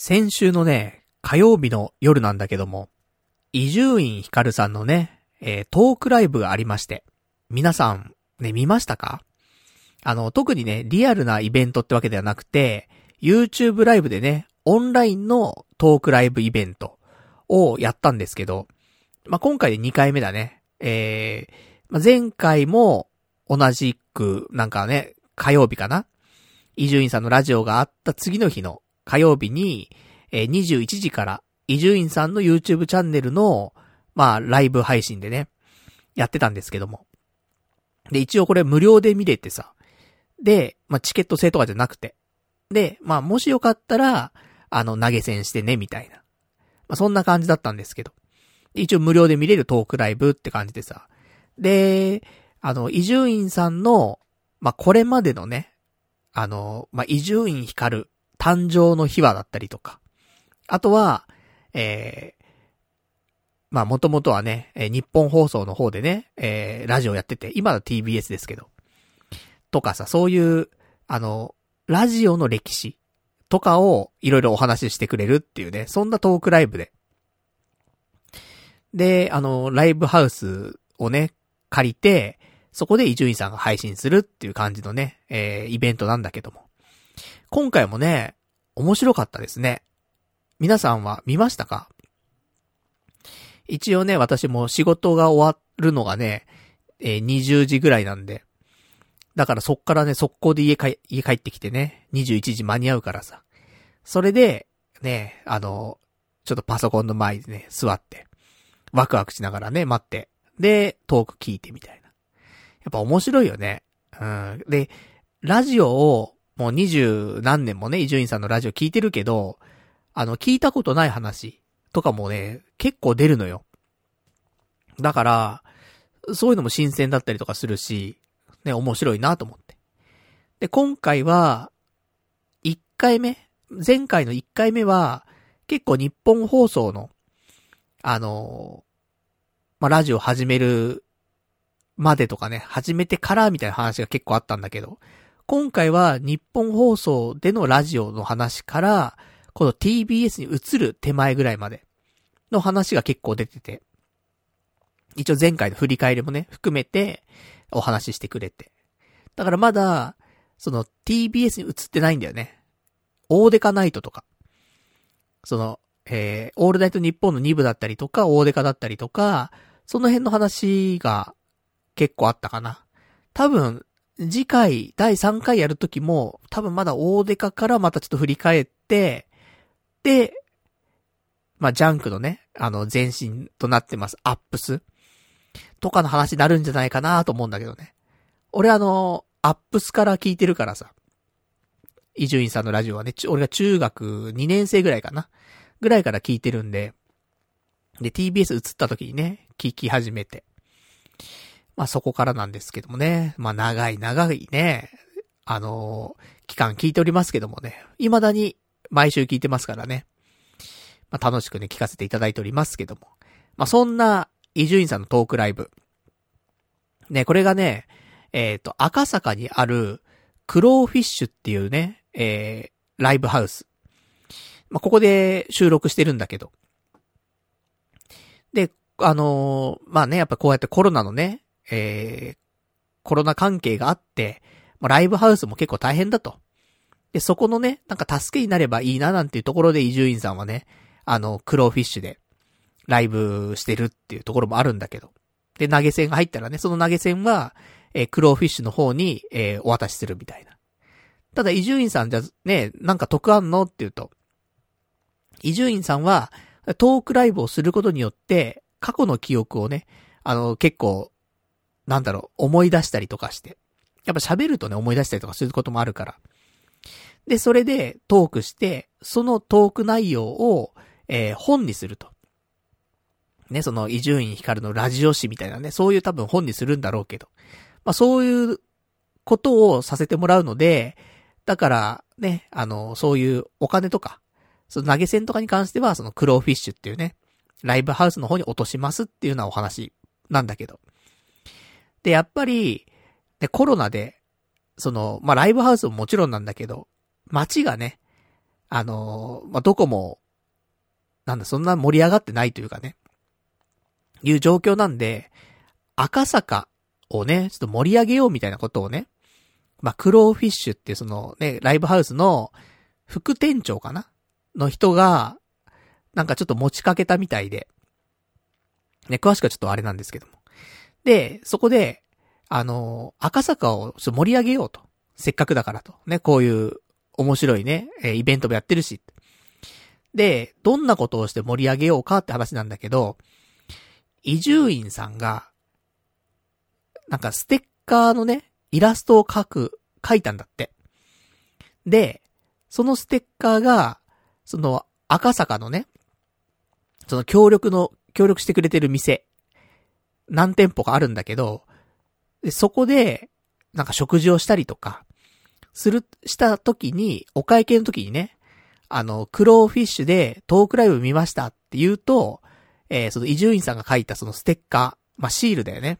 先週のね、火曜日の夜なんだけども、伊集院光さんのね、えー、トークライブがありまして、皆さん、ね、見ましたか？あの、特にね、リアルなイベントってわけではなくて、YouTube ライブでね、オンラインのトークライブイベントをやったんですけど、まあ、今回で2回目だね。えー、まあ、前回も同じく、なんかね、火曜日かな？伊集院さんのラジオがあった次の日の火曜日に、えー、21時から、伊集院さんの YouTube チャンネルの、まあ、ライブ配信でね、やってたんですけども。で、一応これ無料で見れてさ。で、まあ、チケット制とかじゃなくて。で、まあ、もしよかったら、あの、投げ銭してね、みたいな。まあ、そんな感じだったんですけど。一応無料で見れるトークライブって感じでさ。で、あの、伊集院さんの、まあ、これまでのね、あの、まあ、伊集院光誕生の秘話だったりとか。あとは、えー、まあもともとはね、日本放送の方でね、えー、ラジオやってて、今は TBS ですけど。とかさ、そういう、あの、ラジオの歴史とかをいろいろお話ししてくれるっていうね、そんなトークライブで。で、あの、ライブハウスをね、借りて、そこで伊集院さんが配信するっていう感じのね、えー、イベントなんだけども。今回もね、面白かったですね。皆さんは見ましたか？一応ね、私も仕事が終わるのがね、えー、20時ぐらいなんで。だからそっからね、速攻で家帰、家帰ってきてね、21時間に合うからさ。それで、ね、あの、ちょっとパソコンの前でね、座って、ワクワクしながらね、待って、で、トーク聞いてみたいな。やっぱ面白いよね。うん。で、ラジオをもう二十何年もね、伊集院さんのラジオ聞いてるけど、あの、聞いたことない話とかもね、結構出るのよ。だから、そういうのも新鮮だったりとかするし、ね、面白いなと思って。で、今回は、一回目前回の一回目は、結構日本放送の、あのまあ、ラジオ始めるまでとかね、始めてからみたいな話が結構あったんだけど、今回は日本放送でのラジオの話から、この TBS に移る手前ぐらいまでの話が結構出てて、一応前回の振り返りもね、含めてお話ししてくれて。だからまだ、その TBS に移ってないんだよね。オーデカナイトとか。その、えー、オールナイト日本の2部だったりとか、オーデカだったりとか、その辺の話が結構あったかな。多分、次回、第3回やるときも、多分まだ大デカからまたちょっと振り返って、で、まあ、ジャンクのね、あの、前身となってます、アップスとかの話になるんじゃないかなと思うんだけどね。俺あの、アップスから聞いてるからさ。伊集院さんのラジオはね、俺が中学2年生ぐらいかな。ぐらいから聞いてるんで。で、TBS 映った時にね、聞き始めて。まあそこからなんですけどもね。まあ長い長いね、あのー、期間聞いておりますけどもね。未だに毎週聞いてますからね。まあ楽しくね、聞かせていただいておりますけども。まあそんな、伊集院さんのトークライブ。ね、これがね、えっ、ー、と、赤坂にある、クローフィッシュっていうね、えー、ライブハウス。まあ、ここで収録してるんだけど。で、あのー、まあね、やっぱこうやってコロナのね、えー、コロナ関係があって、まあ、ライブハウスも結構大変だと。で、そこのね、なんか助けになればいいななんていうところで伊集院さんはね、あの、クローフィッシュで、ライブしてるっていうところもあるんだけど。で、投げ銭が入ったらね、その投げ銭は、えー、クローフィッシュの方に、えー、お渡しするみたいな。ただ、伊集院さんじゃ、ね、なんか得あんのって言うと、伊集院さんは、トークライブをすることによって、過去の記憶をね、あの、結構、なんだろう、思い出したりとかして。やっぱ喋るとね、思い出したりとかすることもあるから。で、それでトークして、そのトーク内容を、えー、本にすると。ね、その、伊集院光のラジオ誌みたいなね、そういう多分本にするんだろうけど。まあ、そういうことをさせてもらうので、だから、ね、あの、そういうお金とか、その投げ銭とかに関しては、そのクローフィッシュっていうね、ライブハウスの方に落としますっていうようなお話なんだけど。で、やっぱり、で、コロナで、その、まあ、ライブハウスももちろんなんだけど、街がね、あのー、まあ、どこも、なんだ、そんな盛り上がってないというかね、いう状況なんで、赤坂をね、ちょっと盛り上げようみたいなことをね、まあ、クローフィッシュっていうそのね、ライブハウスの副店長かなの人が、なんかちょっと持ちかけたみたいで、ね、詳しくはちょっとあれなんですけども。で、そこで、あの、赤坂を盛り上げようと。せっかくだからと。ね、こういう面白いね、え、イベントもやってるし。で、どんなことをして盛り上げようかって話なんだけど、伊集院さんが、なんかステッカーのね、イラストを描く、描いたんだって。で、そのステッカーが、その赤坂のね、その協力の、協力してくれてる店、何店舗かあるんだけど、そこで、なんか食事をしたりとか、する、した時に、お会計の時にね、あの、クローフィッシュでトークライブ見ましたって言うと、えー、その伊集院さんが書いたそのステッカー、まあ、シールだよね。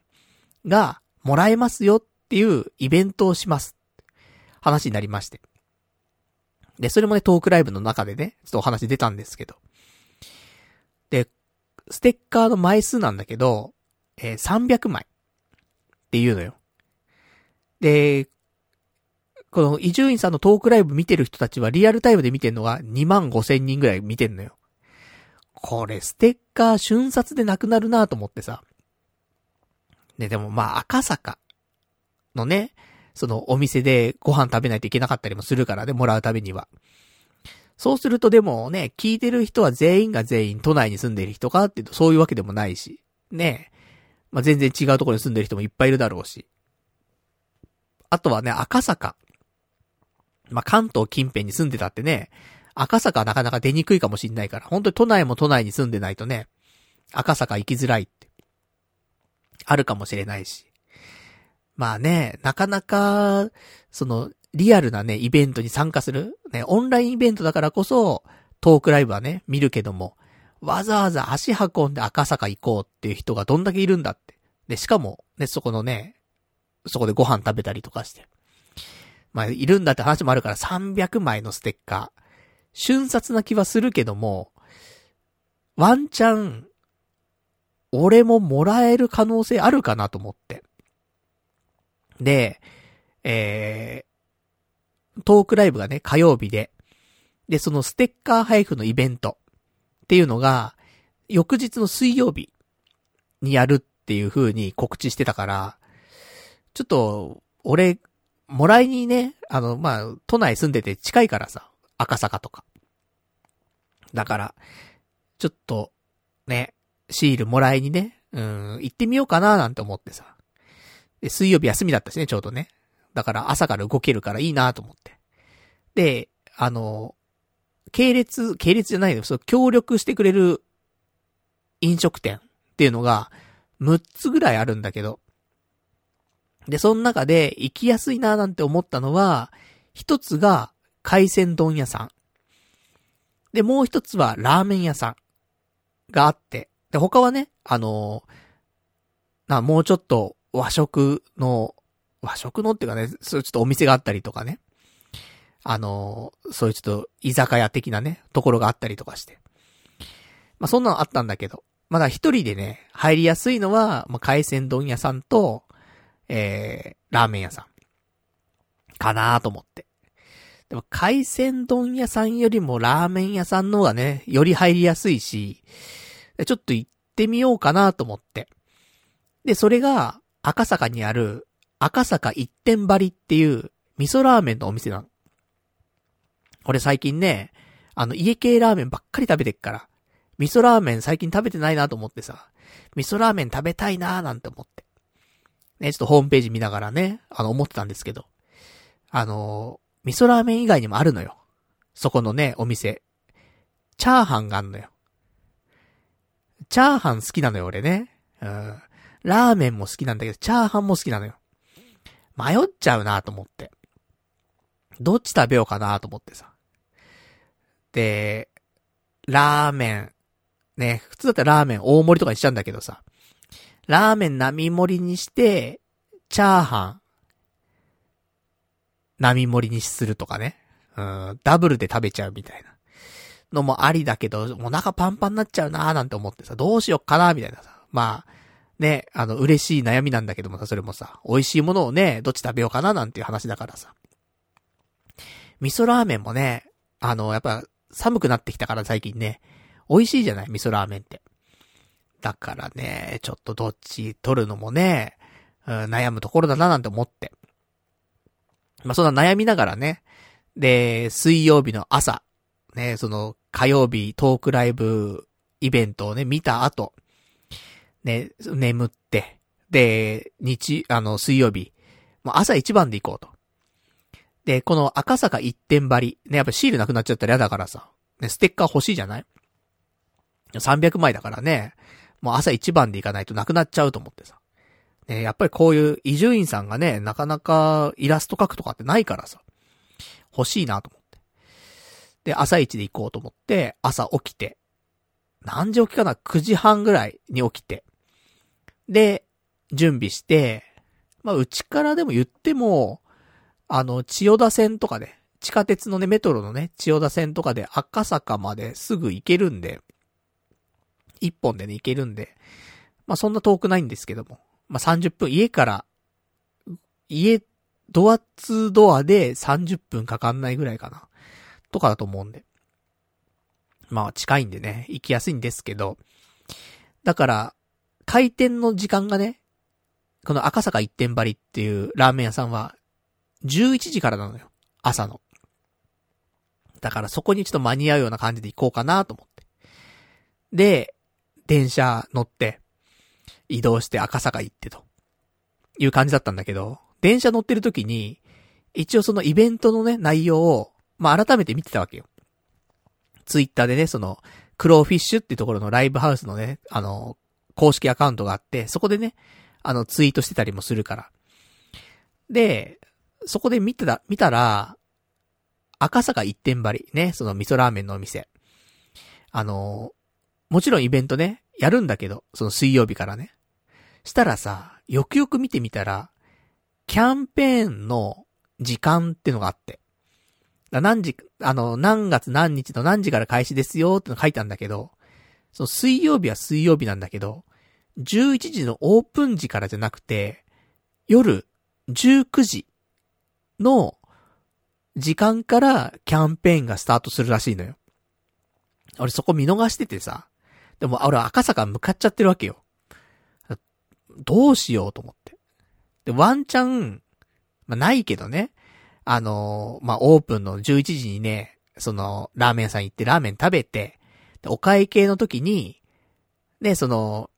が、もらえますよっていうイベントをします。話になりまして。で、それもね、トークライブの中でね、ちょっとお話出たんですけど。で、ステッカーの枚数なんだけど、えー、300枚っていうのよ。で、この伊集院さんのトークライブ見てる人たちはリアルタイムで見てるのが2万5千人ぐらい見てんのよ。これステッカー瞬殺でなくなるなと思ってさ。で、でもまあ赤坂のね、そのお店でご飯食べないといけなかったりもするからね、もらうたびには。そうするとでもね、聞いてる人は全員が全員都内に住んでる人かっていうとそういうわけでもないし、ね。まあ、全然違うところに住んでる人もいっぱいいるだろうし。あとはね、赤坂。まあ、関東近辺に住んでたってね、赤坂はなかなか出にくいかもしんないから、本当に都内も都内に住んでないとね、赤坂行きづらいって、あるかもしれないし。まあね、なかなか、その、リアルなね、イベントに参加する、ね、オンラインイベントだからこそ、トークライブはね、見るけども、わざわざ足運んで赤坂行こうっていう人がどんだけいるんだって。で、しかも、ね、そこのね、そこでご飯食べたりとかして。まあ、いるんだって話もあるから300枚のステッカー。瞬殺な気はするけども、ワンチャン、俺ももらえる可能性あるかなと思って。で、えー、トークライブがね、火曜日で、で、そのステッカー配布のイベントっていうのが、翌日の水曜日にやるっていう風に告知してたから、ちょっと、俺、もらいにね、あの、まあ、都内住んでて近いからさ、赤坂とか。だから、ちょっと、ね、シールもらいにね、うん、行ってみようかななんて思ってさ。で、水曜日休みだったしね、ちょうどね。だから朝から動けるからいいなと思って。で、あの、系列、系列じゃないよ。そう、協力してくれる飲食店っていうのが、6つぐらいあるんだけど。で、その中で行きやすいななんて思ったのは、一つが海鮮丼屋さん。で、もう一つはラーメン屋さんがあって。で、他はね、あのな、もうちょっと和食の、和食のっていうかね、そういうちょっとお店があったりとかね。あのそういうちょっと居酒屋的なね、ところがあったりとかして。まあ、そんなのあったんだけど。まだ一人でね、入りやすいのは、まあ、海鮮丼屋さんと、えー、ラーメン屋さん。かなと思って。でも海鮮丼屋さんよりもラーメン屋さんの方がね、より入りやすいし、ちょっと行ってみようかなと思って。で、それが赤坂にある赤坂一点張りっていう味噌ラーメンのお店なの。これ最近ね、あの家系ラーメンばっかり食べてっから、味噌ラーメン最近食べてないなと思ってさ、味噌ラーメン食べたいなーなんて思って。ね、ちょっとホームページ見ながらね、あの思ってたんですけど、あの味噌ラーメン以外にもあるのよ。そこのね、お店。チャーハンがあんのよ。チャーハン好きなのよ、俺ね。うん。ラーメンも好きなんだけど、チャーハンも好きなのよ。迷っちゃうなと思って。どっち食べようかなと思ってさ。で、ラーメン。ね、普通だったらラーメン大盛りとかにしちゃうんだけどさ。ラーメン並盛りにして、チャーハン、並盛りにするとかね。うん、ダブルで食べちゃうみたいなのもありだけど、お腹パンパンになっちゃうなーなんて思ってさ、どうしよっかなーみたいなさ。まあ、ね、あの、嬉しい悩みなんだけどもさ、それもさ、美味しいものをね、どっち食べようかななんていう話だからさ。味噌ラーメンもね、あの、やっぱ、寒くなってきたから最近ね、美味しいじゃない？味噌ラーメンって。だからね、ちょっとどっち取るのもね、うん、悩むところだななんて思って。まあ、そんな悩みながらね、で、水曜日の朝、ね、その、火曜日トークライブイベントをね、見た後、ね、眠って、で、日、あの、水曜日、もう朝一番で行こうと。で、この赤坂一点張り、ね、やっぱシールなくなっちゃったら嫌だからさ、ね、ステッカー欲しいじゃない ?300 枚だからね、もう朝一番で行かないとなくなっちゃうと思ってさ。ね、やっぱりこういう伊集院さんがね、なかなかイラスト描くとかってないからさ、欲しいなと思って。で、朝一で行こうと思って、朝起きて、何時起きかな ?9 時半ぐらいに起きて、で、準備して、まあ、うちからでも言っても、あの、千代田線とかで、地下鉄のね、メトロのね、千代田線とかで赤坂まですぐ行けるんで、一本でね、行けるんで、まあ、そんな遠くないんですけども、まあ、30分、家から、家、ドアツドアで30分かかんないぐらいかな。とかだと思うんで。まあ、近いんでね、行きやすいんですけど、だから、開店の時間がね、この赤坂一点張りっていうラーメン屋さんは、11時からなのよ。朝の。だからそこにちょっと間に合うような感じで行こうかなと思って。で、電車乗って、移動して赤坂行ってと。いう感じだったんだけど、電車乗ってる時に、一応そのイベントのね、内容を、まあ、改めて見てたわけよ。ツイッターでね、その、クローフィッシュっていうところのライブハウスのね、あの、公式アカウントがあって、そこでね、あの、ツイートしてたりもするから。で、そこで見てた、見たら、赤坂一点張り、ね、その味噌ラーメンのお店。あの、もちろんイベントね、やるんだけど、その水曜日からね。したらさ、よくよく見てみたら、キャンペーンの時間ってのがあって。何時、あの、何月何日の何時から開始ですよっての書いたんだけど、その水曜日は水曜日なんだけど、11時のオープン時からじゃなくて、夜19時の時間からキャンペーンがスタートするらしいのよ。俺そこ見逃しててさ。でも俺赤坂向かっちゃってるわけよ。どうしようと思って。で、ワンチャン、まあ、ないけどね。あのー、まあ、オープンの11時にね、その、ラーメン屋さん行ってラーメン食べて、お会計の時に、ね、その、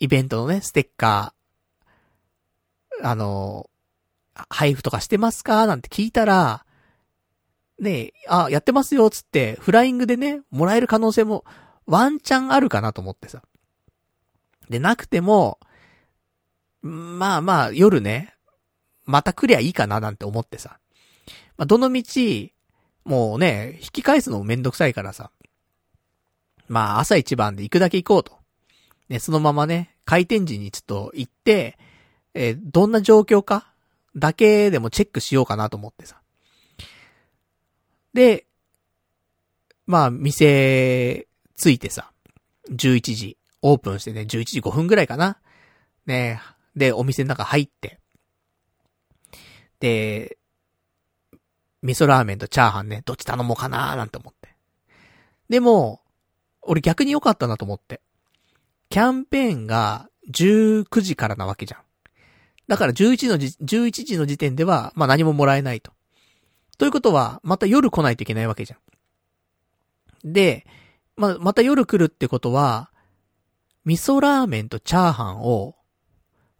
イベントのね、ステッカー、あの、配布とかしてますか？なんて聞いたら、ねえあ、やってますよ、つって、フライングでね、もらえる可能性も、ワンチャンあるかなと思ってさ。で、なくても、まあまあ、夜ね、また来りゃいいかななんて思ってさ。まあ、どの道、もうね、引き返すのもめんどくさいからさ。まあ、朝一番で行くだけ行こうと。ね、そのままね、開店時にちょっと行って、えー、どんな状況かだけでもチェックしようかなと思ってさ。で、まあ、店、ついてさ、11時、オープンしてね、11時5分ぐらいかな。ねで、お店の中入って、で、味噌ラーメンとチャーハンね、どっち頼もうかなーなんて思って。でも、俺逆に良かったなと思って。キャンペーンが19時からなわけじゃん。だから11のじ、11時の時点では、まあ何ももらえないと。ということは、また夜来ないといけないわけじゃん。で、まあ、また夜来るってことは、味噌ラーメンとチャーハンを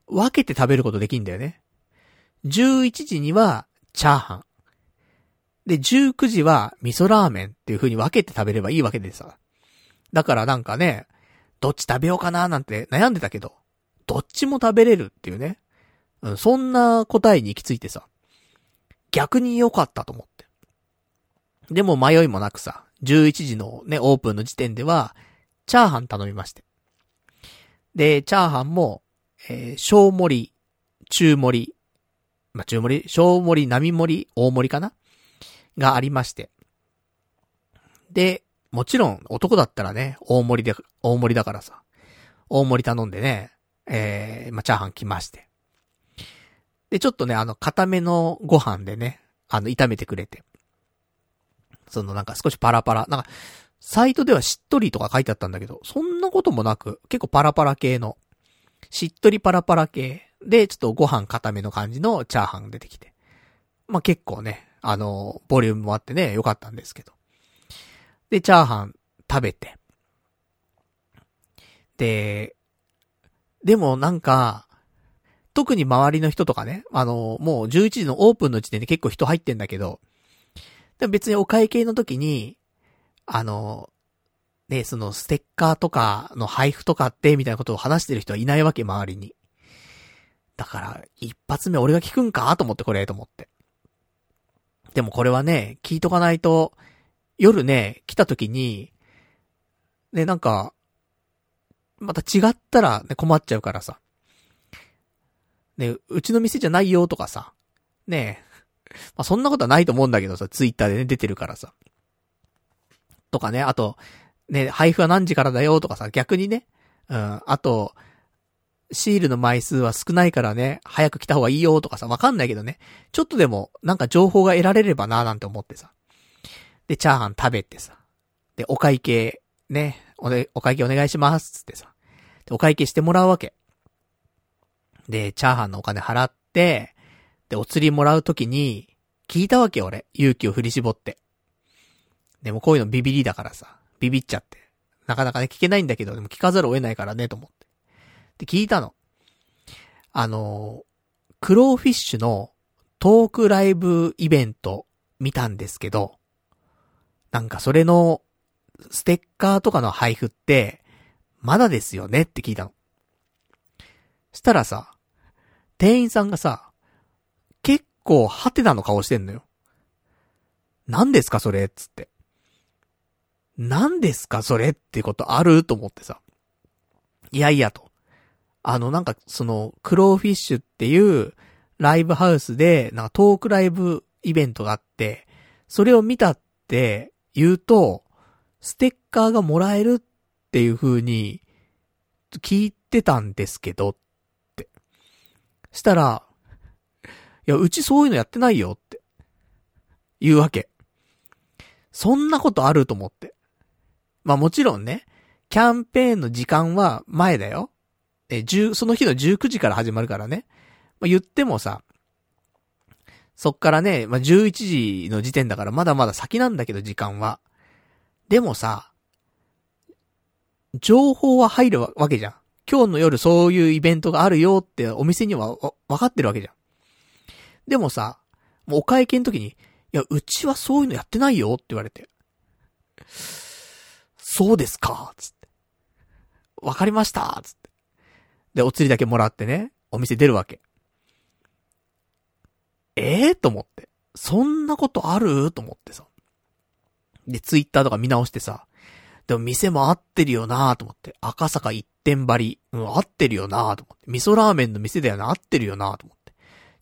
分けて食べることできんだよね。11時にはチャーハン。で、19時は味噌ラーメンっていう風に分けて食べればいいわけでさ。だからなんかね、どっち食べようかななんて悩んでたけど、どっちも食べれるっていうね。うん、そんな答えに行き着いてさ、逆に良かったと思って。でも迷いもなくさ、11時のね、オープンの時点では、チャーハン頼みまして。で、チャーハンも、えー、小盛り、中盛り、まあ、中盛り、小盛り、並盛り、大盛りかな？がありまして。で、もちろん男だったらね、大盛りで、大盛りだからさ、大盛り頼んでね、えー、まあ、チャーハン来まして。で、ちょっとね、あの、固めのご飯でね、あの、炒めてくれて。そのなんか少しパラパラ、なんか、サイトではしっとりとか書いてあったんだけど、そんなこともなく、結構パラパラ系の、しっとりパラパラ系で、ちょっとご飯固めの感じのチャーハン出てきて。まあ、結構ね、あの、ボリュームもあってね、良かったんですけど。で、チャーハン食べて。で、でもなんか、特に周りの人とかね、あの、もう11時のオープンの時点で結構人入ってんだけど、でも別にお会計の時に、あの、ね、そのステッカーとかの配布とかって、みたいなことを話してる人はいないわけ、周りに。だから、一発目俺が聞くんかと思ってこれ、と思って。でもこれはね、聞いとかないと、夜ね、来た時に、ね、なんか、また違ったらね、困っちゃうからさ。ね、うちの店じゃないよとかさ。ねえまあ、そんなことはないと思うんだけどさ、ツイッターでね、出てるからさ。とかね、あと、ね、配布は何時からだよとかさ、逆にね。うん、あと、シールの枚数は少ないからね、早く来た方がいいよとかさ、わかんないけどね。ちょっとでも、なんか情報が得られればななんて思ってさ。で、チャーハン食べてさ。で、お会計、ね、おで、お会計お願いします、つってさ。で、お会計してもらうわけ。で、チャーハンのお金払って、で、お釣りもらうときに、聞いたわけ俺。勇気を振り絞って。でもこういうのビビりだからさ、ビビっちゃって。なかなかね、聞けないんだけど、でも聞かざるを得ないからね、と思って。で、聞いたの。あの、クローフィッシュのトークライブイベント見たんですけど、なんかそれの、ステッカーとかの配布って、まだですよね？って聞いたの。したらさ、店員さんがさ、結構ハテナの顔してんのよ。何ですかそれつって。何ですかそれってことあると思ってさ。いやいやと。あのなんかその、クローフィッシュっていうライブハウスで、なんかトークライブイベントがあって、それを見たって言うと、ステッカーがもらえるっていう風に、聞いてたんですけど、したら、いや、うちそういうのやってないよって。言うわけ。そんなことあると思って。まあもちろんね、キャンペーンの時間は前だよ。え、十、その日の19時から始まるからね。まあ言ってもさ、そっからね、まあ、11時の時点だからまだまだ先なんだけど、時間は。でもさ、情報は入るわけじゃん。今日の夜そういうイベントがあるよってお店にはわかってるわけじゃん。でもさ、もうお会計の時に、いや、うちはそういうのやってないよって言われて。そうですかつって。わかりましたつって。で、お釣りだけもらってね、お店出るわけ。ええー、と思って。そんなことある？と思ってさ。で、ツイッターとか見直してさ。でも店も合ってるよなと思って。赤坂一点張り。うん、合ってるよなと思って。味噌ラーメンの店だよな合ってるよなと思って。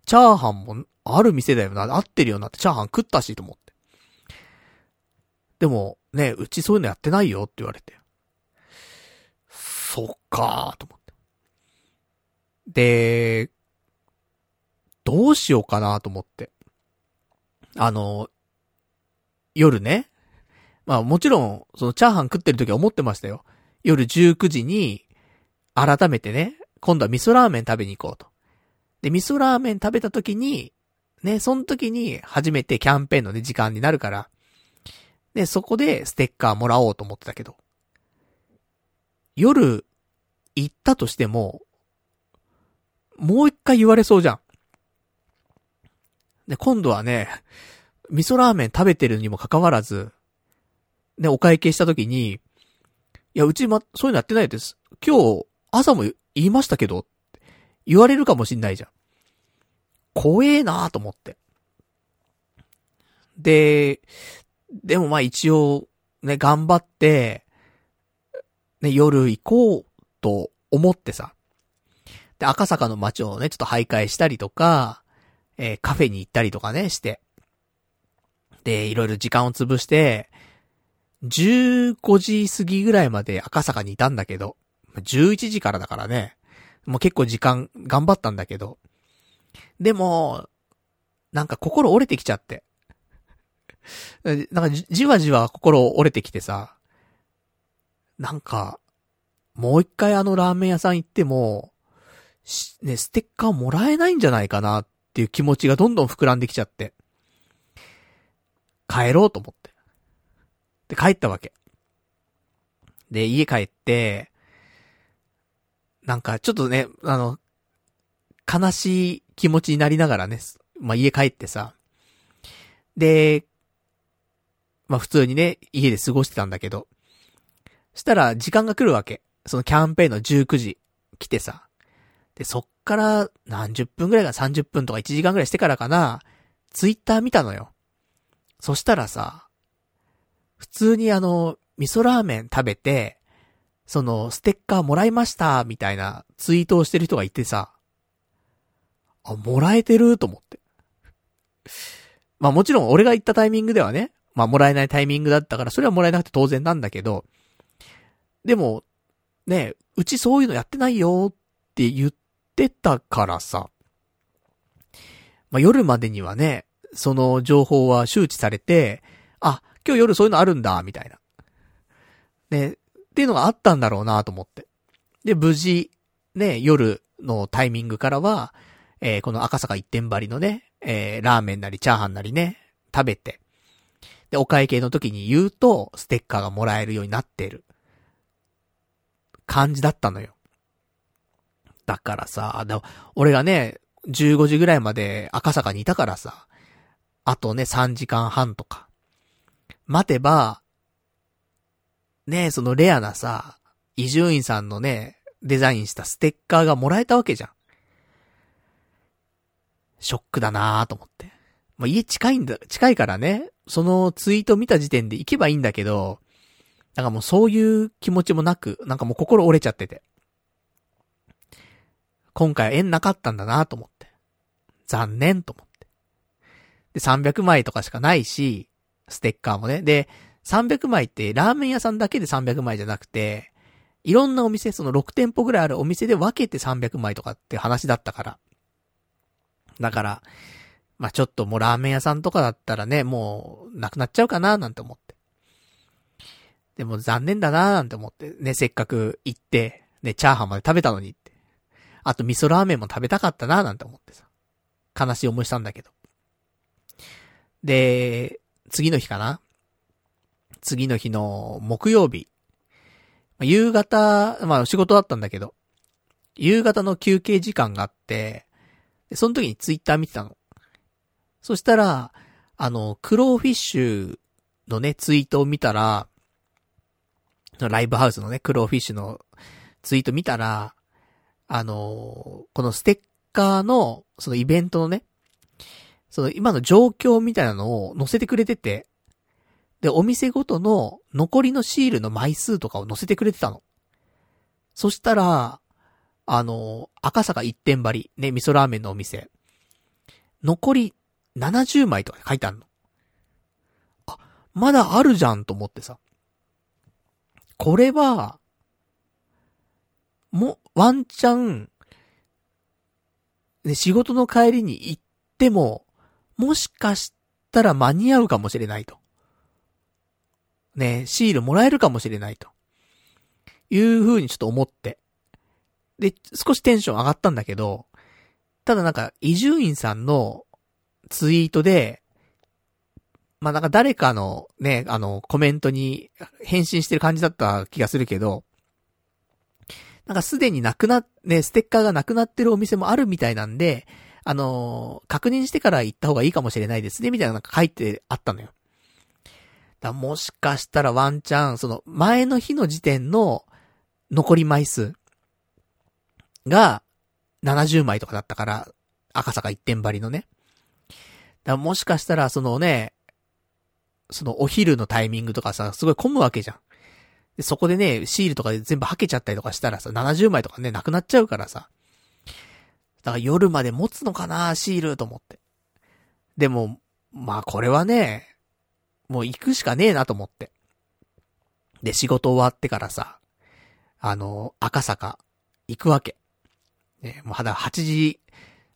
チャーハンもある店だよな合ってるよなって。チャーハン食ったしと思って。でも、ね、うちそういうのやってないよって言われて。そっかーと思って。で、どうしようかなと思って。あの、夜ね。まあもちろん、そのチャーハン食ってる時は思ってましたよ。夜19時に、改めてね、今度は味噌ラーメン食べに行こうと。で、味噌ラーメン食べた時に、ね、その時に初めてキャンペーンのね、時間になるから、で、そこでステッカーもらおうと思ってたけど、夜、行ったとしても、もう一回言われそうじゃん。で、今度はね、味噌ラーメン食べてるにもかかわらず、ね、お会計した時に、いや、うちま、そういうのやってないです。今日、朝も言いましたけど、言われるかもしんないじゃん。怖えなと思って。で、でもまあ一応、ね、頑張って、ね、夜行こうと思ってさ。で、赤坂の街をね、ちょっと徘徊したりとか、えー、カフェに行ったりとかね、して。で、いろいろ時間を潰して、15時過ぎぐらいまで赤坂にいたんだけど、11時からだからね、もう結構時間頑張ったんだけど、でも、なんか心折れてきちゃって。なんかじわじわ心折れてきてさ、なんか、もう一回あのラーメン屋さん行っても、ね、ステッカーもらえないんじゃないかなっていう気持ちがどんどん膨らんできちゃって。帰ろうと思って。で、帰ったわけ。で、家帰って、なんかちょっとね、あの、悲しい気持ちになりながらね、まあ、家帰ってさ。で、まあ、普通にね、家で過ごしてたんだけど。したら、時間が来るわけ。そのキャンペーンの19時来てさ。で、そっから何十分ぐらいか30分とか1時間ぐらいしてからかな、ツイッター見たのよ。そしたらさ、普通にあの、味噌ラーメン食べて、その、ステッカーもらいました、みたいなツイートをしてる人がいてさ、あ、もらえてると思って。まあもちろん俺が行ったタイミングではね、まあもらえないタイミングだったから、それはもらえなくて当然なんだけど、でも、ね、うちそういうのやってないよって言ってたからさ、まあ夜までにはね、その情報は周知されて、あ、今日夜そういうのあるんだ、みたいな。ね、っていうのがあったんだろうなと思って。で、無事、ね、夜のタイミングからは、えー、この赤坂一点張りのね、えー、ラーメンなりチャーハンなりね、食べて、で、お会計の時に言うと、ステッカーがもらえるようになってる。感じだったのよ。だからさ、俺がね、15時ぐらいまで赤坂にいたからさ、あとね、3時間半とか。待てば、ねそのレアなさ、伊集院さんのね、デザインしたステッカーがもらえたわけじゃん。ショックだなーと思って。まあ、家近いんだ、近いからね、そのツイート見た時点で行けばいいんだけど、なんかもうそういう気持ちもなく、なんかもう心折れちゃってて。今回は縁なかったんだなと思って。残念と思って。で、300枚とかしかないし、ステッカーもね。で、300枚ってラーメン屋さんだけで300枚じゃなくて、いろんなお店、その6店舗ぐらいあるお店で分けて300枚とかって話だったから。だから、まあ、ちょっともうラーメン屋さんとかだったらね、もう、なくなっちゃうかななんて思って。でも残念だななんて思って、ね、せっかく行って、ね、チャーハンまで食べたのにって。あと味噌ラーメンも食べたかったななんて思ってさ。悲しい思いしたんだけど。で、次の日かな？次の日の木曜日。夕方、まあ仕事だったんだけど、夕方の休憩時間があって、その時にツイッター見てたの。そしたら、あの、クローフィッシュのね、ツイートを見たら、ライブハウスのね、クローフィッシュのツイート見たら、あのこのステッカーの、そのイベントのね、その今の状況みたいなのを載せてくれてて、で、お店ごとの残りのシールの枚数とかを載せてくれてたの。そしたら、あの、赤坂一点張り、ね、味噌ラーメンのお店。残り70枚とか書いてあるの。あ、まだあるじゃんと思ってさ。これは、も、ワンチャン、ね、仕事の帰りに行っても、もしかしたら間に合うかもしれないと。ね、シールもらえるかもしれないと。いう風にちょっと思って。で、少しテンション上がったんだけど、ただなんか、伊集院さんのツイートで、まあ、なんか誰かのね、あの、コメントに返信してる感じだった気がするけど、なんかすでになくな、ね、ステッカーがなくなってるお店もあるみたいなんで、あの確認してから行った方がいいかもしれないですね、みたいななんか書いてあったのよ。だもしかしたらワンチャン、その前の日の時点の残り枚数が70枚とかだったから、赤坂一点張りのね。だもしかしたらそのね、そのお昼のタイミングとかさ、すごい混むわけじゃん。でそこでね、シールとかで全部はけちゃったりとかしたらさ、70枚とかね、なくなっちゃうからさ。だから夜まで持つのかな、シールと思って。でも、まあこれはね、もう行くしかねえなと思って。で、仕事終わってからさ、あの、赤坂、行くわけ。ね、もうだ8時、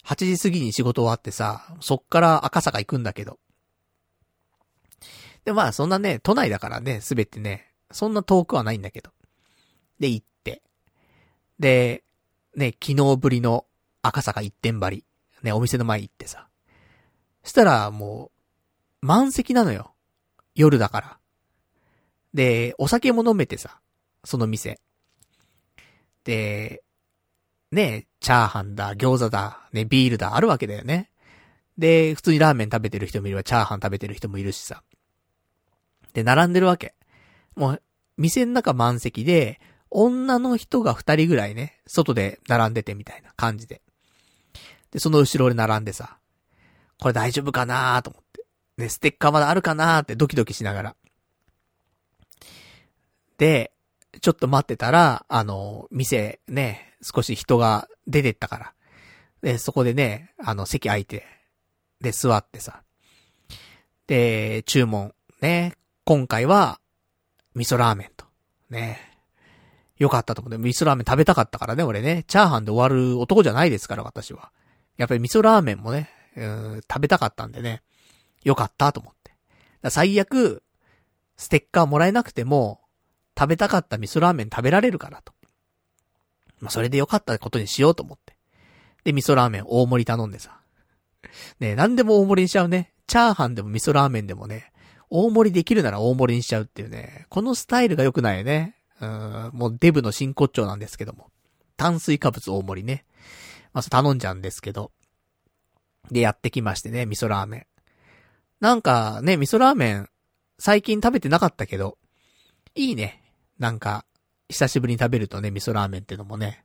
8時過ぎに仕事終わってさ、そっから赤坂行くんだけど。で、まあそんなね、都内だからね、すべてね、そんな遠くはないんだけど。で、行って。で、ね、昨日ぶりの赤坂一点張り。ね、お店の前行ってさ。したらもう、満席なのよ。夜だから。で、お酒も飲めてさ、その店。で、ね、チャーハンだ、餃子だ、ね、ビールだ、あるわけだよね。で、普通にラーメン食べてる人もいれば、チャーハン食べてる人もいるしさ。で、並んでるわけ。もう、店の中満席で、女の人が二人ぐらいね、外で並んでてみたいな感じで。で、その後ろで並んでさ、これ大丈夫かなーと思って。ね、ステッカーまだあるかなーってドキドキしながら。で、ちょっと待ってたら、あの、店ね、少し人が出てったから。で、そこでね、あの、席空いて、で、座ってさ。で、注文、ね、今回は、味噌ラーメンと。ね。よかったと思って、味噌ラーメン食べたかったからね、俺ね。チャーハンで終わる男じゃないですから、私は。やっぱり味噌ラーメンもね、うん、食べたかったんでね。よかったと思って。最悪、ステッカーもらえなくても、食べたかった味噌ラーメン食べられるからと。まあ、それでよかったことにしようと思って。で、味噌ラーメン大盛り頼んでさ。ね何でも大盛りにしちゃうね。チャーハンでも味噌ラーメンでもね、大盛りできるなら大盛りにしちゃうっていうね。このスタイルが良くないよね。うん、もうデブの真骨頂なんですけども。炭水化物大盛りね。まず頼んじゃうんですけど。で、やってきましてね、味噌ラーメン。なんかね、味噌ラーメン、最近食べてなかったけど、いいね。なんか、久しぶりに食べるとね、味噌ラーメンってのもね。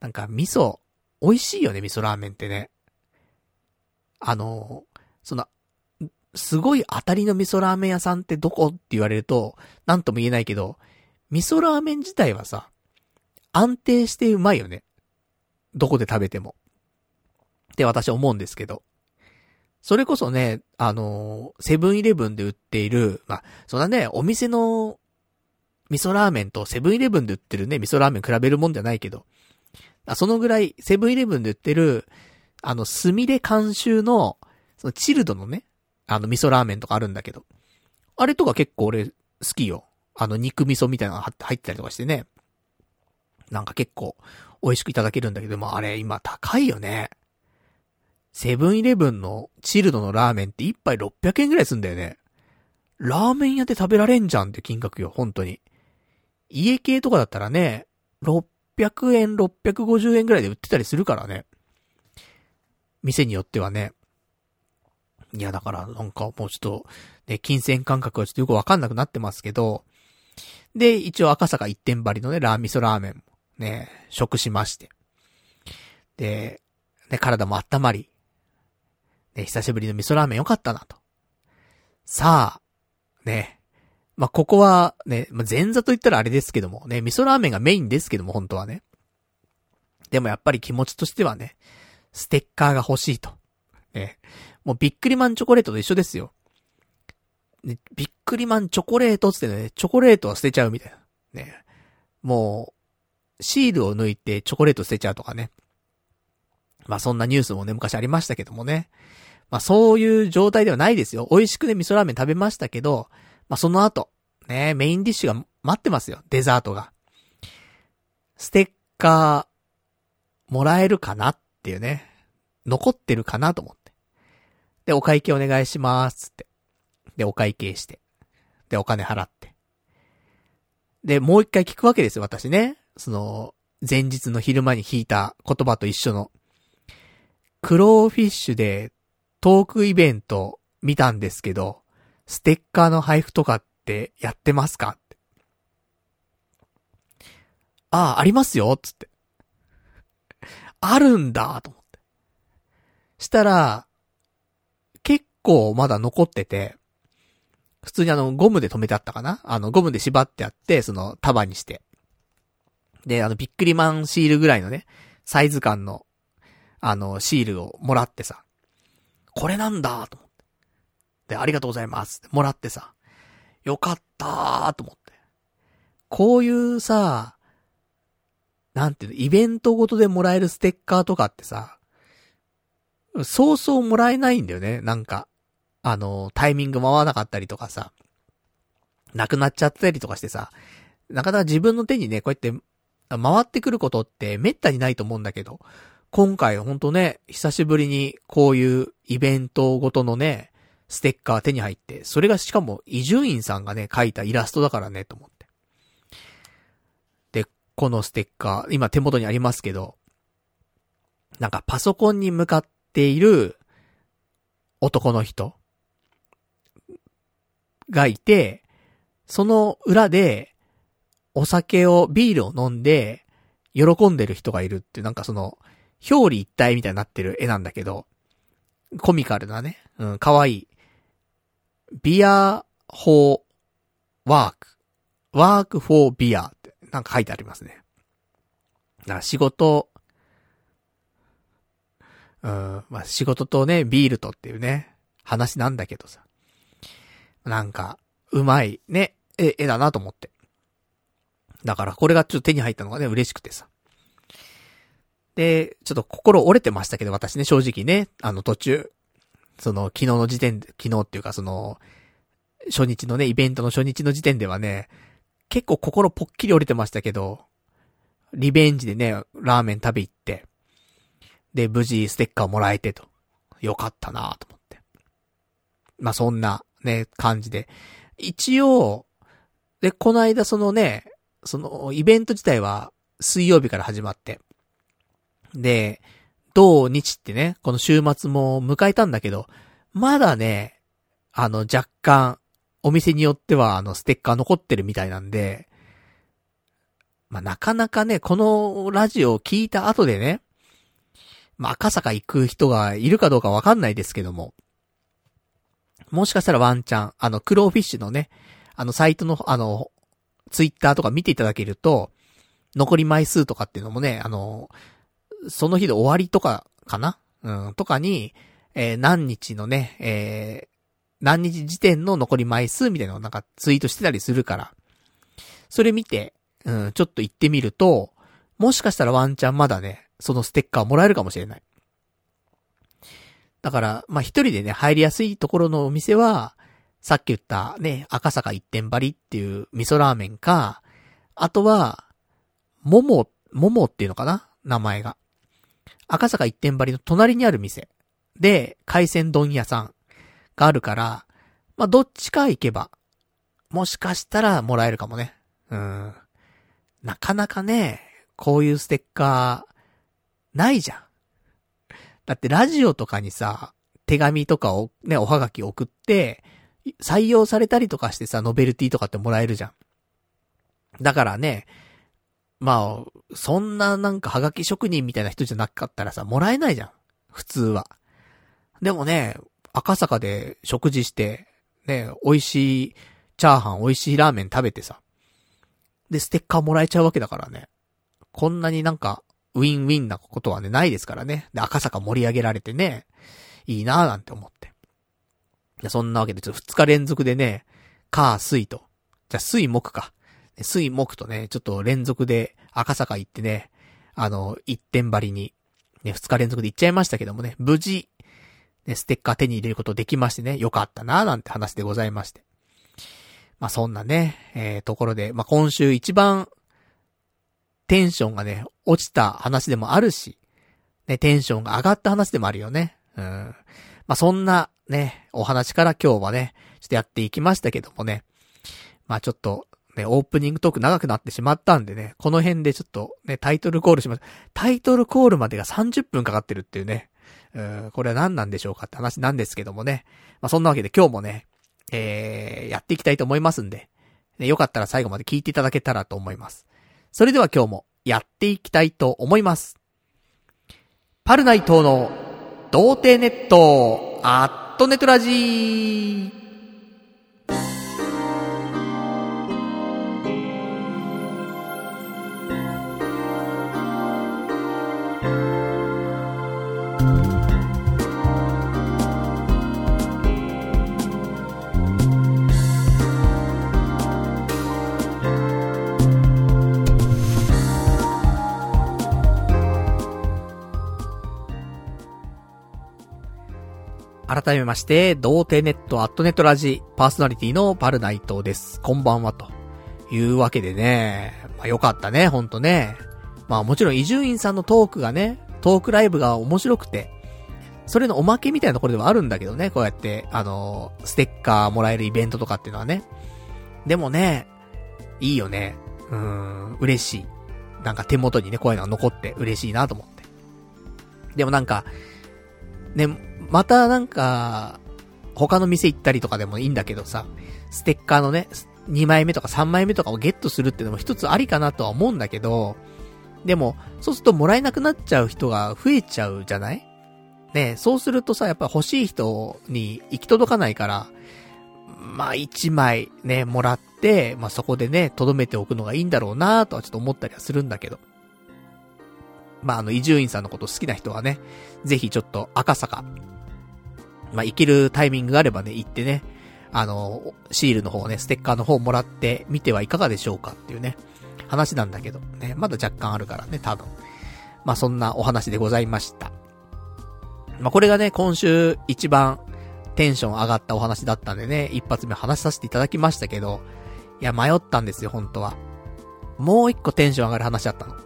なんか、味噌、美味しいよね、味噌ラーメンってね。あの、その、すごい当たりの味噌ラーメン屋さんってどこって言われると、なんとも言えないけど、味噌ラーメン自体はさ、安定してうまいよね。どこで食べても。って私は思うんですけど。それこそね、あのセブンイレブンで売っている、まあ、そんなね、お店の味噌ラーメンとセブンイレブンで売ってるね、味噌ラーメン比べるもんじゃないけど、そのぐらい、セブンイレブンで売ってる、あの、スミレ監修の、そのチルドのね、あの、味噌ラーメンとかあるんだけど、あれとか結構俺、好きよ。あの、肉味噌みたいなのが入ってたりとかしてね。なんか結構、美味しくいただけるんだけど、もあれ、今高いよね。セブンイレブンのチルドのラーメンって一杯600円ぐらいすんだよね。ラーメン屋で食べられんじゃんって金額よ、本当に。家系とかだったらね、600円、650円ぐらいで売ってたりするからね。店によってはね。いや、だからなんかもうちょっと、ね、金銭感覚はちょっとよくわかんなくなってますけど、で、一応赤坂一点張りのね、ラーミソラーメンね、食しまして。で、ね、体も温まり、ね、久しぶりの味噌ラーメンよかったなと。さあ、ね、まあ、ここはね、まあ、前座と言ったらあれですけどもね、味噌ラーメンがメインですけども、本当はね。でもやっぱり気持ちとしてはね、ステッカーが欲しいと。ね。もうビックリマンチョコレートと一緒ですよ。ね、ビックリマンチョコレートつってね、チョコレートは捨てちゃうみたいな。ね。もう、シールを抜いてチョコレート捨てちゃうとかね。まあそんなニュースもね、昔ありましたけどもね。まあそういう状態ではないですよ。美味しくね、味噌ラーメン食べましたけど、まあ、その後、ね、メインディッシュが待ってますよ。デザートが。ステッカー、もらえるかなっていうね。残ってるかなと思って。で、お会計お願いしますって。で、お会計して。で、お金払って。で、もう一回聞くわけですよ、私ね。その、前日の昼間に弾いた言葉と一緒の。クローフィッシュでトークイベント見たんですけど、ステッカーの配布とかってやってますか？ああ、ありますよつって。あるんだと思って。したら、結構まだ残ってて、普通にあの、ゴムで止めてあったかな？あの、ゴムで縛ってあって、その、束にして。で、あの、ビックリマンシールぐらいのね、サイズ感の、あの、シールをもらってさ、これなんだと思って。で、ありがとうございますもらってさ、よかったーと思って。こういうさ、なんていうの、イベントごとでもらえるステッカーとかってさ、そうそうもらえないんだよね、なんか。あの、タイミング回らなかったりとかさ、なくなっちゃったりとかしてさ、なかなか自分の手にね、こうやって回ってくることって滅多にないと思うんだけど、今回ほんとね、久しぶりにこういうイベントごとのね、ステッカー手に入って、それがしかも伊集院さんがね、描いたイラストだからね、と思って。で、このステッカー、今手元にありますけど、なんかパソコンに向かっている男の人がいて、その裏でお酒を、ビールを飲んで喜んでる人がいるって、なんかその、表裏一体みたいになってる絵なんだけど、コミカルなね、うん、かわいい。ビア、フォー、ワーク。ワークフォービアってなんか書いてありますね。だから仕事、うん、まあ仕事とね、ビールとっていうね、話なんだけどさ。なんか、うまい、ね、絵、絵だなと思って。だからこれがちょっと手に入ったのがね、嬉しくてさ。で、ちょっと心折れてましたけど、私ね、正直ね、あの途中、その、昨日の時点で、昨日っていうかその、初日のね、イベントの初日の時点ではね、結構心ぽっきり折れてましたけど、リベンジでね、ラーメン食べ行って、で、無事ステッカーもらえてと。よかったなと思って。まあ、そんなね、感じで。一応、で、この間そのね、その、イベント自体は水曜日から始まって。で、土日ってね、この週末も迎えたんだけど、まだね、あの、若干、お店によっては、あの、ステッカー残ってるみたいなんで、まあ、なかなかね、このラジオを聞いた後でね、まあ、赤坂行く人がいるかどうかわかんないですけども、もしかしたらワンチャン、あの、クローフィッシュのね、あの、サイトの、あの、ツイッターとか見ていただけると、残り枚数とかっていうのもね、あの、その日で終わりとかかな？うん、とかに、えー、何日のね、えー、何日時点の残り枚数みたいなのをなんかツイートしてたりするから、それ見て、うん、ちょっと行ってみると、もしかしたらワンチャンまだね、そのステッカーもらえるかもしれない。だから、まあ、一人でね、入りやすいところのお店は、さっき言ったね、赤坂一点張りっていう味噌ラーメンか、あとは、もも、ももっていうのかな名前が。赤坂一点張りの隣にある店で、海鮮丼屋さんがあるから、まあ、どっちか行けば、もしかしたらもらえるかもね。うん。なかなかね、こういうステッカー、ないじゃん。だってラジオとかにさ、手紙とかをね、おはがき送って、採用されたりとかしてさ、ノベルティとかってもらえるじゃん。だからね、まあ、そんななんかハガキ職人みたいな人じゃなかったらさ、もらえないじゃん。普通は。でもね、赤坂で食事して、ね、美味しいチャーハン、美味しいラーメン食べてさ。で、ステッカーもらえちゃうわけだからね。こんなになんか、ウィンウィンなことはね、ないですからね。で、赤坂盛り上げられてね、いいなぁなんて思って。やそんなわけで、ちょっと2日連続でね、カー、水と。じゃ、水、木か。水木とね、ちょっと連続で赤坂行ってね、あの、一点張りに、ね、二日連続で行っちゃいましたけどもね、無事、ね、ステッカー手に入れることできましてね、よかったななんて話でございまして。まあ、そんなね、えー、ところで、まあ、今週一番、テンションがね、落ちた話でもあるし、ね、テンションが上がった話でもあるよね。うん。まあ、そんな、ね、お話から今日はね、ちょっとやっていきましたけどもね。まあ、ちょっと、ね、オープニングトーク長くなってしまったんでね、この辺でちょっとね、タイトルコールします。タイトルコールまでが30分かかってるっていうね、うん、これは何なんでしょうかって話なんですけどもね。まあ、そんなわけで今日もね、えー、やっていきたいと思いますんで、ね、よかったら最後まで聞いていただけたらと思います。それでは今日もやっていきたいと思います。パルナイトの童貞ネット、アットネトラジー。改めまして、童貞ネットアットネットラジパーソナリティのバルナイトです。こんばんは、というわけでね、まあよかったね、ほんとね。まあもちろん伊集院さんのトークがね、トークライブが面白くて、それのおまけみたいなところではあるんだけどね、こうやって、あの、ステッカーもらえるイベントとかっていうのはね。でもね、いいよね。うーん、嬉しい。なんか手元にね、こういうのが残って嬉しいなと思って。でもなんか、ね、またなんか、他の店行ったりとかでもいいんだけどさ、ステッカーのね、2枚目とか3枚目とかをゲットするっていうのも一つありかなとは思うんだけど、でも、そうするともらえなくなっちゃう人が増えちゃうじゃない？ねそうするとさ、やっぱ欲しい人に行き届かないから、まあ1枚ね、もらって、まあそこでね、留めておくのがいいんだろうなとはちょっと思ったりはするんだけど。まああの、伊集院さんのこと好きな人はね、ぜひちょっと赤坂、まあ行けるタイミングがあればね、行ってね、あの、シールの方ね、ステッカーの方もらってみてはいかがでしょうかっていうね、話なんだけど、ね、まだ若干あるからね、多分。まあそんなお話でございました。まあこれがね、今週一番テンション上がったお話だったんでね、一発目話させていただきましたけど、いや、迷ったんですよ、本当は。もう一個テンション上がる話だったの。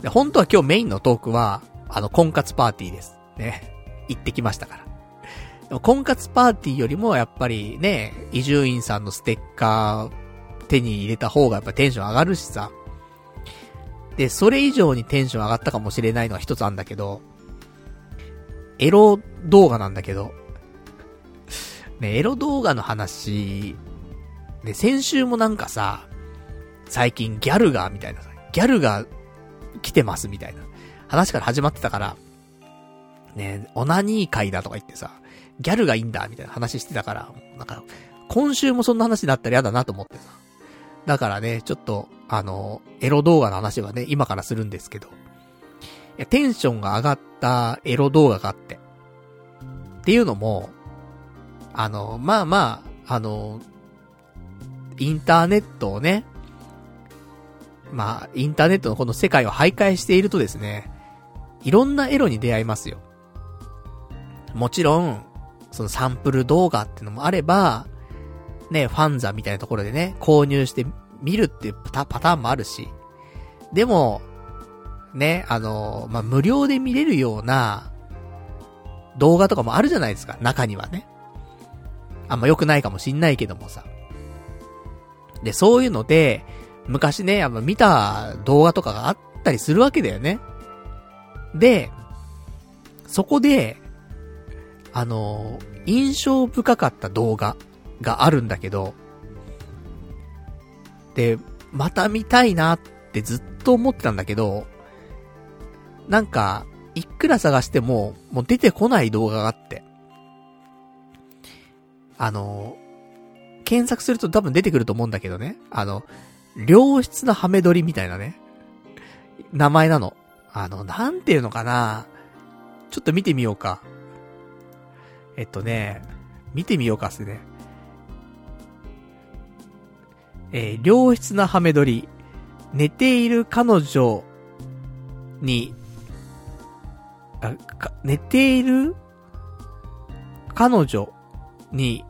で、本当は今日メインのトークは、あの、婚活パーティーです。ね。行ってきましたから。婚活パーティーよりもやっぱりね、伊集院さんのステッカー手に入れた方がやっぱテンション上がるしさ。で、それ以上にテンション上がったかもしれないのは一つあんだけど、エロ動画なんだけど、ね、エロ動画の話、ね、先週もなんかさ、最近ギャルが、みたいなさ、ギャルが来てますみたいな話から始まってたから、ね、オナニー会だとか言ってさ、ギャルがいいんだみたいな話してたから、なんか、今週もそんな話になったら嫌だなと思ってさ。だからね、ちょっと、あの、エロ動画の話はね、今からするんですけど。いや、テンションが上がったエロ動画があって。っていうのも、あの、まあまあ、あの、インターネットをね、まあ、インターネットのこの世界を徘徊しているとですね、いろんなエロに出会いますよ。もちろん、そのサンプル動画ってのもあれば、ね、ファンザみたいなところでね、購入して見るっていうパターンもあるし、でも、ね、あの、まあ、無料で見れるような動画とかもあるじゃないですか、中にはね。あんま良くないかもしんないけどもさ。で、そういうので、昔ね、やっぱ見た動画とかがあったりするわけだよね。で、そこで、あの、印象深かった動画があるんだけど、で、また見たいなってずっと思ってたんだけど、なんか、いくら探しても、もう出てこない動画があって。あの、検索すると多分出てくると思うんだけどね。あの、良質なハメ撮りみたいなね、名前なの。あの、なんていうのかなちょっと見てみようか。えっとね、見てみようかっすね。えー、良質なハメ撮り。寝ている彼女に、あ、か、寝ている彼女に、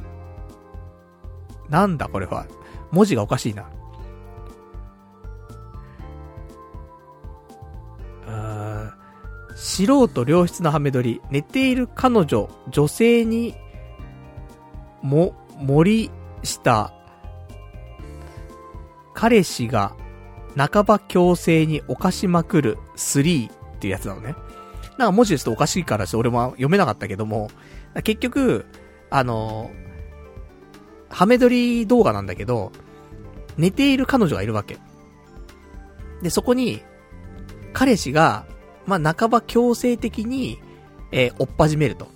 なんだこれは。文字がおかしいな。素人良質なハメ撮り、寝ている彼女、女性に、も、森下、彼氏が、半ば強制に犯しまくる3っていうやつなのね。なんか文字ですとおかしいからして俺も読めなかったけども、結局、あの、ハメ撮り動画なんだけど、寝ている彼女がいるわけ。で、そこに、彼氏が、まあ、半ば強制的に、えー、追っ始めると。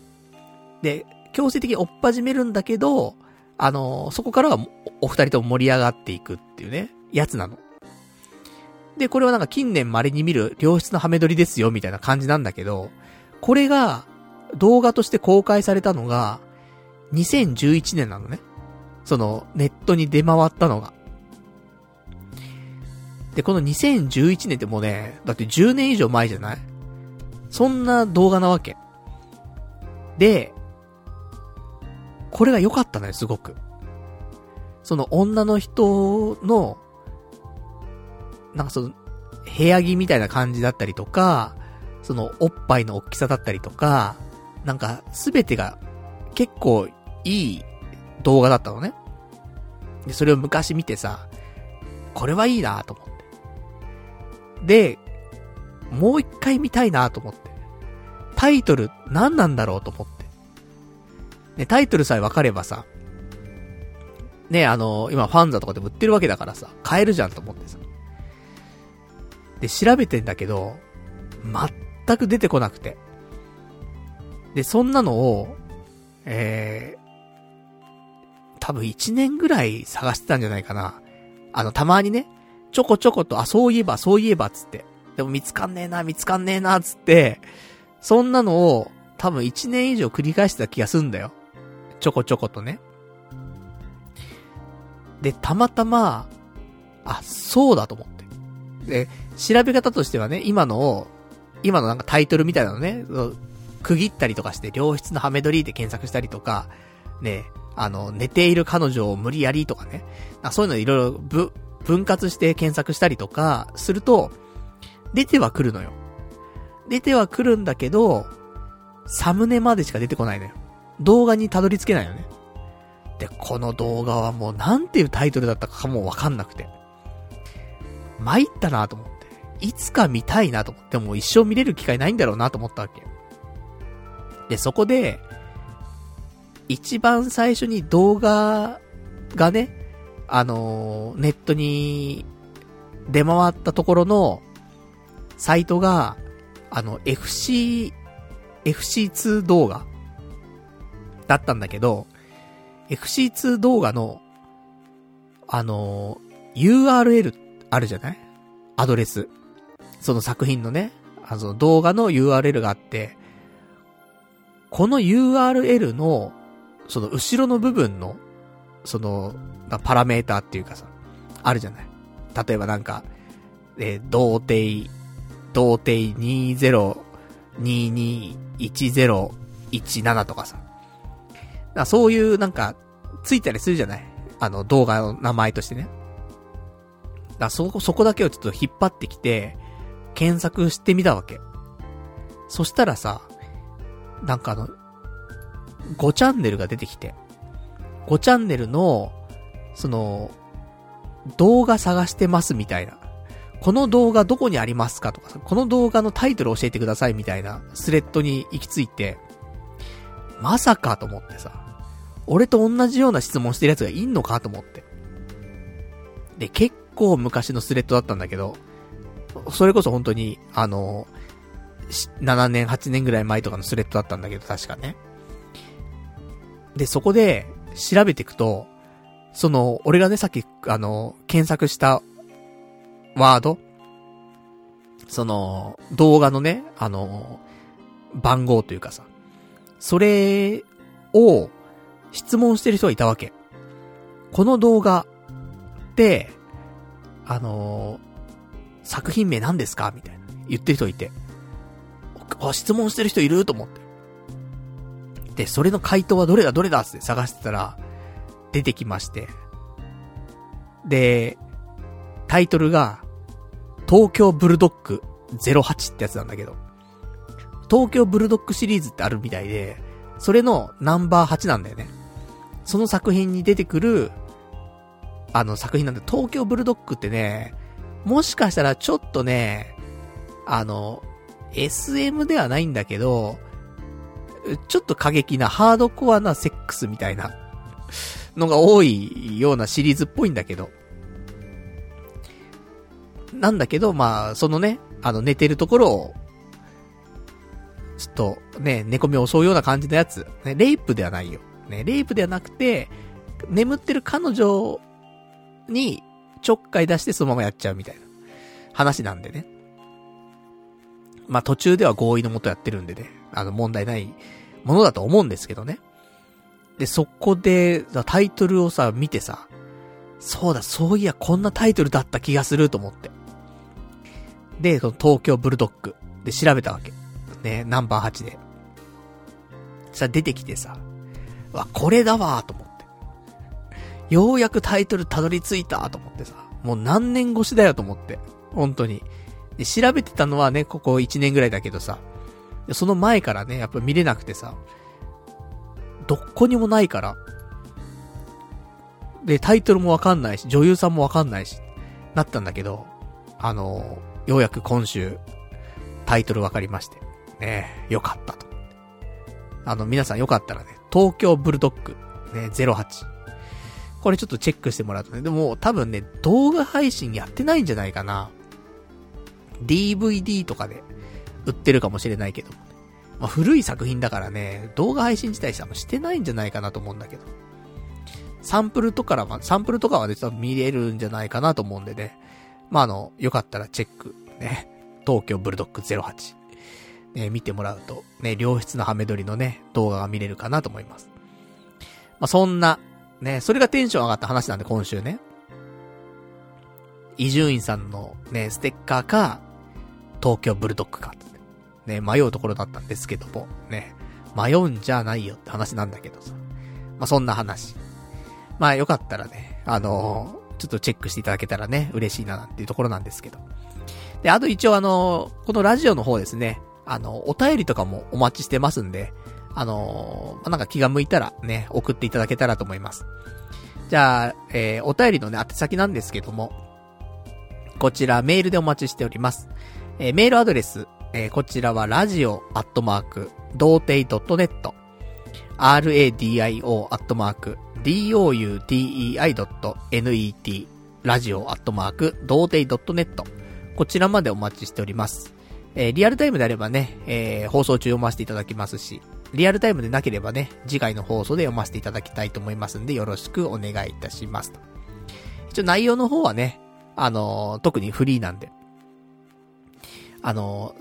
で、強制的に追っ始めるんだけど、あのー、そこからはお二人とも盛り上がっていくっていうね、やつなの。で、これはなんか近年稀に見る良質なハメ撮りですよ、みたいな感じなんだけど、これが、動画として公開されたのが、2011年なのね。その、ネットに出回ったのが。で、この2011年ってもうね、だって10年以上前じゃない？そんな動画なわけ。で、これが良かったのよ、すごく。その女の人の、なんかその、部屋着みたいな感じだったりとか、そのおっぱいの大きさだったりとか、なんかすべてが結構いい動画だったのね。で、それを昔見てさ、これはいいなと思って。で、もう一回見たいなと思って。タイトル何なんだろうと思って。ね、タイトルさえ分かればさ、ね、あの、今ファンザとかでも売ってるわけだからさ、買えるじゃんと思ってさ。で、調べてんだけど、全く出てこなくて。で、そんなのを、えー、多分1年ぐらい探してたんじゃないかな。あの、たまにね、ちょこちょこと、あ、そういえば、そういえば、つって。でも見つかんねえな、見つかんねえな、つって、そんなのを、多分1年以上繰り返してた気がすんだよ。ちょこちょことね。で、たまたま、あ、そうだと思って。で、調べ方としてはね、今のを、今のなんかタイトルみたいなのね、区切ったりとかして、良質なハメ撮りで検索したりとか、ね、あの、寝ている彼女を無理やりとかね、そういうのいろいろぶ、分割して検索したりとか、すると、出ては来るのよ。出ては来るんだけど、サムネまでしか出てこないのよ。動画にたどり着けないよね。で、この動画はもうなんていうタイトルだったかもわかんなくて。参ったなと思って。いつか見たいなと思って、もう一生見れる機会ないんだろうなと思ったわけ。で、そこで、一番最初に動画がね、あの、ネットに出回ったところのサイトが、あの、FC、FC2 動画だったんだけど、FC2 動画の、あの、URL あるじゃない？アドレス。その作品のね、あの動画の URL があって、この URL の、その後ろの部分の、その、パラメーターっていうかさ、あるじゃない。例えばなんか、えー、童貞、童貞20221017とかさ。かそういうなんか、ついたりするじゃない？あの動画の名前としてね。だそこ、そこだけをちょっと引っ張ってきて、検索してみたわけ。そしたらさ、なんかあの、5チャンネルが出てきて、5チャンネルの、その、動画探してますみたいな。この動画どこにありますかとかさこの動画のタイトル教えてくださいみたいなスレッドに行き着いて、まさかと思ってさ、俺と同じような質問してる奴がいんのかと思って。で、結構昔のスレッドだったんだけど、それこそ本当に、あの、7年、8年ぐらい前とかのスレッドだったんだけど、確かね。で、そこで、調べていくと、その、俺がね、さっき、あの、検索したワードその、動画のね、あの、番号というかさ、それを質問してる人がいたわけ。この動画って、あの作品名何ですか？みたいな。言ってる人いて。あ、質問してる人いる？と思って。で、それの回答はどれだ？どれだ？って探してたら、出てきまして。で、タイトルが、東京ブルドッグ08ってやつなんだけど、東京ブルドッグシリーズってあるみたいで、それのナンバー8なんだよね。その作品に出てくる、あの作品なんで、東京ブルドッグってね、もしかしたらちょっとね、あの、SM ではないんだけど、ちょっと過激なハードコアなセックスみたいなのが多いようなシリーズっぽいんだけど。なんだけど、まあ、そのね、あの寝てるところを、ちょっとね、寝込みを襲うような感じのやつ。ね、レイプではないよ。ね、レイプではなくて、眠ってる彼女にちょっかい出してそのままやっちゃうみたいな話なんでね。まあ途中では合意のもとやってるんでね、あの問題ないものだと思うんですけどね。で、そこで、タイトルをさ、見てさ、そうだ、そういや、こんなタイトルだった気がすると思って。で、その東京ブルドッグで調べたわけ。ね、ナンバー8で。さ、出てきてさ、わ、これだわと思って。ようやくタイトルたどり着いたと思ってさ。もう何年越しだよと思って。本当に。で、調べてたのはね、ここ1年ぐらいだけどさ。その前からね、やっぱ見れなくてさ。どこにもないから。で、タイトルもわかんないし、女優さんもわかんないし、なったんだけど、あのようやく今週、タイトルわかりまして。ねえよかったと。あの、皆さんよかったらね、東京ブルドッグ、ね、08。これちょっとチェックしてもらうとね、でも多分ね、動画配信やってないんじゃないかな。DVD とかで売ってるかもしれないけど、まあ、古い作品だからね、動画配信自体したもしてないんじゃないかなと思うんだけど。サンプルとかは、サンプルとかはね、多分見れるんじゃないかなと思うんでね。まあ、あの、よかったらチェック、ね。東京ブルドック08。ね、見てもらうと、ね、良質なハメ撮りのね、動画が見れるかなと思います。まあ、そんな、ね、それがテンション上がった話なんで、今週ね。伊集院さんのね、ステッカーか、東京ブルドッグか、ね、迷うところだったんですけども、ね、迷うんじゃないよって話なんだけどさ。まあ、そんな話。まあ、よかったらね、あのー、ちょっとチェックしていただけたらね、嬉しいななんていうところなんですけど。で、あと一応あのー、このラジオの方ですね、あの、お便りとかもお待ちしてますんで、あのー、なんか気が向いたらね、送っていただけたらと思います。じゃあ、えー、お便りのね、宛先なんですけども、こちらメールでお待ちしております。えー、メールアドレス、えー、こちらはラジオアットマーク、童貞 .net、radio アットマーク、doutei.net、ラジオアットマーク、童貞 .net、こちらまでお待ちしております。えー、リアルタイムであればね、えー、放送中読ませていただきますし、リアルタイムでなければね、次回の放送で読ませていただきたいと思いますんで、よろしくお願いいたします。一応内容の方はね、あのー、特にフリーなんで、あの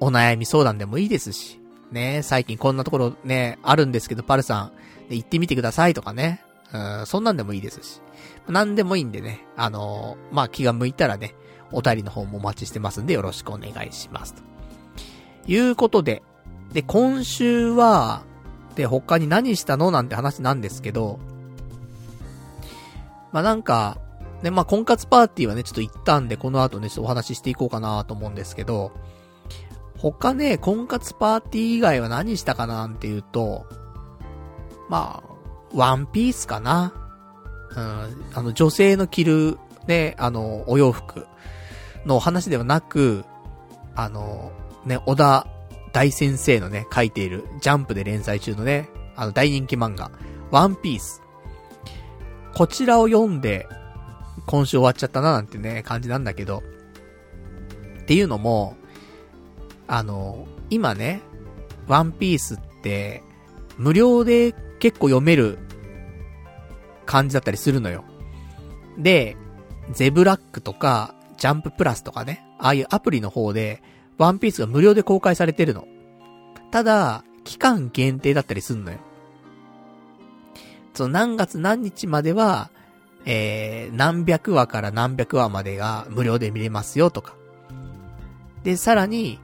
お悩み相談でもいいですし、ね、最近こんなところね、あるんですけど、パルさん、行ってみてくださいとかね、うん、そんなんでもいいですし、なんでもいいんでね、あのー、まあ、気が向いたらね、お便りの方もお待ちしてますんでよろしくお願いします。と。いうことで、で、今週は、で、他に何したの？なんて話なんですけど、まあ、なんか、ね、まあ、婚活パーティーはね、ちょっと行ったんで、この後ね、ちょっとお話ししていこうかなと思うんですけど、他ね、婚活パーティー以外は何したかなっていうと、まあ、ワンピースかな。うん、あの、女性の着る、ね、あの、お洋服の話ではなく、あの、ね、小田大先生のね、書いている、ジャンプで連載中のね、あの、大人気漫画、ワンピース。こちらを読んで、今週終わっちゃったななんてね、感じなんだけど、っていうのも、あの、今ね、ワンピースって、無料で結構読める感じだったりするのよ。で、ゼブラックとか、ジャンププラスとかね、ああいうアプリの方で、ワンピースが無料で公開されてるの。ただ、期間限定だったりすんのよ。その何月何日までは、えー、何百話から何百話までが無料で見れますよとか。で、さらに、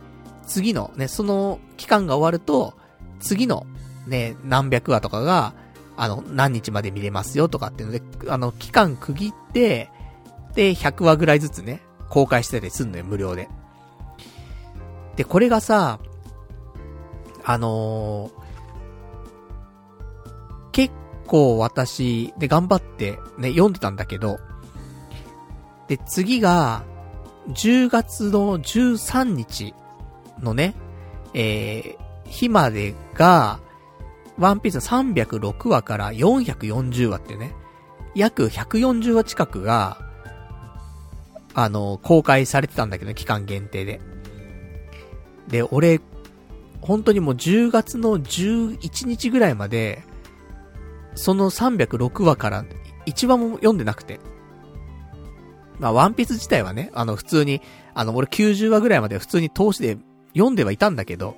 次のね、その期間が終わると、次のね、何百話とかが、あの、何日まで見れますよとかっていうので、あの、期間区切って、で、100話ぐらいずつね、公開してたりすんのよ、無料で。で、これがさ、あのー、結構私、で、頑張ってね、読んでたんだけど、で、次が、10月の13日のね、えー、日までが、ワンピース306話から440話ってね、約140話近くが、あの、公開されてたんだけど、期間限定で。で、俺、本当にもう10月の11日ぐらいまで、その306話から1話も読んでなくて。まあ、ワンピース自体はね、あの、普通に、あの、俺90話ぐらいまで普通に投資で読んではいたんだけど、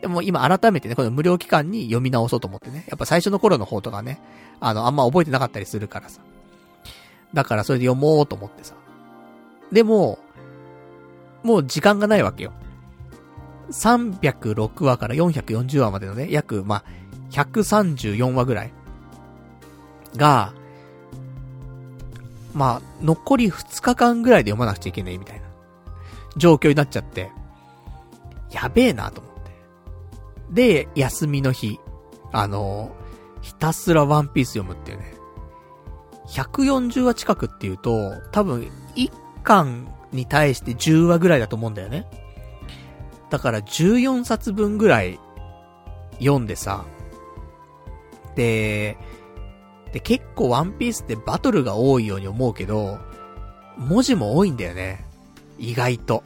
でも今改めてね、この無料期間に読み直そうと思ってね。やっぱ最初の頃の方とかね、あの、あんま覚えてなかったりするからさ。だからそれで読もうと思ってさ。でも、もう時間がないわけよ。306話から440話までのね、約、まあ、134話ぐらいが、まあ、残り2日間ぐらいで読まなくちゃいけないみたいな状況になっちゃって、やべえなと思って。で、休みの日、あの、ひたすらワンピース読むっていうね。140話近くっていうと、多分、1巻に対して10話ぐらいだと思うんだよね。だから14冊分ぐらい読んでさ、で、で、結構ワンピースってバトルが多いように思うけど、文字も多いんだよね。意外と。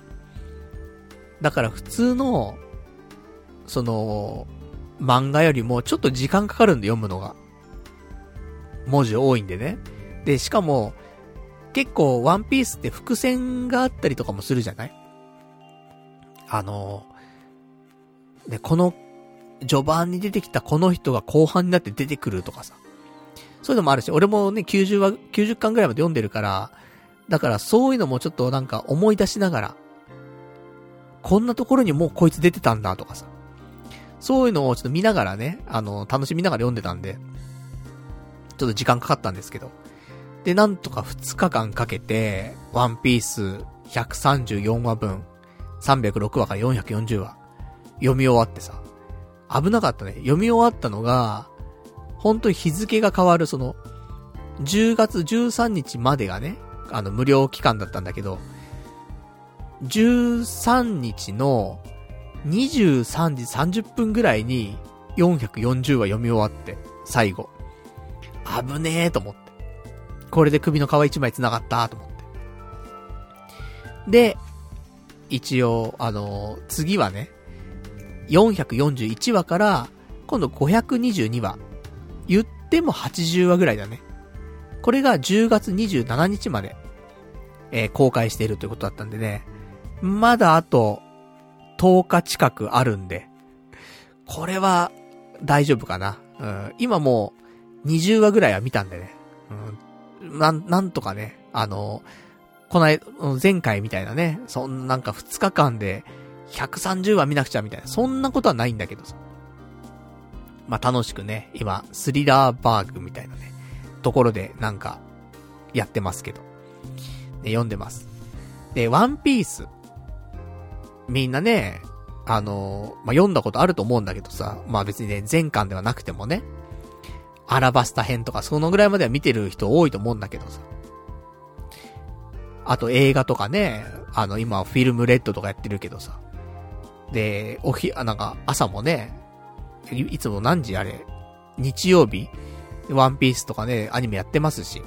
だから普通の、その、漫画よりもちょっと時間かかるんで読むのが。文字多いんでね。で、しかも、結構ワンピースって伏線があったりとかもするじゃない？あの、ね、この、序盤に出てきたこの人が後半になって出てくるとかさ。そういうのもあるし、俺もね、90話、90巻ぐらいまで読んでるから、だからそういうのもちょっとなんか思い出しながら、こんなところにもうこいつ出てたんだとかさ。そういうのをちょっと見ながらね、あの、楽しみながら読んでたんで、ちょっと時間かかったんですけど。で、なんとか2日間かけて、ワンピース134話分、306話から440話、読み終わってさ、危なかったね。読み終わったのが、本当に日付が変わる、その、10月13日までがね、あの、無料期間だったんだけど、13日の23時30分ぐらいに440話読み終わって、最後。危ねえと思って。これで首の皮一枚繋がったと思って。で、一応、あの次はね、441話から、今度522話言っても80話ぐらいだね。これが10月27日まで、えー、公開しているということだったんでね。まだあと、10日近くあるんで、これは、大丈夫かな。うん、今もう、20話ぐらいは見たんでね。うん、なん、なんとかね、あの、この間、前回みたいなね、そんなんか2日間で、130話見なくちゃみたいな、そんなことはないんだけどさ。まあ、楽しくね、今、スリラーバーグみたいなね、ところでなんか、やってますけど。ね、読んでます。で、ワンピース。みんなね、あのまあ、読んだことあると思うんだけどさ、まあ別にね、前巻ではなくてもね、アラバスタ編とかそのぐらいまでは見てる人多いと思うんだけどさ。あと映画とかね、あの今フィルムレッドとかやってるけどさ。で、おひ、あ、なんか朝もね、いいつも何時あれ日曜日ワンピースとかね、アニメやってますし。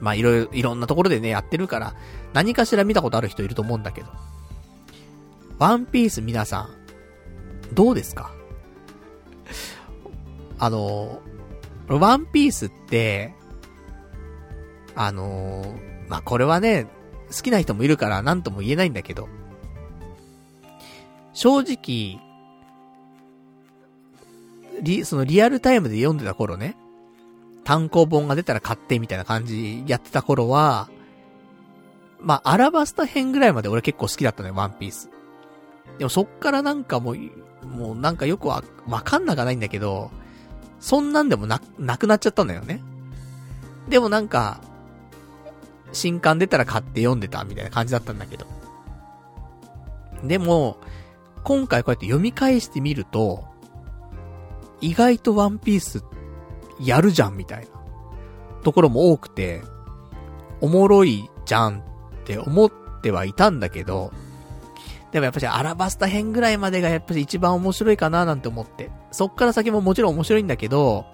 まあいろいろ、いろんなところでね、やってるから、何かしら見たことある人いると思うんだけど。ワンピース皆さん、どうですか？あの、ワンピースって、あのまあ、これはね、好きな人もいるから何とも言えないんだけど、正直、リ、そのリアルタイムで読んでた頃ね、単行本が出たら買ってみたいな感じやってた頃は、まあ、アラバスタ編ぐらいまで俺結構好きだったのよ、ワンピース。でもそっからなんかもう、もうなんかよくわ、わかんなかないんだけど、そんなんでもな、なくなっちゃったんだよね。でもなんか、新刊出たら買って読んでたみたいな感じだったんだけど。でも、今回こうやって読み返してみると、意外とワンピースやるじゃんみたいなところも多くて、おもろいじゃんって思ってはいたんだけど、でもやっぱりアラバスタ編ぐらいまでがやっぱり一番面白いかななんて思って。そっから先ももちろん面白いんだけど、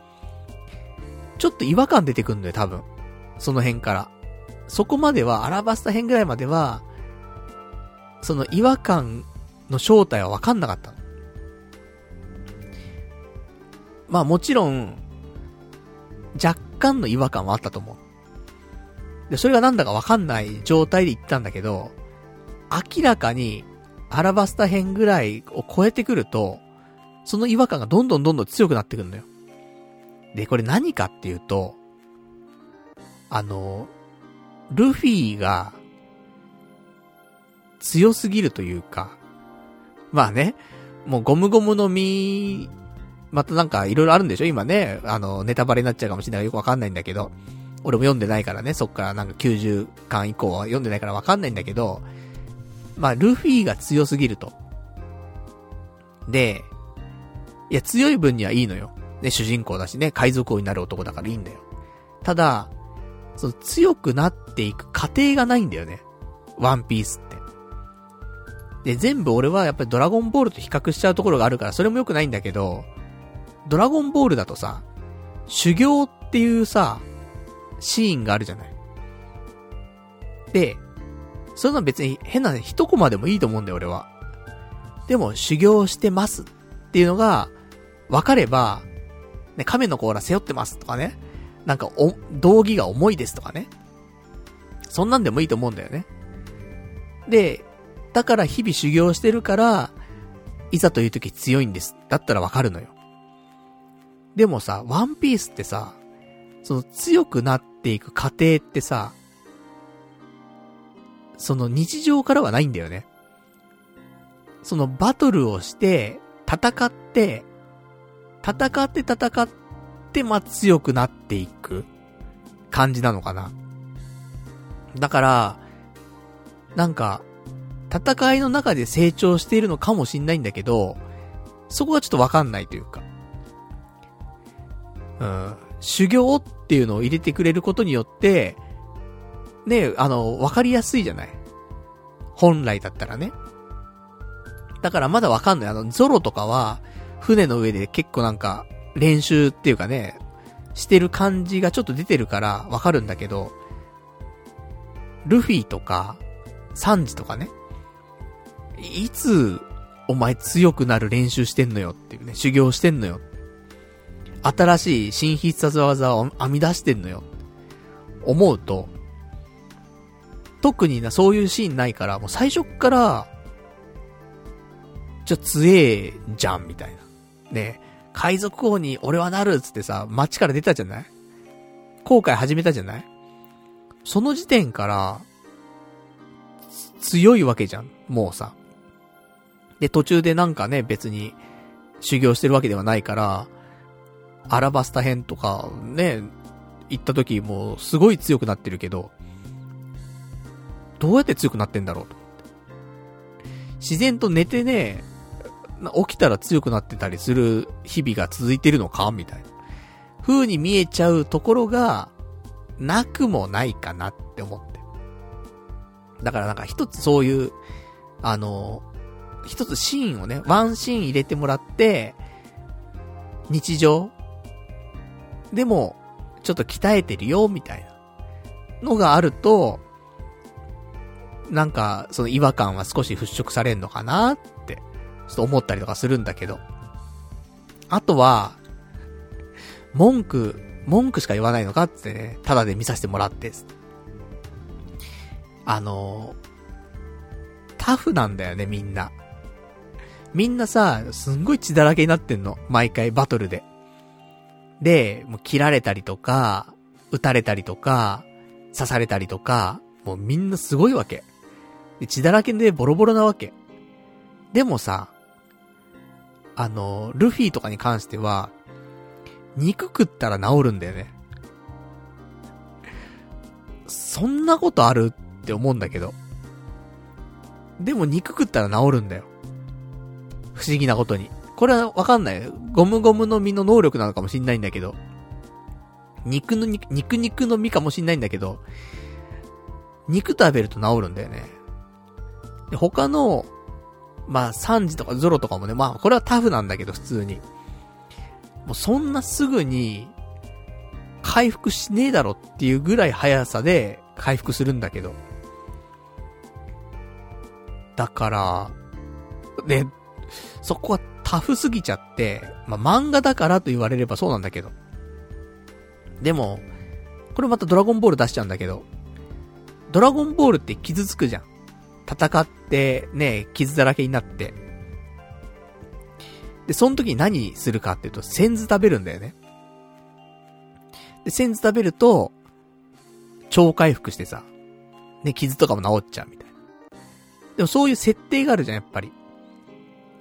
ちょっと違和感出てくんだよ、多分。その辺から。そこまでは、アラバスタ編ぐらいまでは、その違和感の正体はわかんなかった。まあもちろん、若干の違和感はあったと思う。で、それがなんだかわかんない状態で行ったんだけど、明らかに、アラバスタ編ぐらいを超えてくると、その違和感がどんどんどんどん強くなってくるのよ。で、これ何かっていうと、あの、ルフィが、強すぎるというか、まあね、もうゴムゴムの実またなんかいろいろあるんでしょ？今ね、あの、ネタバレになっちゃうかもしれないからよくわかんないんだけど、俺も読んでないからね、そっからなんか90巻以降は読んでないからわかんないんだけど、まあ、ルフィが強すぎると。で、いや、強い分にはいいのよ。ね、主人公だしね、海賊王になる男だからいいんだよ。ただ、その強くなっていく過程がないんだよね。ワンピースって。で、全部俺はやっぱりドラゴンボールと比較しちゃうところがあるから、それも良くないんだけど、ドラゴンボールだとさ、修行っていうさ、シーンがあるじゃない。で、そんな別に変な一コマでもいいと思うんだよ、俺は。でも、修行してますっていうのが、分かれば、ね、亀の甲羅背負ってますとかね。なんか、お、道着が重いですとかね。そんなんでもいいと思うんだよね。で、だから日々修行してるから、いざという時強いんです。だったらわかるのよ。でもさ、ワンピースってさ、その強くなっていく過程ってさ、その日常からはないんだよね。そのバトルをして、戦って、戦って戦って、まあ、強くなっていく感じなのかな。だから、なんか、戦いの中で成長しているのかもしんないんだけど、そこがちょっとわかんないというか。うん。修行っていうのを入れてくれることによって、ね、あの、わかりやすいじゃない？本来だったらね。だからまだわかんない。あの、ゾロとかは、船の上で結構なんか、練習っていうかね、してる感じがちょっと出てるからわかるんだけど、ルフィとか、サンジとかね、いつ、お前強くなる練習してんのよっていうね、修行してんのよ。新しい新必殺技を編み出してんのよ。思うと、特にな、そういうシーンないから、もう最初っから、じゃ、強えじゃん、みたいな。ね海賊王に俺はなるっつってさ、街から出たじゃない？後悔始めたじゃない？その時点から、強いわけじゃん、もうさ。で、途中でなんかね、別に、修行してるわけではないから、アラバスタ編とか、ね、行った時もすごい強くなってるけど、どうやって強くなってんだろうと。自然と寝てね、起きたら強くなってたりする日々が続いてるのか？みたいな。風に見えちゃうところが、なくもないかなって思って。だからなんか一つそういう、あの、一つシーンをね、ワンシーン入れてもらって、日常でも、ちょっと鍛えてるよ、みたいなのがあると、なんか、その違和感は少し払拭されんのかな？って、ちょっと思ったりとかするんだけど。あとは、文句、文句しか言わないのかってね、ただで見させてもらって。あの、タフなんだよね、みんな。みんなさ、すんごい血だらけになってんの。毎回バトルで。で、もう切られたりとか、撃たれたりとか、刺されたりとか、もうみんなすごいわけ。血だらけでボロボロなわけ。でもさ、あの、ルフィとかに関しては、肉食ったら治るんだよね。そんなことあるって思うんだけど。でも肉食ったら治るんだよ。不思議なことに。これはわかんない。ゴムゴムの実の能力なのかもしんないんだけど。肉の肉、肉肉の実かもしんないんだけど、肉食べると治るんだよね。で、他の、まあ、サンジとかゾロとかもね、まあ、これはタフなんだけど、普通に。もうそんなすぐに、回復しねえだろっていうぐらい速さで回復するんだけど。だから、ね、そこはタフすぎちゃって、まあ、漫画だからと言われればそうなんだけど。でも、これまたドラゴンボール出しちゃうんだけど、ドラゴンボールって傷つくじゃん。戦って、ね、傷だらけになって。で、その時に何するかっていうと、センズ食べるんだよね。で、センズ食べると、超回復してさ、ね、傷とかも治っちゃうみたいな。でもそういう設定があるじゃん、やっぱり。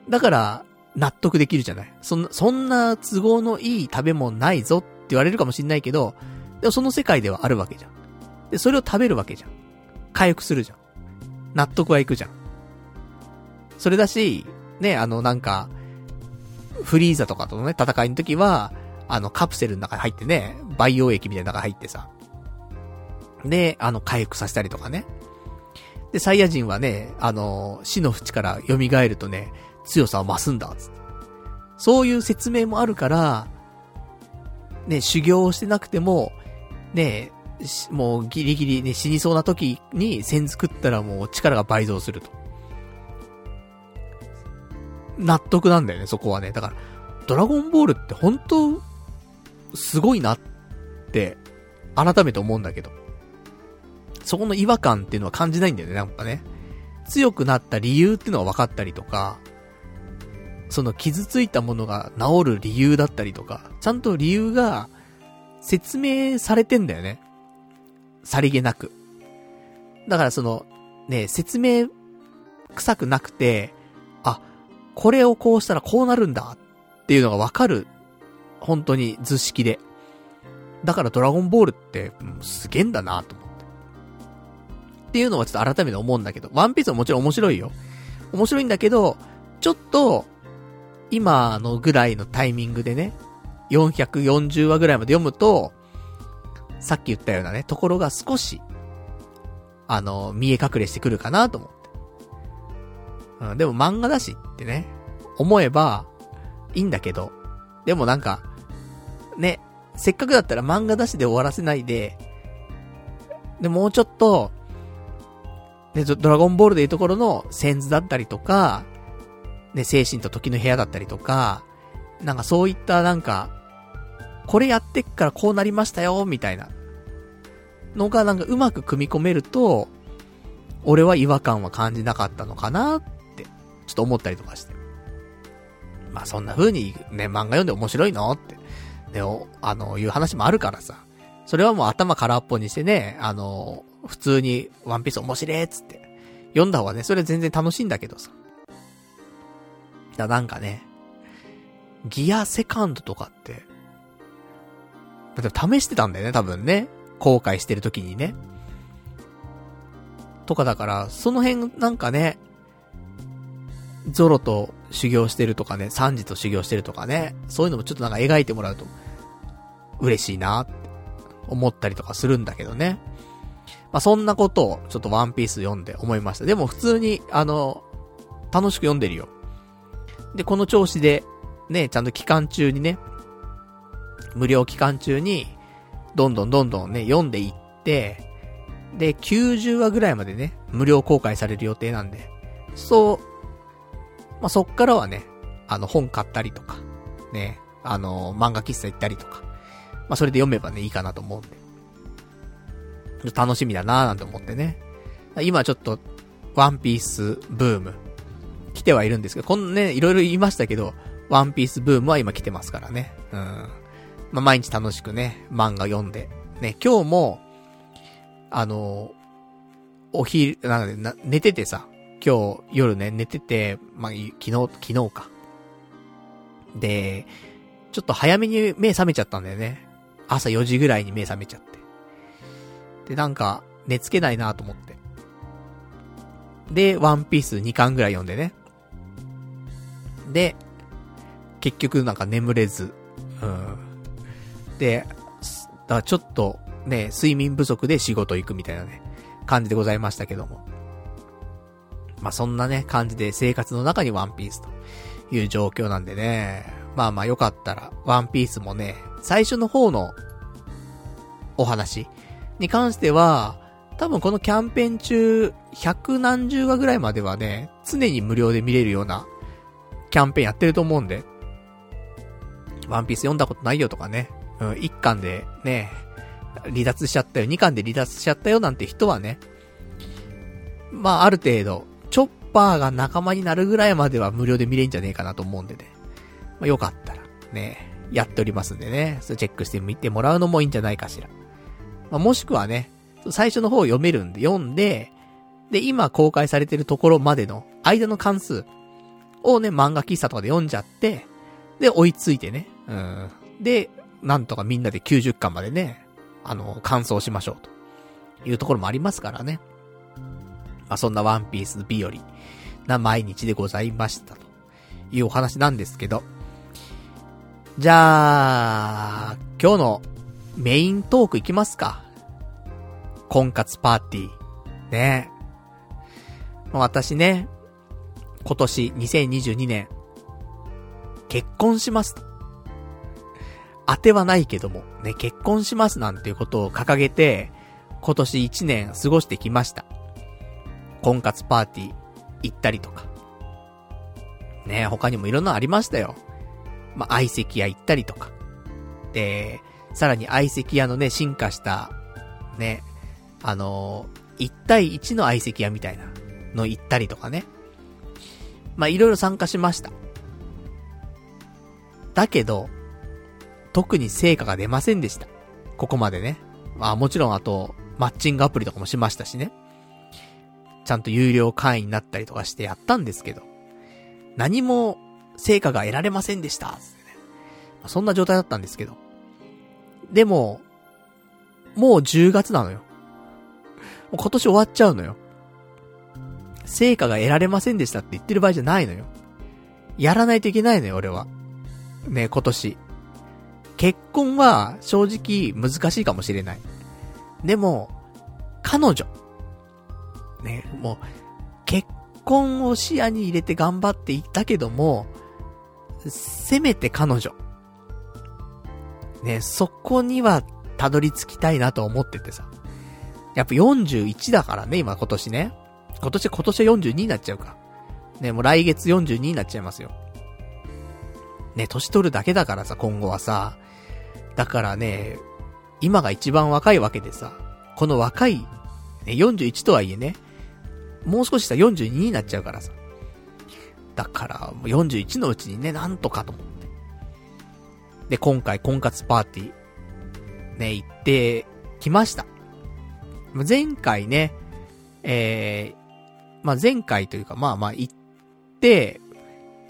だから、納得できるじゃない。そんな、そんな都合のいい食べ物ないぞって言われるかもしんないけど、でもその世界ではあるわけじゃん。で、それを食べるわけじゃん。回復するじゃん。納得はいくじゃん。それだし、ね、あの、なんか、フリーザとかとのね、戦いの時は、あの、カプセルの中に入ってね、培養液みたいな中に入ってさ。で、あの、回復させたりとかね。で、サイヤ人はね、あの、死の淵から蘇るとね、強さを増すんだ、つって。そういう説明もあるから、ね、修行をしてなくても、ね、もうギリギリね、死にそうな時に線作ったらもう力が倍増すると。納得なんだよね、そこはね。だから、ドラゴンボールって本当すごいなって、改めて思うんだけど。そこの違和感っていうのは感じないんだよね、なんかね。強くなった理由っていうのが分かったりとか、その傷ついたものが治る理由だったりとか、ちゃんと理由が説明されてんだよね。さりげなく。だからその、ね、説明臭くなくて、あ、これをこうしたらこうなるんだっていうのがわかる。本当に図式で。だからドラゴンボールって、すげえんだなと思って。っていうのはちょっと改めて思うんだけど、ワンピースはもちろん面白いよ。面白いんだけど、ちょっと、今のぐらいのタイミングでね、440話ぐらいまで読むと、さっき言ったようなね、ところが少し、あの、見え隠れしてくるかなと思って。うん、でも漫画だしってね、思えば、いいんだけど、でもなんか、ね、せっかくだったら漫画だしで終わらせないで、で、もうちょっと、ね、ドラゴンボールでいうところの、センズだったりとか、ね、精神と時の部屋だったりとか、なんかそういったなんか、これやってっからこうなりましたよ、みたいな。のがなんかうまく組み込めると、俺は違和感は感じなかったのかなって、ちょっと思ったりとかして。まあそんな風にね、漫画読んで面白いのって、ね、あの、いう話もあるからさ。それはもう頭空っぽにしてね、あの、普通にワンピース面白いっつって、読んだ方がね、それ全然楽しいんだけどさ。だなんかね、ギアセカンドとかって、試してたんだよね、多分ね。後悔してる時にね。とかだから、その辺なんかね、ゾロと修行してるとかね、サンジと修行してるとかね、そういうのもちょっとなんか描いてもらうと、嬉しいなって思ったりとかするんだけどね。まあ、そんなことをちょっとワンピース読んで思いました。でも普通に、あの、楽しく読んでるよ。で、この調子で、ね、ちゃんと期間中にね、無料期間中に、どんどんどんどんね、読んでいって、で、90話ぐらいまでね、無料公開される予定なんで、そう、まあ、そっからはね、あの、本買ったりとか、ね、あの、漫画喫茶行ったりとか、まあ、それで読めばね、いいかなと思うんで。楽しみだなーなんて思ってね。今ちょっと、ワンピースブーム、来てはいるんですけど、こんね、いろいろ言いましたけど、ワンピースブームは今来てますからね。うん。まあ、毎日楽しくね、漫画読んで。ね、今日も、あの、お昼、なんで、寝ててさ、今日夜ね、寝てて、まあ、昨日、昨日か。で、ちょっと早めに目覚めちゃったんだよね。朝4時ぐらいに目覚めちゃって。で、なんか、寝つけないなと思って。で、ワンピース2巻ぐらい読んでね。で、結局なんか眠れず、うん。で、だちょっとね、睡眠不足で仕事行くみたいなね、感じでございましたけども。まあ、そんなね、感じで生活の中にワンピースという状況なんでね。まあまあよかったら、ワンピースもね、最初の方のお話に関しては、多分このキャンペーン中、百何十話ぐらいまではね、常に無料で見れるようなキャンペーンやってると思うんで、ワンピース読んだことないよとかね、うん、1巻でね、離脱しちゃったよ、2巻で離脱しちゃったよなんて人はね、まあある程度、チョッパーが仲間になるぐらいまでは無料で見れんじゃねえかなと思うんでね。まあよかったら、ね、やっておりますんでね、それチェックしてみてもらうのもいいんじゃないかしら。まあもしくはね、最初の方読めるんで読んで、で、今公開されてるところまでの間の関数をね、漫画喫茶とかで読んじゃって、で、追いついてね。うん。で、なんとかみんなで90巻までね、あの、完走しましょうと。いうところもありますからね。まあ、そんなワンピース日和な毎日でございましたというお話なんですけど。じゃあ、今日のメイントークいきますか。婚活パーティー。ね私ね、今年2022年、結婚しますと。当てはないけども、ね、結婚しますなんていうことを掲げて、今年1年過ごしてきました。婚活パーティー行ったりとか。ね他にもいろんなありましたよ。まあ、相席屋行ったりとか。で、さらに相席屋のね、進化した、ね、あのー、1対1の相席屋みたいなの行ったりとかね。まあ、いろいろ参加しました。だけど、特に成果が出ませんでした。ここまでね。まあもちろんあと、マッチングアプリとかもしましたしね。ちゃんと有料会員になったりとかしてやったんですけど、何も成果が得られませんでした。そんな状態だったんですけど。でも、もう10月なのよ。もう今年終わっちゃうのよ。成果が得られませんでしたって言ってる場合じゃないのよ。やらないといけないのよ、俺は。ね、今年。結婚は正直難しいかもしれない。でも、彼女。ね、もう、結婚を視野に入れて頑張っていったけども、せめて彼女。ね、そこにはたどり着きたいなと思っててさ。やっぱ41だからね、今今年ね。今年、今年は42になっちゃうか。ね、もう来月42になっちゃいますよ。ね、年取るだけだからさ、今後はさ。だからね、今が一番若いわけでさ、この若い、ね、41とはいえね、もう少ししたら42になっちゃうからさ。だから、41のうちにね、なんとかと思って。で、今回、婚活パーティー、ね、行ってきました。前回ね、えー、まあ、前回というか、まあまあ行って、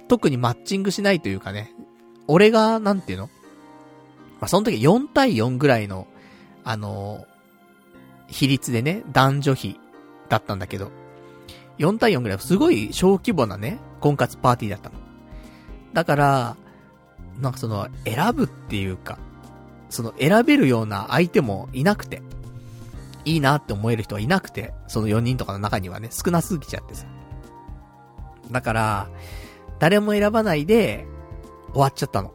特にマッチングしないというかね、俺が、なんていうのまあ、その時4対4ぐらいの、あのー、比率でね、男女比だったんだけど、4対4ぐらいすごい小規模なね、婚活パーティーだったの。だから、なんかその、選ぶっていうか、その選べるような相手もいなくて、いいなって思える人はいなくて、その4人とかの中にはね、少なすぎちゃってさ。だから、誰も選ばないで、終わっちゃったの。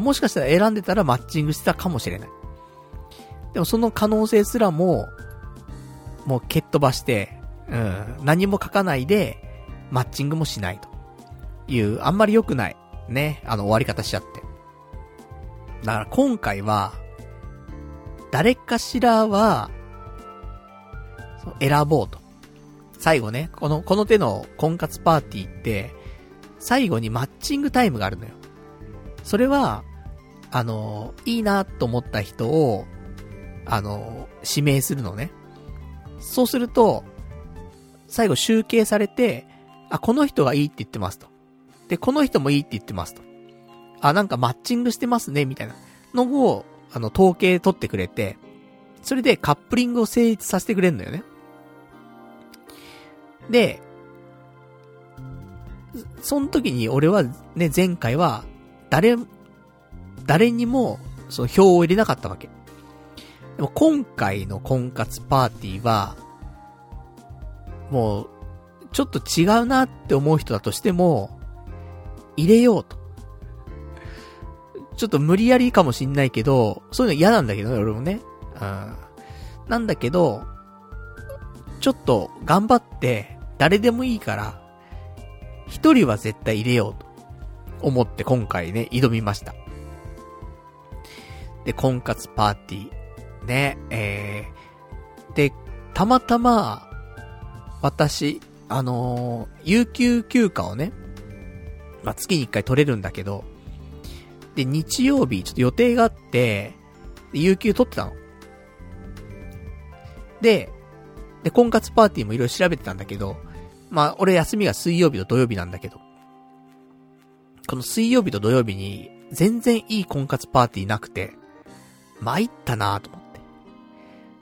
もしかしたら選んでたらマッチングしてたかもしれない。でもその可能性すらも、もう蹴っ飛ばして、うん、何も書かないで、マッチングもしないと。いう、あんまり良くない、ね、あの終わり方しちゃって。だから今回は、誰かしらは、選ぼうと。最後ね、この、この手の婚活パーティーって、最後にマッチングタイムがあるのよ。それは、あの、いいなと思った人を、あの、指名するのね。そうすると、最後集計されて、あ、この人がいいって言ってますと。で、この人もいいって言ってますと。あ、なんかマッチングしてますね、みたいなのを、あの、統計取ってくれて、それでカップリングを成立させてくれるのよね。で、その時に俺はね、前回は、誰、誰にも、その票を入れなかったわけ。でも今回の婚活パーティーは、もう、ちょっと違うなって思う人だとしても、入れようと。ちょっと無理やりかもしんないけど、そういうの嫌なんだけどね、俺もね。うん。なんだけど、ちょっと頑張って、誰でもいいから、一人は絶対入れようと思って今回ね、挑みました。で、婚活パーティー、ね、えー、で、たまたま、私、あのー、有給休暇をね、まあ、月に一回取れるんだけど、で、日曜日、ちょっと予定があって、有給取ってたの。で、で、婚活パーティーもいろいろ調べてたんだけど、まあ、俺休みが水曜日と土曜日なんだけど、この水曜日と土曜日に全然いい婚活パーティーなくて、参ったなと思っ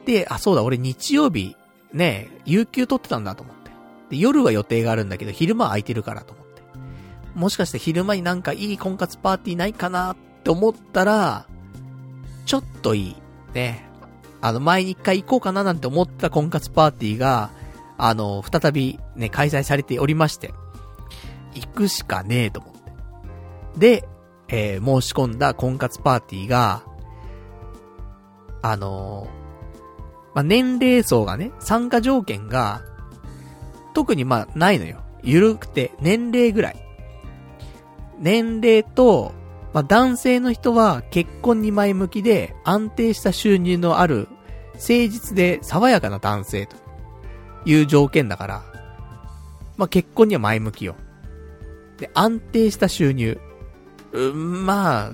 て。で、あ、そうだ、俺日曜日、ね、有給取ってたんだと思って。で、夜は予定があるんだけど、昼間空いてるからと思って。もしかして昼間になんかいい婚活パーティーないかなって思ったら、ちょっといい。ね。あの、前に一回行こうかななんて思った婚活パーティーが、あの、再びね、開催されておりまして、行くしかねえと思って。で、えー、申し込んだ婚活パーティーが、あの、まあ、年齢層がね、参加条件が、特にま、ないのよ。ゆるくて、年齢ぐらい。年齢と、まあ、男性の人は結婚に前向きで安定した収入のある誠実で爽やかな男性という条件だから、まあ、結婚には前向きよ。で、安定した収入。うん、まあ、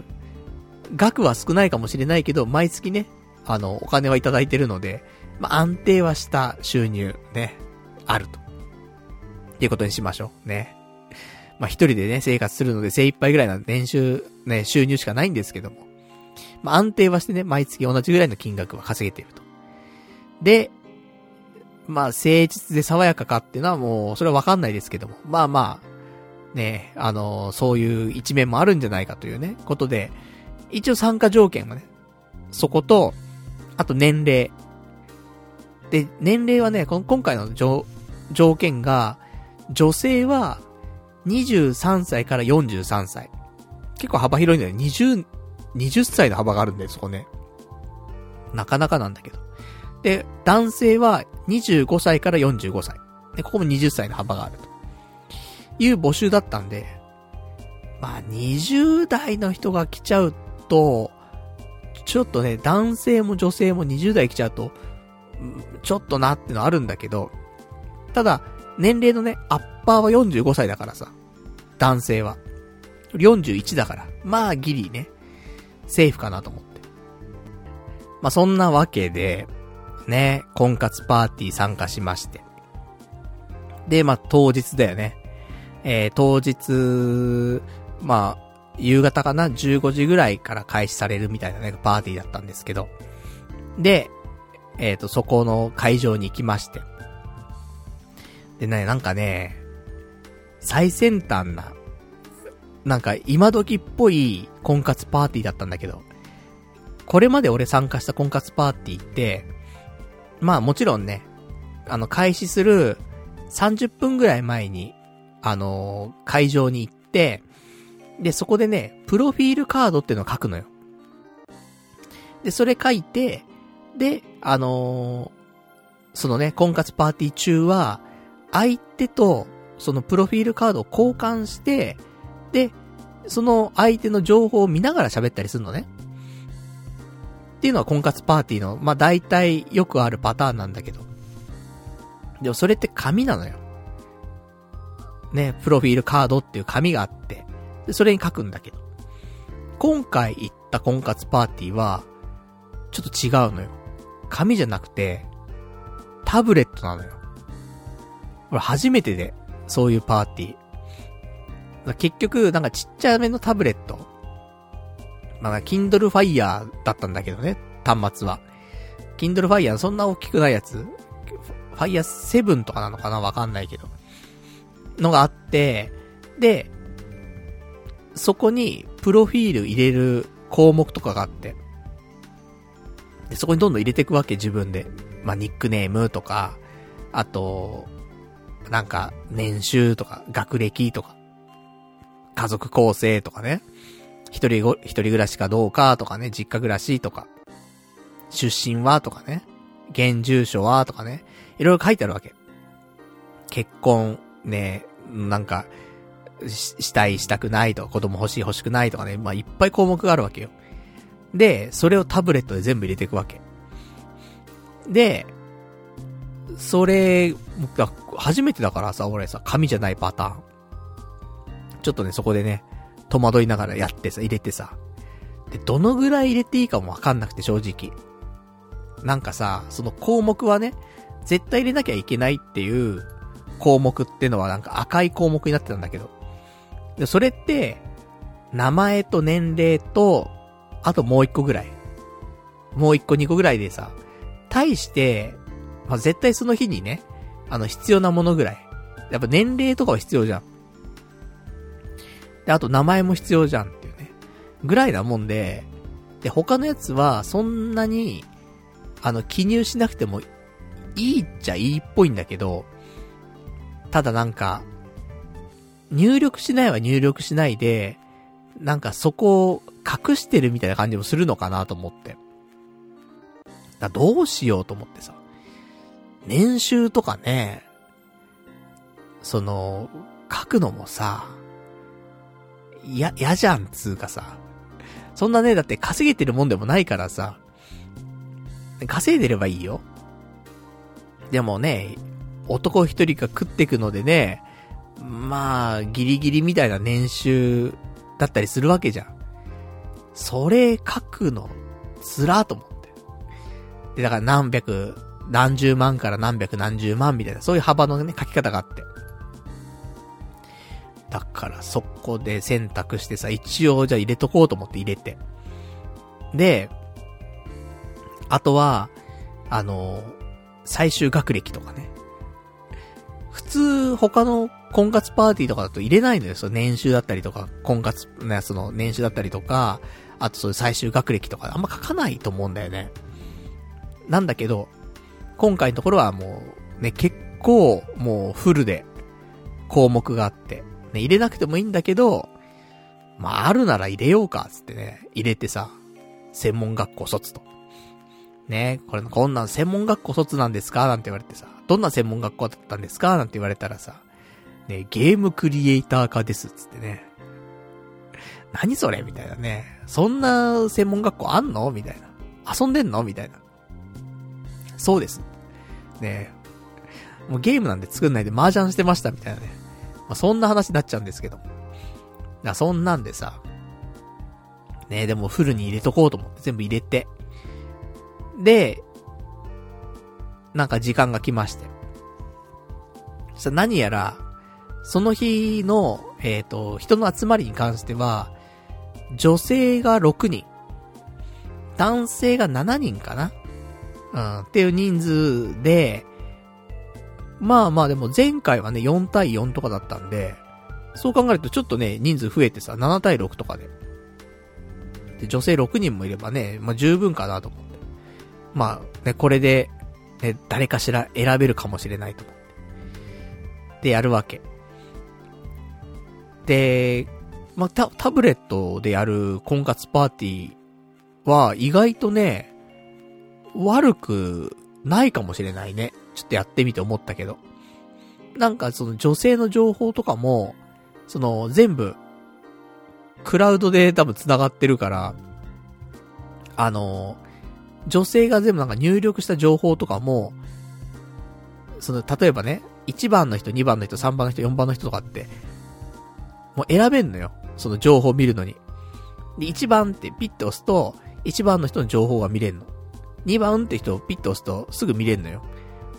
額は少ないかもしれないけど、毎月ね、あの、お金はいただいてるので、まあ、安定はした収入、ね、あると。っていうことにしましょう。ね。まあ、一人でね、生活するので精一杯ぐらいな年収、ね、収入しかないんですけども。まあ、安定はしてね、毎月同じぐらいの金額は稼げていると。で、まあ、誠実で爽やかかっていうのはもう、それはわかんないですけども。まあまあ、ね、あの、そういう一面もあるんじゃないかというね、ことで、一応参加条件はね、そこと、あと年齢。で、年齢はね、この今回の条件が、女性は23歳から43歳。結構幅広いんだよね。20、20歳の幅があるんだよ、そこね。なかなかなんだけど。で、男性は25歳から45歳。で、ここも20歳の幅があると。いう募集だったんで、まあ、20代の人が来ちゃうと、ちょっとね、男性も女性も20代来ちゃうと、ちょっとなってのあるんだけど、ただ、年齢のね、アッパーは45歳だからさ、男性は。41だから、まあギリね、セーフかなと思って。まあそんなわけで、ね、婚活パーティー参加しまして。で、まあ当日だよね。えー、当日、まあ、夕方かな ?15 時ぐらいから開始されるみたいなね、パーティーだったんですけど。で、えっ、ー、と、そこの会場に行きまして。でね、なんかね、最先端な、なんか今時っぽい婚活パーティーだったんだけど、これまで俺参加した婚活パーティーって、まあもちろんね、あの開始する30分ぐらい前に、あのー、会場に行って、で、そこでね、プロフィールカードっていうのを書くのよ。で、それ書いて、で、あのー、そのね、婚活パーティー中は、相手と、そのプロフィールカードを交換して、で、その相手の情報を見ながら喋ったりするのね。っていうのは婚活パーティーの、まあ、大体よくあるパターンなんだけど。でもそれって紙なのよ。ね、プロフィールカードっていう紙があって、で、それに書くんだけど。今回行った婚活パーティーは、ちょっと違うのよ。紙じゃなくて、タブレットなのよ。俺初めてで、そういうパーティー。結局、なんかちっちゃめのタブレット。まあ、Kindle Fire だったんだけどね、端末は。Kindle Fire そんな大きくないやつ Fire 7とかなのかなわかんないけど。のがあって、で、そこに、プロフィール入れる項目とかがあって。で、そこにどんどん入れていくわけ、自分で。まあ、ニックネームとか、あと、なんか、年収とか、学歴とか、家族構成とかね、一人ご、一人暮らしかどうかとかね、実家暮らしとか、出身はとかね、現住所はとかね、いろいろ書いてあるわけ。結婚、ね、なんか、し、したい、したくないとか、子供欲しい、欲しくないとかね、まあ、いっぱい項目があるわけよ。で、それをタブレットで全部入れていくわけ。で、それ、初めてだからさ、俺さ、紙じゃないパターン。ちょっとね、そこでね、戸惑いながらやってさ、入れてさ。で、どのぐらい入れていいかもわかんなくて、正直。なんかさ、その項目はね、絶対入れなきゃいけないっていう項目ってのはなんか赤い項目になってたんだけど。で、それって、名前と年齢と、あともう一個ぐらい。もう一個二個ぐらいでさ、対して、まあ、絶対その日にね、あの、必要なものぐらい。やっぱ年齢とかは必要じゃん。で、あと名前も必要じゃんっていうね。ぐらいなもんで、で、他のやつは、そんなに、あの、記入しなくても、いいっちゃいいっぽいんだけど、ただなんか、入力しないは入力しないで、なんかそこを隠してるみたいな感じもするのかなと思って。だどうしようと思ってさ。年収とかね、その、書くのもさ、いや、じゃん、つうかさ。そんなね、だって稼げてるもんでもないからさ、稼いでればいいよ。でもね、男一人が食ってくのでね、まあ、ギリギリみたいな年収だったりするわけじゃん。それ書くの、つらと思って。で、だから何百、何十万から何百何十万みたいな、そういう幅のね、書き方があって。だからそこで選択してさ、一応じゃあ入れとこうと思って入れて。で、あとは、あの、最終学歴とかね。普通、他の婚活パーティーとかだと入れないのよ。その年収だったりとか、婚活、ね、その年収だったりとか、あとそういう最終学歴とか、あんま書かないと思うんだよね。なんだけど、今回のところはもう、ね、結構、もうフルで、項目があって、ね、入れなくてもいいんだけど、まあ、あるなら入れようか、つってね、入れてさ、専門学校卒と。ね、これ、こんなん専門学校卒なんですか？なんて言われてさ、どんな専門学校だったんですか？なんて言われたらさ、ね、ゲームクリエイター科です、つってね。何それ？みたいなね。そんな専門学校あんの？みたいな。遊んでんの？みたいな。そうです。ねもうゲームなんで作んないで麻雀してましたみたいなね。まあ、そんな話になっちゃうんですけど。だそんなんでさ。ねでもフルに入れとこうと思って全部入れて。で、なんか時間が来まして。さ、何やら、その日の、えっ、ー、と、人の集まりに関しては、女性が6人、男性が7人かな？うん、っていう人数で、まあまあでも前回はね、4対4とかだったんで、そう考えるとちょっとね、人数増えてさ、7対6とかで。で、女性6人もいればね、まあ十分かなと思って。まあね、これで、ね、誰かしら選べるかもしれないと思って。で、やるわけ。で、まあ、タ、タブレットでやる婚活パーティーは意外とね、悪くないかもしれないね。ちょっとやってみて思ったけど。なんかその女性の情報とかも、その全部、クラウドで多分繋がってるから、あの、女性が全部なんか入力した情報とかも、その、例えばね、1番の人、2番の人、3番の人、4番の人とかって、もう選べんのよ。その情報を見るのに。で、1番ってピッて押すと、1番の人の情報が見れんの。2番って人をピッて押すとすぐ見れんのよ。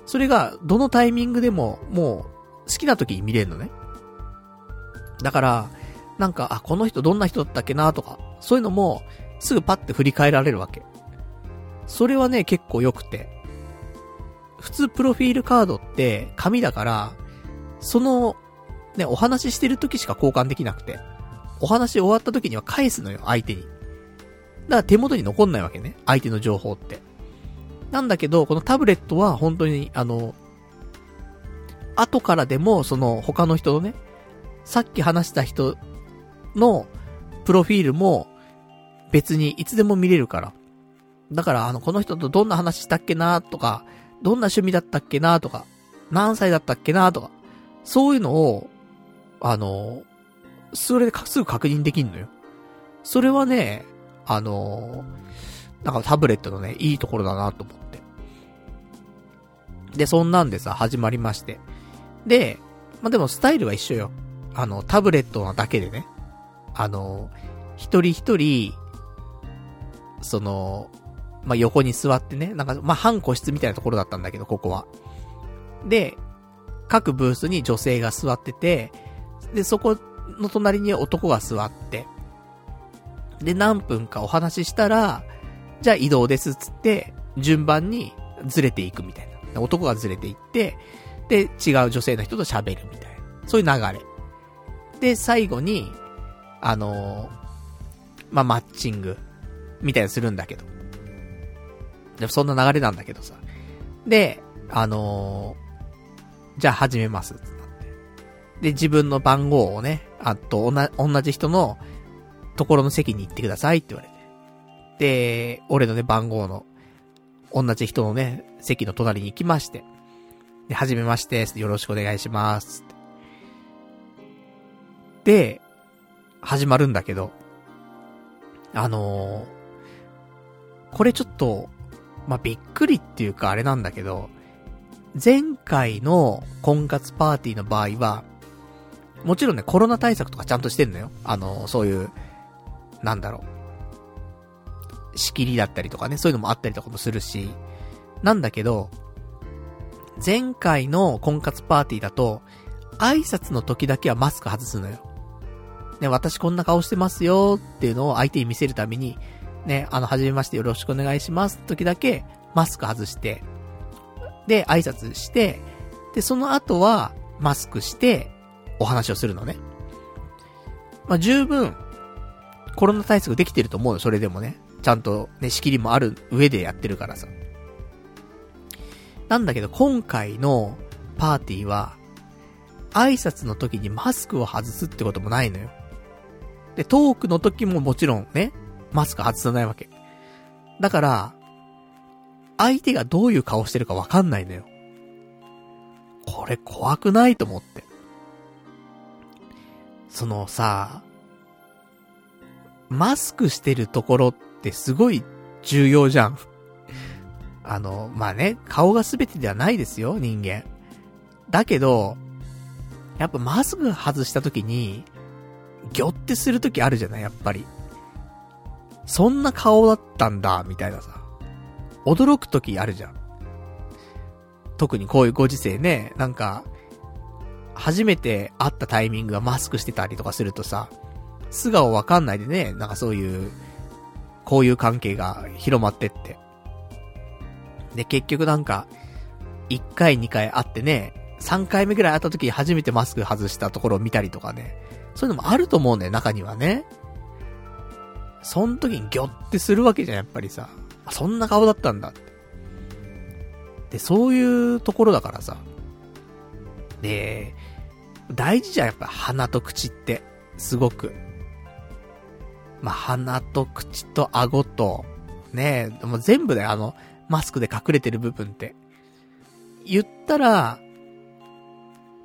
それが、どのタイミングでも、もう、好きな時に見れんのね。だから、なんか、あ、この人どんな人だったっけなとか、そういうのも、すぐパッて振り返られるわけ。それはね、結構良くて。普通プロフィールカードって紙だから、そのね、お話ししてる時しか交換できなくて、お話終わった時には返すのよ、相手に。だから手元に残んないわけね、相手の情報って。なんだけど、このタブレットは本当に、あの、後からでも、その他の人のね、さっき話した人のプロフィールも別にいつでも見れるから。だから、あの、この人とどんな話したっけなとか、どんな趣味だったっけなとか、何歳だったっけなとか、そういうのをあの、それですぐ確認できんのよ。それはね、あの、なんかタブレットのね、いいところだなと思って。で、そんなんでさ、始まりまして。で、まあ、でもスタイルは一緒よ。あの、タブレットなだけでね。あの、一人一人、その、まあ、横に座ってね、なんか、まあ、半個室みたいなところだったんだけど、ここは。で、各ブースに女性が座ってて、で、そこの隣に男が座って、で、何分かお話ししたら、じゃあ移動ですっつって、順番にずれていくみたいな。男がずれていって、で、違う女性の人と喋るみたいな。そういう流れ。で、最後に、あのー、まあ、マッチング、みたいなするんだけど。でそんな流れなんだけどさ。で、あのー、じゃあ始めます。で、自分の番号をね、あと、おな同じ人のところの席に行ってくださいって言われて。で、俺のね、番号の、同じ人のね、席の隣に行きまして。で、はじめまして、よろしくお願いします。で、始まるんだけど、あのー、これちょっと、まあ、びっくりっていうかあれなんだけど、前回の婚活パーティーの場合は、もちろんね、コロナ対策とかちゃんとしてんのよ。あの、そういう、なんだろう。仕切りだったりとかね、そういうのもあったりとかもするし、なんだけど、前回の婚活パーティーだと、挨拶の時だけはマスク外すのよ。ね、私こんな顔してますよっていうのを相手に見せるために、ね、あの、はじめましてよろしくお願いします時だけマスク外して、で、挨拶して、で、その後はマスクしてお話をするのね。まあ、十分、コロナ対策できてると思うよ、それでもね。ちゃんとね、仕切りもある上でやってるからさ。なんだけど、今回のパーティーは、挨拶の時にマスクを外すってこともないのよ。で、トークの時ももちろんね、マスク外さないわけ。だから、相手がどういう顔してるかわかんないのよ。これ怖くないと思って。そのさ、マスクしてるところってすごい重要じゃん。あの、まあね、顔が全てではないですよ、人間。だけど、やっぱマスク外した時に、ぎょってするときあるじゃない、やっぱり。そんな顔だったんだ、みたいなさ。驚くときあるじゃん。特にこういうご時世ね、なんか、初めて会ったタイミングがマスクしてたりとかするとさ、素顔わかんないでね、なんかそういう、こういう関係が広まってって。で、結局なんか、1回2回会ってね、3回目ぐらい会った時に初めてマスク外したところを見たりとかね。そういうのもあると思うんだよ、中にはね。そん時にギョってするわけじゃん、やっぱりさ。そんな顔だったんだって。で、そういうところだからさ。で、大事じゃん、やっぱ鼻と口って。すごく。まあ、鼻と口と顎と、ねえ、もう全部だよ、あの、マスクで隠れてる部分って。言ったら、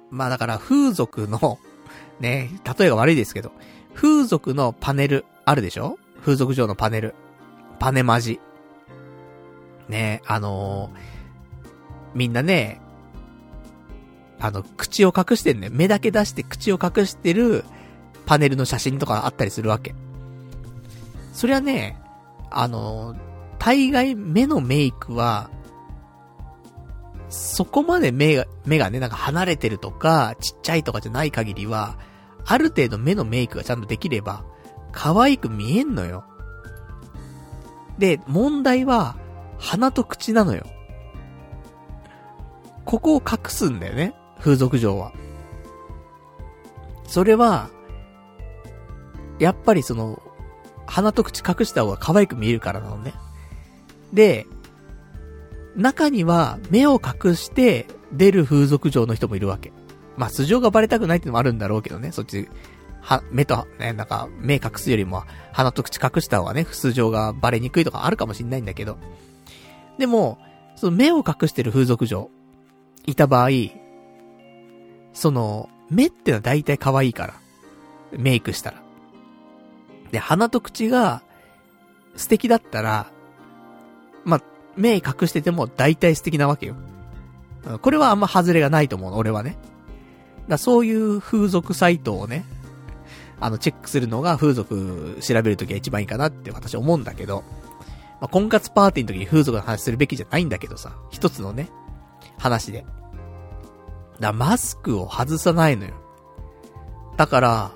まあだから風俗のね、例えが悪いですけど、風俗のパネル、あるでしょ？風俗上のパネル。パネマジ。ね、あのー、みんなね、あの、口を隠してんね。目だけ出して口を隠してるパネルの写真とかあったりするわけ。そりゃね、あのー、大概目のメイクは、そこまで目が、目がね、なんか離れてるとか、ちっちゃいとかじゃない限りは、ある程度目のメイクがちゃんとできれば、可愛く見えんのよ。で、問題は、鼻と口なのよ。ここを隠すんだよね。風俗上は。それは、やっぱりその、鼻と口隠した方が可愛く見えるからなのね。で、中には目を隠して出る風俗嬢の人もいるわけ。まあ、素性がバレたくないってのもあるんだろうけどね、そっち、は、目と、ね、なんか、目隠すよりも、鼻と口隠した方がね、素性がバレにくいとかあるかもしんないんだけど。でも、その目を隠してる風俗嬢、いた場合、その、目ってのは大体可愛いから。メイクしたら。で、鼻と口が素敵だったら、ま、目隠してても大体素敵なわけよ。これはあんま外れがないと思う、俺はね。だそういう風俗サイトをね、あの、チェックするのが風俗調べるときは一番いいかなって私思うんだけど、まあ、婚活パーティーの時に風俗の話するべきじゃないんだけどさ、一つのね、話で。だマスクを外さないのよ。だから、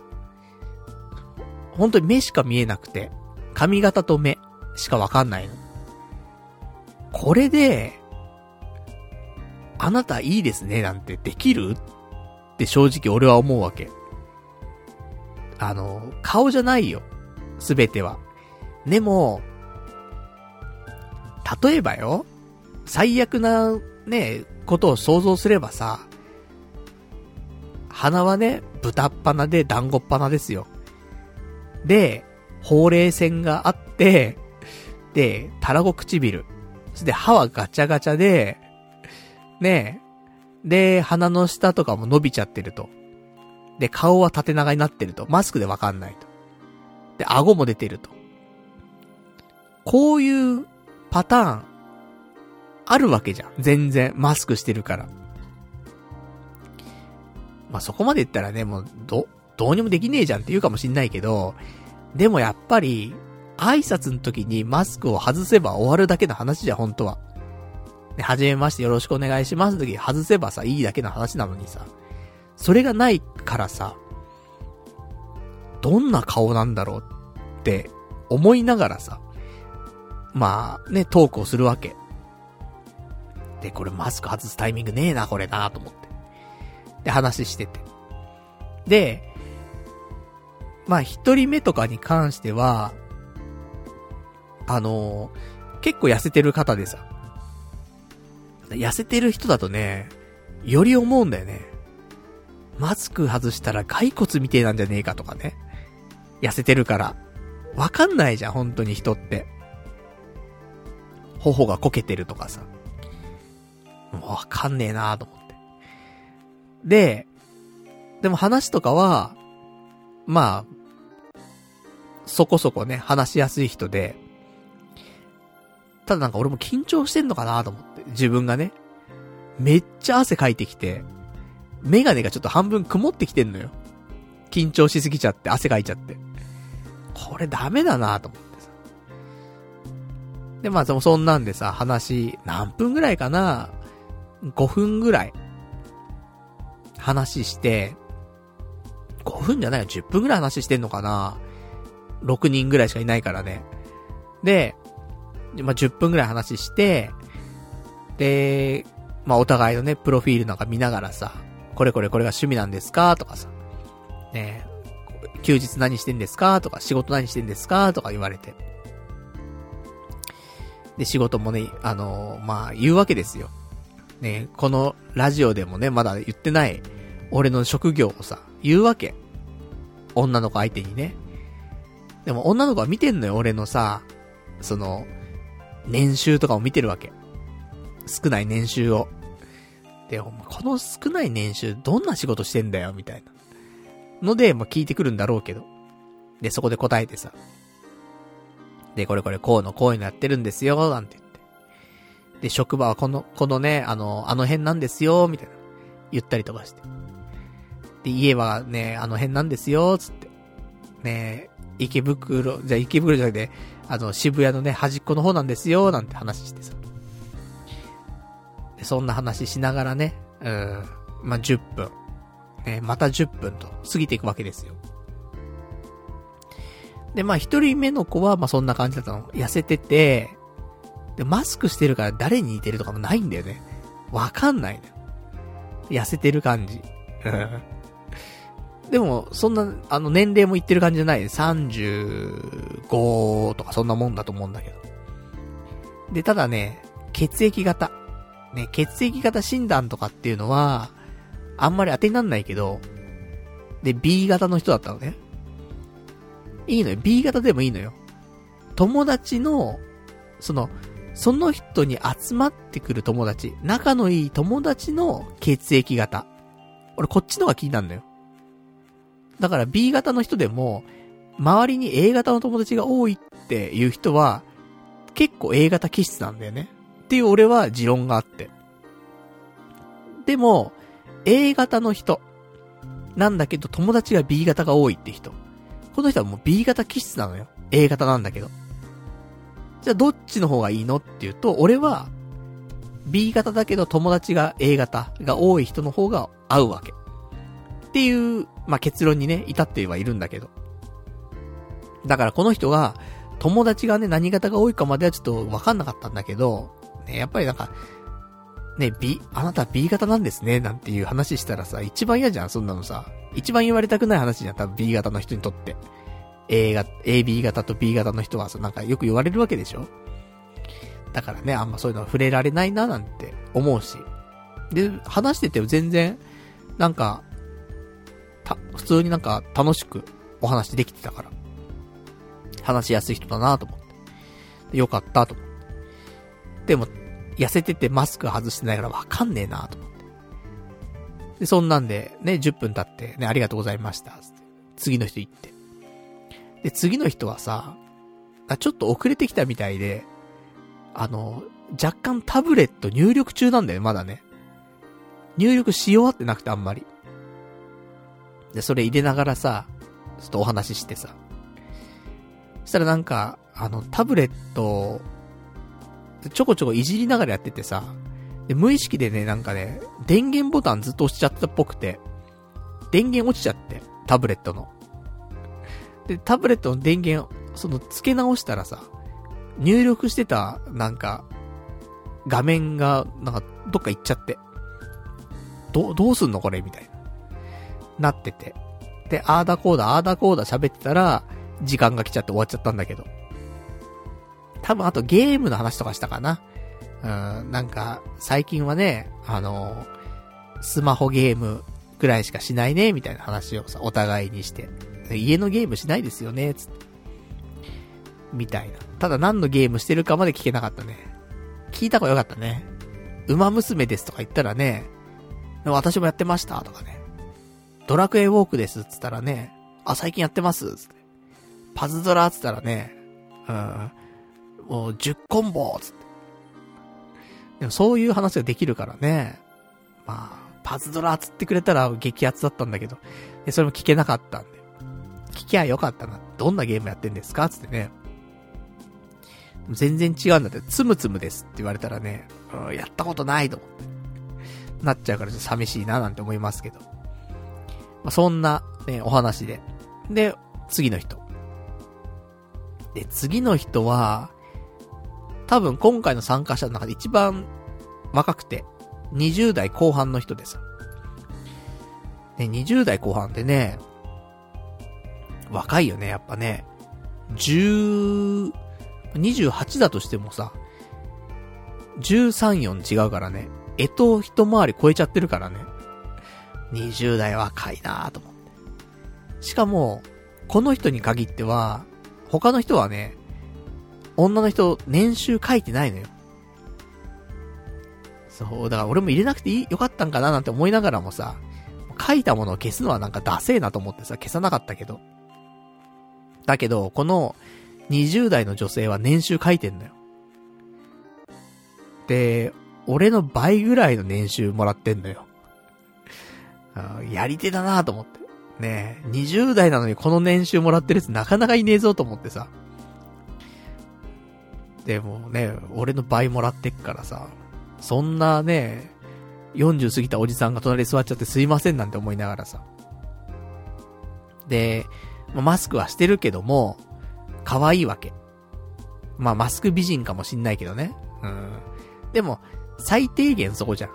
本当に目しか見えなくて、髪型と目しかわかんないの。これで、あなたいいですねなんてできる？って正直俺は思うわけ。あの、顔じゃないよ。すべては。でも、例えばよ、最悪なね、ことを想像すればさ、鼻はね、豚っ鼻で団子っ鼻ですよ。で、ほうれい線があって、で、たらご唇。そして歯はガチャガチャで、ね。で、鼻の下とかも伸びちゃってると。で、顔は縦長になってると。マスクでわかんないと。で、顎も出てると。こういうパターン、あるわけじゃん。全然、マスクしてるから。まあ、そこまで言ったらね、もう、ど、どうにもできねえじゃんって言うかもしんないけど、でもやっぱり、挨拶の時にマスクを外せば終わるだけの話じゃん、本当は。ね、はじめましてよろしくお願いしますの時外せばさ、いいだけの話なのにさ、それがないからさ、どんな顔なんだろうって思いながらさ、まあね、トークをするわけ。で、これマスク外すタイミングねえな、これなと思って。で、話してて。で、まあ一人目とかに関しては、あのー、結構痩せてる方でさ、痩せてる人だとね、より思うんだよね。マスク外したら骸骨みてえなんじゃねえかとかね。痩せてるから。わかんないじゃん、本当に人って。頬がこけてるとかさ。わかんねえなーと思って。で、でも話とかは、まあ、そこそこね、話しやすい人で、ただなんか俺も緊張してんのかなと思って。自分がね。めっちゃ汗かいてきて、メガネがちょっと半分曇ってきてんのよ。緊張しすぎちゃって、汗かいちゃって。これダメだなと思ってさ。で、まあ、そんなんでさ、話、何分ぐらいかな ?5 分ぐらい。話して、5分じゃないよ、10分ぐらい話してんのかな ?6 人ぐらいしかいないからね。で、まあ、10分ぐらい話して、で、まあ、お互いのね、プロフィールなんか見ながらさ、これこれこれが趣味なんですか？とかさ、ね休日何してんですか？とか、仕事何してんですか？とか言われて。で、仕事もね、あのー、まあ、言うわけですよ。ねこのラジオでもね、まだ言ってない、俺の職業をさ、言うわけ。女の子相手にね。でも女の子は見てんのよ、俺のさ、その、年収とかを見てるわけ。少ない年収を。で、この少ない年収どんな仕事してんだよ、みたいな。ので、まあ、聞いてくるんだろうけど。で、そこで答えてさ。で、これこれこうのこういうのやってるんですよ、なんて言って。で、職場はこの、このね、あの、あの辺なんですよ、みたいな。言ったりとかして。で、家はね、あの辺なんですよ、つって。ね池袋、じゃ池袋じゃなくて、あの、渋谷のね、端っこの方なんですよ、なんて話してさ。そんな話しながらね、うん、まあ、10分。ね、また10分と過ぎていくわけですよ。で、まあ、一人目の子は、まあ、そんな感じだったの。痩せてて、で、マスクしてるから誰に似てるとかもないんだよね。わかんないの。痩せてる感じ。でも、そんな、あの、年齢も言ってる感じじゃない。35とかそんなもんだと思うんだけど。で、ただね、血液型。ね、血液型診断とかっていうのは、あんまり当てになんないけど、で、B 型の人だったのね。いいのよ。B 型でもいいのよ。友達の、その、その人に集まってくる友達、仲のいい友達の血液型。俺こっちのが気になるのよ。だから B 型の人でも、周りに A 型の友達が多いっていう人は、結構 A 型気質なんだよね。っていう俺は持論があって。でも、A 型の人、なんだけど友達が B 型が多いって人。この人はもう B 型気質なのよ。A 型なんだけど。じゃあどっちの方がいいのっていうと、俺は、B 型だけど友達が A 型が多い人の方が合うわけ。っていう、まあ、結論にね、至ってはいるんだけど。だからこの人が、友達がね、何型が多いかまではちょっとわかんなかったんだけど、ね、やっぱりなんか、ね、B、あなた B 型なんですね、なんていう話したらさ、一番嫌じゃん、そんなのさ。一番言われたくない話じゃん、多分 B 型の人にとって。A が、AB 型と B 型の人はさ、なんかよく言われるわけでしょだからね、あんまそういうのは触れられないな、なんて思うし。で、話してて全然、なんか、た、普通になんか楽しくお話できてたから。話しやすい人だなと思って。よかったと思って。でも、痩せててマスク外してないからわかんねえなと思って。で、そんなんで、ね、10分経って、ね、ありがとうございました。次の人行って。で、次の人はさ、ちょっと遅れてきたみたいで、あの、若干タブレット入力中なんだよ、まだね。入力し終わってなくてあんまり。で、それ入れながらさ、ちょっとお話ししてさ。そしたらなんか、あの、タブレットちょこちょこいじりながらやっててさ、で、無意識でね、なんかね、電源ボタンずっと押しちゃったっぽくて、電源落ちちゃって、タブレットの。で、タブレットの電源、その、付け直したらさ、入力してた、なんか、画面が、なんか、どっか行っちゃって。ど、どうすんの？これ？みたいな。なってて。で、あーだこーだ、あーだこーだ喋ってたら、時間が来ちゃって終わっちゃったんだけど。多分あとゲームの話とかしたかな。うん、なんか、最近はね、あの、スマホゲームぐらいしかしないね、みたいな話をさ、お互いにして。家のゲームしないですよね、つって。みたいな。ただ何のゲームしてるかまで聞けなかったね。聞いた方がよかったね。馬娘ですとか言ったらね、私もやってましたとかね。ドラクエウォークですつったらね、あ、最近やってますつって。パズドラつったらね、うん、もう10コンボつって。でもそういう話ができるからね。まあ、パズドラつってくれたら激アツだったんだけど、でそれも聞けなかったんで。聞きゃよかったな。どんなゲームやってんですかつってね。全然違うんだって、つむつむですって言われたらね、うん、やったことないと思って。なっちゃうからちょっと寂しいななんて思いますけど。まあ、そんな、ね、お話で。で、次の人。で、次の人は、多分今回の参加者の中で一番若くて、20代後半の人でさ。ね、20代後半ってね、若いよね、やっぱね。10、28だとしてもさ、13、4違うからね。えと一回り超えちゃってるからね。20代若いなぁと思って。しかも、この人に限っては、他の人はね、女の人、年収書いてないのよ。そう、だから俺も入れなくていい、よかったんかななんて思いながらもさ、書いたものを消すのはなんかダセーなと思ってさ、消さなかったけど。だけど、この20代の女性は年収書いてんのよ。で、俺の倍ぐらいの年収もらってんのよ。やり手だなと思って。ねえ、20代なのにこの年収もらってるやつなかなかいねえぞと思ってさ。でもね、俺の倍もらってっからさ、そんなね、40過ぎたおじさんが隣に座っちゃってすいませんなんて思いながらさ。で、マスクはしてるけども、可愛いわけ。まあ、マスク美人かもしんないけどね。うん。でも、最低限そこじゃん。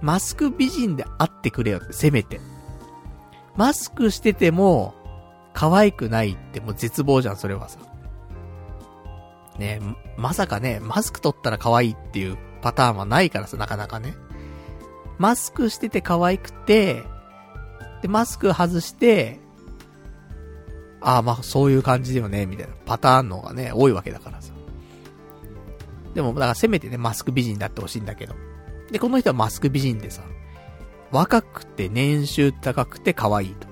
マスク美人であってくれよって、せめて。マスクしてても、可愛くないってもう絶望じゃん、それはさ。ね、まさかね、マスク取ったら可愛いっていうパターンはないからさ、なかなかね。マスクしてて可愛くて、で、マスク外して、ああ、まあ、そういう感じだよね、みたいなパターンの方がね、多いわけだからさ。でも、だからせめてね、マスク美人になってほしいんだけど。で、この人はマスク美人でさ、若くて年収高くて可愛いと。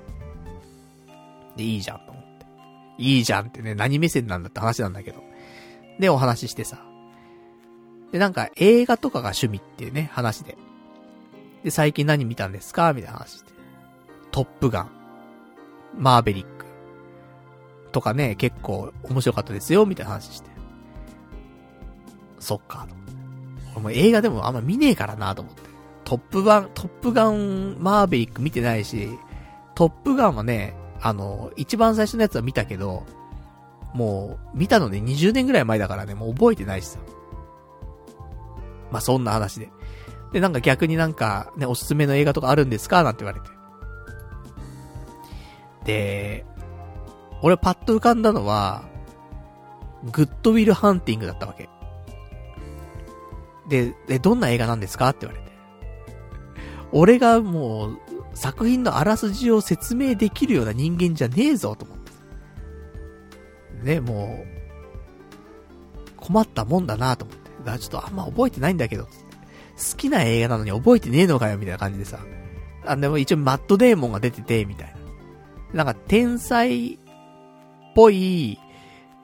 で、いいじゃんと思って。いいじゃんってね、何目線なんだって話なんだけど。で、お話ししてさ。で、なんか映画とかが趣味っていうね、話で。で、最近何見たんですか？みたいな話して。トップガン。マーベリック。とかね、結構面白かったですよ、みたいな話して。そっか。俺も映画でもあんま見ねえからなと思って。トップガン、トップガンマーベリック見てないし、トップガンはね、あの、一番最初のやつは見たけど、もう、見たので20年ぐらい前だからね、もう覚えてないしさ。まあ、そんな話で。で、なんか逆になんか、ね、おすすめの映画とかあるんですか？なんて言われて。で、俺パッと浮かんだのは、グッドウィルハンティングだったわけ。で、で、どんな映画なんですか？って言われて。俺がもう、作品のあらすじを説明できるような人間じゃねえぞ、と思って。ね、もう、困ったもんだなと思って。だからちょっとあんま覚えてないんだけど、好きな映画なのに覚えてねえのかよ、みたいな感じでさ。あ、でも一応マットデーモンが出てて、みたいな。なんか天才っぽい、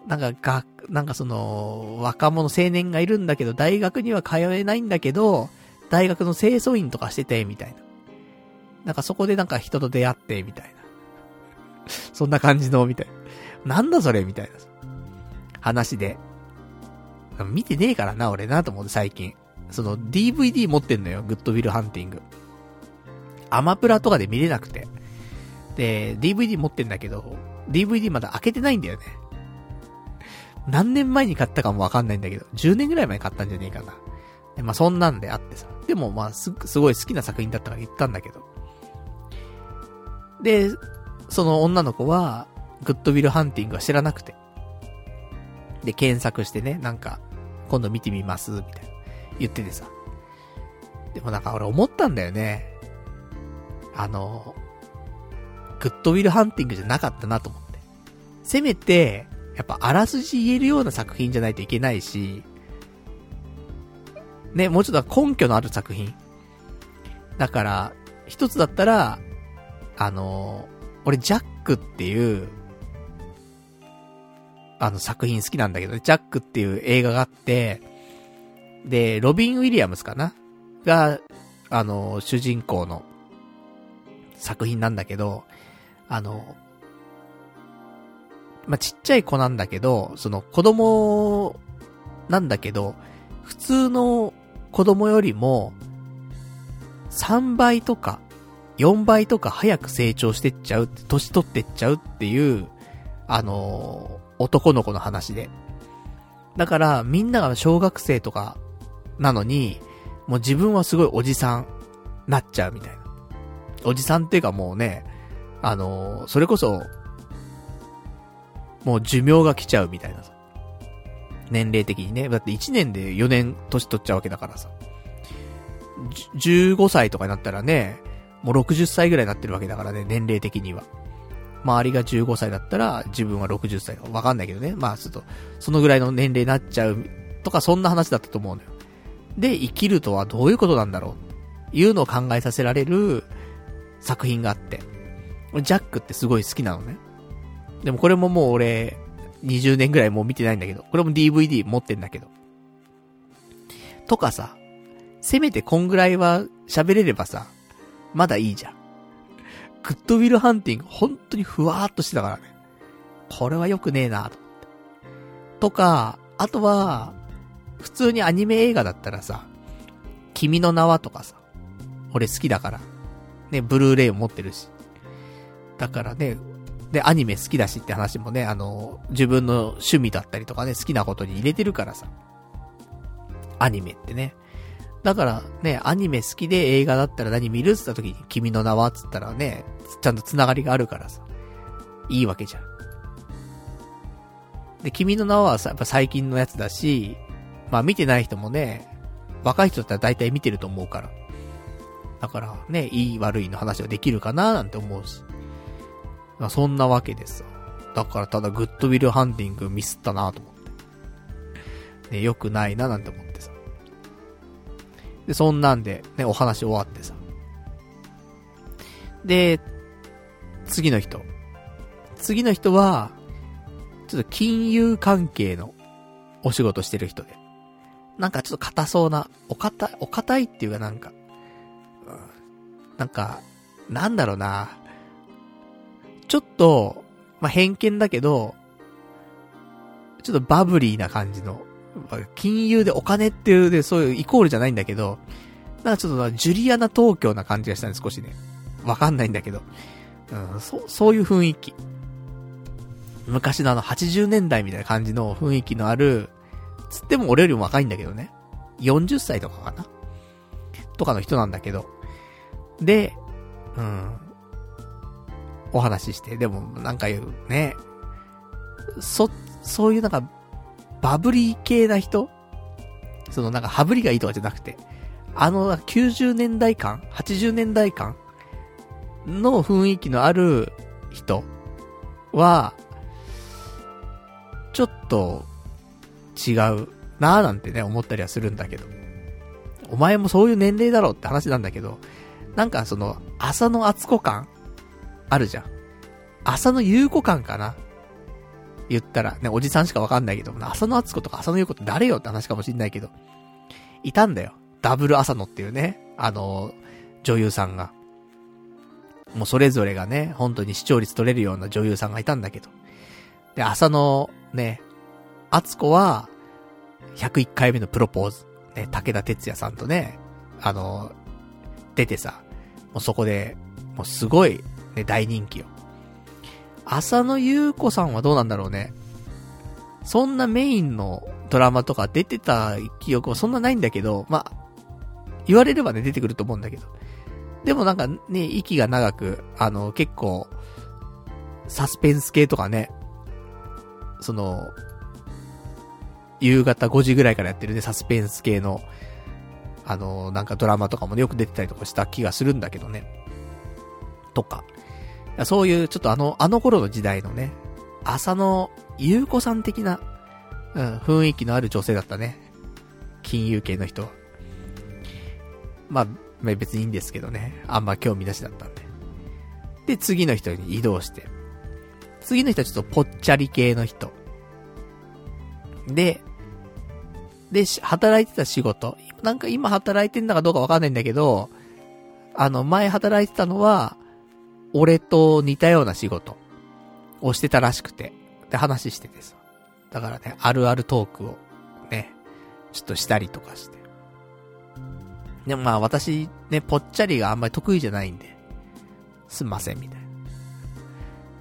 なんかが、なんかその、若者青年がいるんだけど、大学には通えないんだけど、大学の清掃員とかしてて、みたいな。なんかそこでなんか人と出会って、みたいな。そんな感じの、みたいな。なんだそれみたいな。話で。見てねえからな、俺な、と思って最近。その DVD 持ってんのよ、グッドウィルハンティング。アマプラとかで見れなくて。で、DVD 持ってんだけど、DVD まだ開けてないんだよね。何年前に買ったかもわかんないんだけど、10年ぐらい前に買ったんじゃねえかな。まあそんなんであってさ。でもまあす、すごい好きな作品だったから言ったんだけど。で、その女の子は、グッドウィルハンティングは知らなくて。で、検索してね、なんか、今度見てみます、みたいな。言っててさ。でもなんか俺思ったんだよね。あの、グッドウィルハンティングじゃなかったなと思って。せめて、やっぱあらすじ言えるような作品じゃないといけないし、ね、もうちょっと根拠のある作品。だから、一つだったら、あの、俺ジャックっていう、あの作品好きなんだけど、ジャックっていう映画があって、で、ロビン・ウィリアムスかな？が、あの、主人公の作品なんだけど、あの、まあ、ちっちゃい子なんだけど、その子供なんだけど、普通の子供よりも、3倍とか、4倍とか早く成長してっちゃう、年取ってっちゃうっていう、あの、男の子の話で。だから、みんなが小学生とか、なのに、もう自分はすごいおじさん、なっちゃうみたいな。おじさんっていうかもうね、あのー、それこそ、もう寿命が来ちゃうみたいなさ。年齢的にね。だって1年で4年年取っちゃうわけだからさ。15歳とかになったらね、もう60歳ぐらいになってるわけだからね、年齢的には。周りが15歳だったら、自分は60歳。わかんないけどね。まあ、ちょっと、そのぐらいの年齢になっちゃう、とか、そんな話だったと思うのよ。で、生きるとはどういうことなんだろう。いうのを考えさせられる作品があって。ジャックってすごい好きなのね。でもこれももう俺、20年ぐらいもう見てないんだけど、これも DVD 持ってんだけど。とかさ、せめてこんぐらいは喋れればさ、まだいいじゃん。グッドウィルハンティング、本当にふわーっとしてたからね。これは良くねえなと思って。とか、あとは、普通にアニメ映画だったらさ、君の名はとかさ、俺好きだから。ね、ブルーレイを持ってるし。だからね、で、アニメ好きだしって話もね、あの、自分の趣味だったりとかね、好きなことに入れてるからさ。アニメってね。だからね、アニメ好きで映画だったら何見るって言った時に、君の名はっつったらね、ちゃんと繋がりがあるからさ。いいわけじゃん。で、君の名はさ、やっぱ最近のやつだし、まあ見てない人もね、若い人だったら大体見てると思うから。だからね、いい悪いの話はできるかななんて思うし。まあ、そんなわけですだからただグッドウィルハンティングミスったなと思って。ね、良くないななんて思って。で、そんなんで、ね、お話終わってさ。で、次の人。次の人は、ちょっと金融関係のお仕事してる人で。なんかちょっと硬そうな、お堅い、お堅いっていうかなんか、うん、なんか、なんだろうな。ちょっと、まあ、偏見だけど、ちょっとバブリーな感じの、金融でお金っていうで、そういうイコールじゃないんだけど、なんかちょっとジュリアナ東京な感じがしたね、少しね。わかんないんだけど。うん、そ、そういう雰囲気。昔のあの80年代みたいな感じの雰囲気のある、つっても俺よりも若いんだけどね。40歳とかかな？とかの人なんだけど。で、うん。お話しして、でもなんかね、そ、そういうなんか、バブリー系な人？そのなんか羽振りがいいとかじゃなくて、あの90年代感 ?80 年代感の雰囲気のある人は、ちょっと違うなぁなんてね、思ったりはするんだけど。お前もそういう年齢だろうって話なんだけど、なんかその、朝の厚子感？あるじゃん。朝の優子感かな？言ったら、ね、おじさんしかわかんないけど、朝の厚子とか朝の優子って誰よって話かもしんないけど、いたんだよ。ダブル朝野っていうね、あの、女優さんが。もうそれぞれがね、本当に視聴率取れるような女優さんがいたんだけど。で、朝のね、厚子は、101回目のプロポーズ。ね、武田鉄矢さんとね、あの、出てさ、もうそこで、もうすごい、ね、大人気よ。浅野ゆう子さんはどうなんだろうね。そんなメインのドラマとか出てた記憶はそんなないんだけど、まあ、言われればね、出てくると思うんだけど。でもなんかね、息が長く、あの、結構、サスペンス系とかね、その、夕方5時ぐらいからやってるね、サスペンス系の、あの、なんかドラマとかもね、よく出てたりとかした気がするんだけどね。とか。そういう、ちょっとあの、あの頃の時代のね、朝の、ゆうこさん的な、うん、雰囲気のある女性だったね。金融系の人。まあ、まあ別にいいんですけどね。あんま興味なしだったんで。で、次の人に移動して。次の人はちょっとぽっちゃり系の人。で、で、働いてた仕事。なんか今働いてんだかどうかわかんないんだけど、あの、前働いてたのは、俺と似たような仕事をしてたらしくて、で話しててさ。だからね、あるあるトークをね、ちょっとしたりとかして。でもまあ私ね、ぽっちゃりがあんまり得意じゃないんで、すんません、みたいな。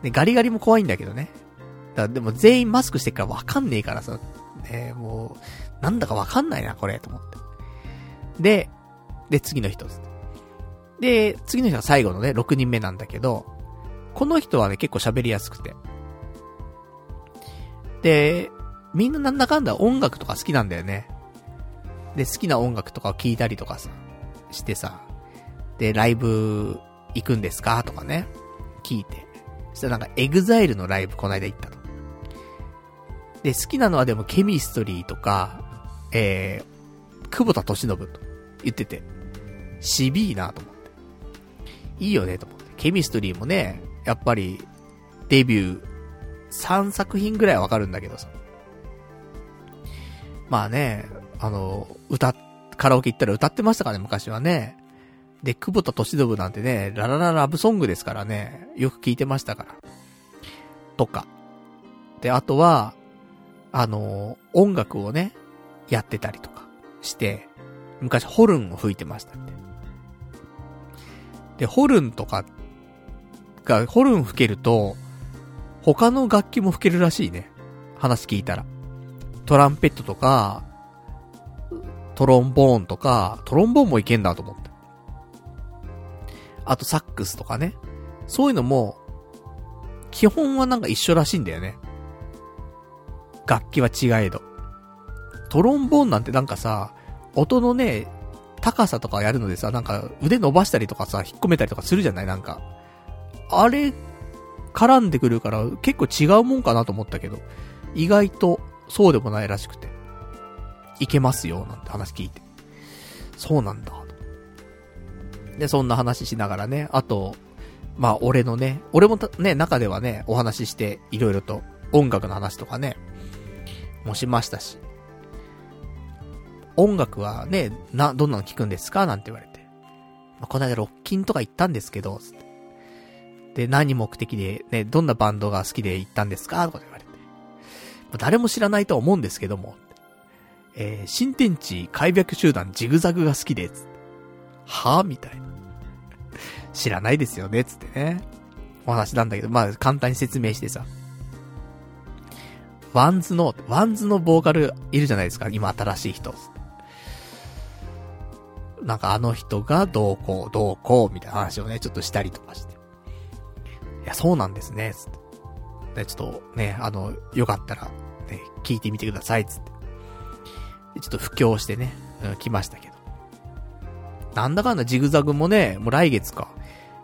で、ガリガリも怖いんだけどね。だでも全員マスクしてっからわかんねえからさ、ね、もう、なんだかわかんないな、これ、と思って。で、で、次の人です。で、次の人が最後のね、6人目なんだけど、この人はね、結構喋りやすくて。で、みんななんだかんだ音楽とか好きなんだよね。で、好きな音楽とかを聴いたりとかさ、してさ、で、ライブ行くんですかとかね、聞いて。そしたらなんか、エグザイルのライブこの間行ったと。で、好きなのはでも、ケミストリーとか、えー、久保田利伸と言ってて、渋いなと思。いいよねと思って。ケミストリーもね、やっぱり、デビュー3作品ぐらいわかるんだけどさ。まあね、あの、歌、カラオケ行ったら歌ってましたからね、昔はね。で、久保田敏信なんてね、ララララブソングですからね、よく聞いてましたから。とか。で、あとは、あの、音楽をね、やってたりとかして、昔ホルンを吹いてました。で、ホルンとかが、ホルン吹けると、他の楽器も吹けるらしいね。話聞いたら。トランペットとか、トロンボーンとか、トロンボーンもいけんだと思って。あとサックスとかね。そういうのも、基本はなんか一緒らしいんだよね。楽器は違えど。トロンボーンなんてなんかさ、音のね、高さとかやるのでさ、なんか腕伸ばしたりとかさ、引っ込めたりとかするじゃない？なんか。あれ絡んでくるから結構違うもんかなと思ったけど、意外とそうでもないらしくて、いけますよ、なんて話聞いて。そうなんだ。で、そんな話しながらね、あと、まあ俺のね、俺もね、中ではね、お話しして、いろいろと音楽の話とかね、もしましたし。音楽はね、な、どんなの聞くんですか？なんて言われて。まあ、この間ロッキンとか行ったんですけど、つって。で、何目的で、ね、どんなバンドが好きで行ったんですか？とか言われて。ま誰も知らないとは思うんですけども。えー、新天地開闢集団ジグザグが好きで、つって。はぁ？みたいな。知らないですよね、つってね。お話なんだけど、まあ、簡単に説明してさ。ワンズの、ワンズのボーカルいるじゃないですか、今新しい人。なんかあの人がどうこう、どうこう、みたいな話をね、ちょっとしたりとかして。いや、そうなんですね、つって。で、ちょっとね、あの、よかったら、ね、聞いてみてください、つって。ちょっと布教してね、うん、来ましたけど。なんだかんだジグザグもね、もう来月か。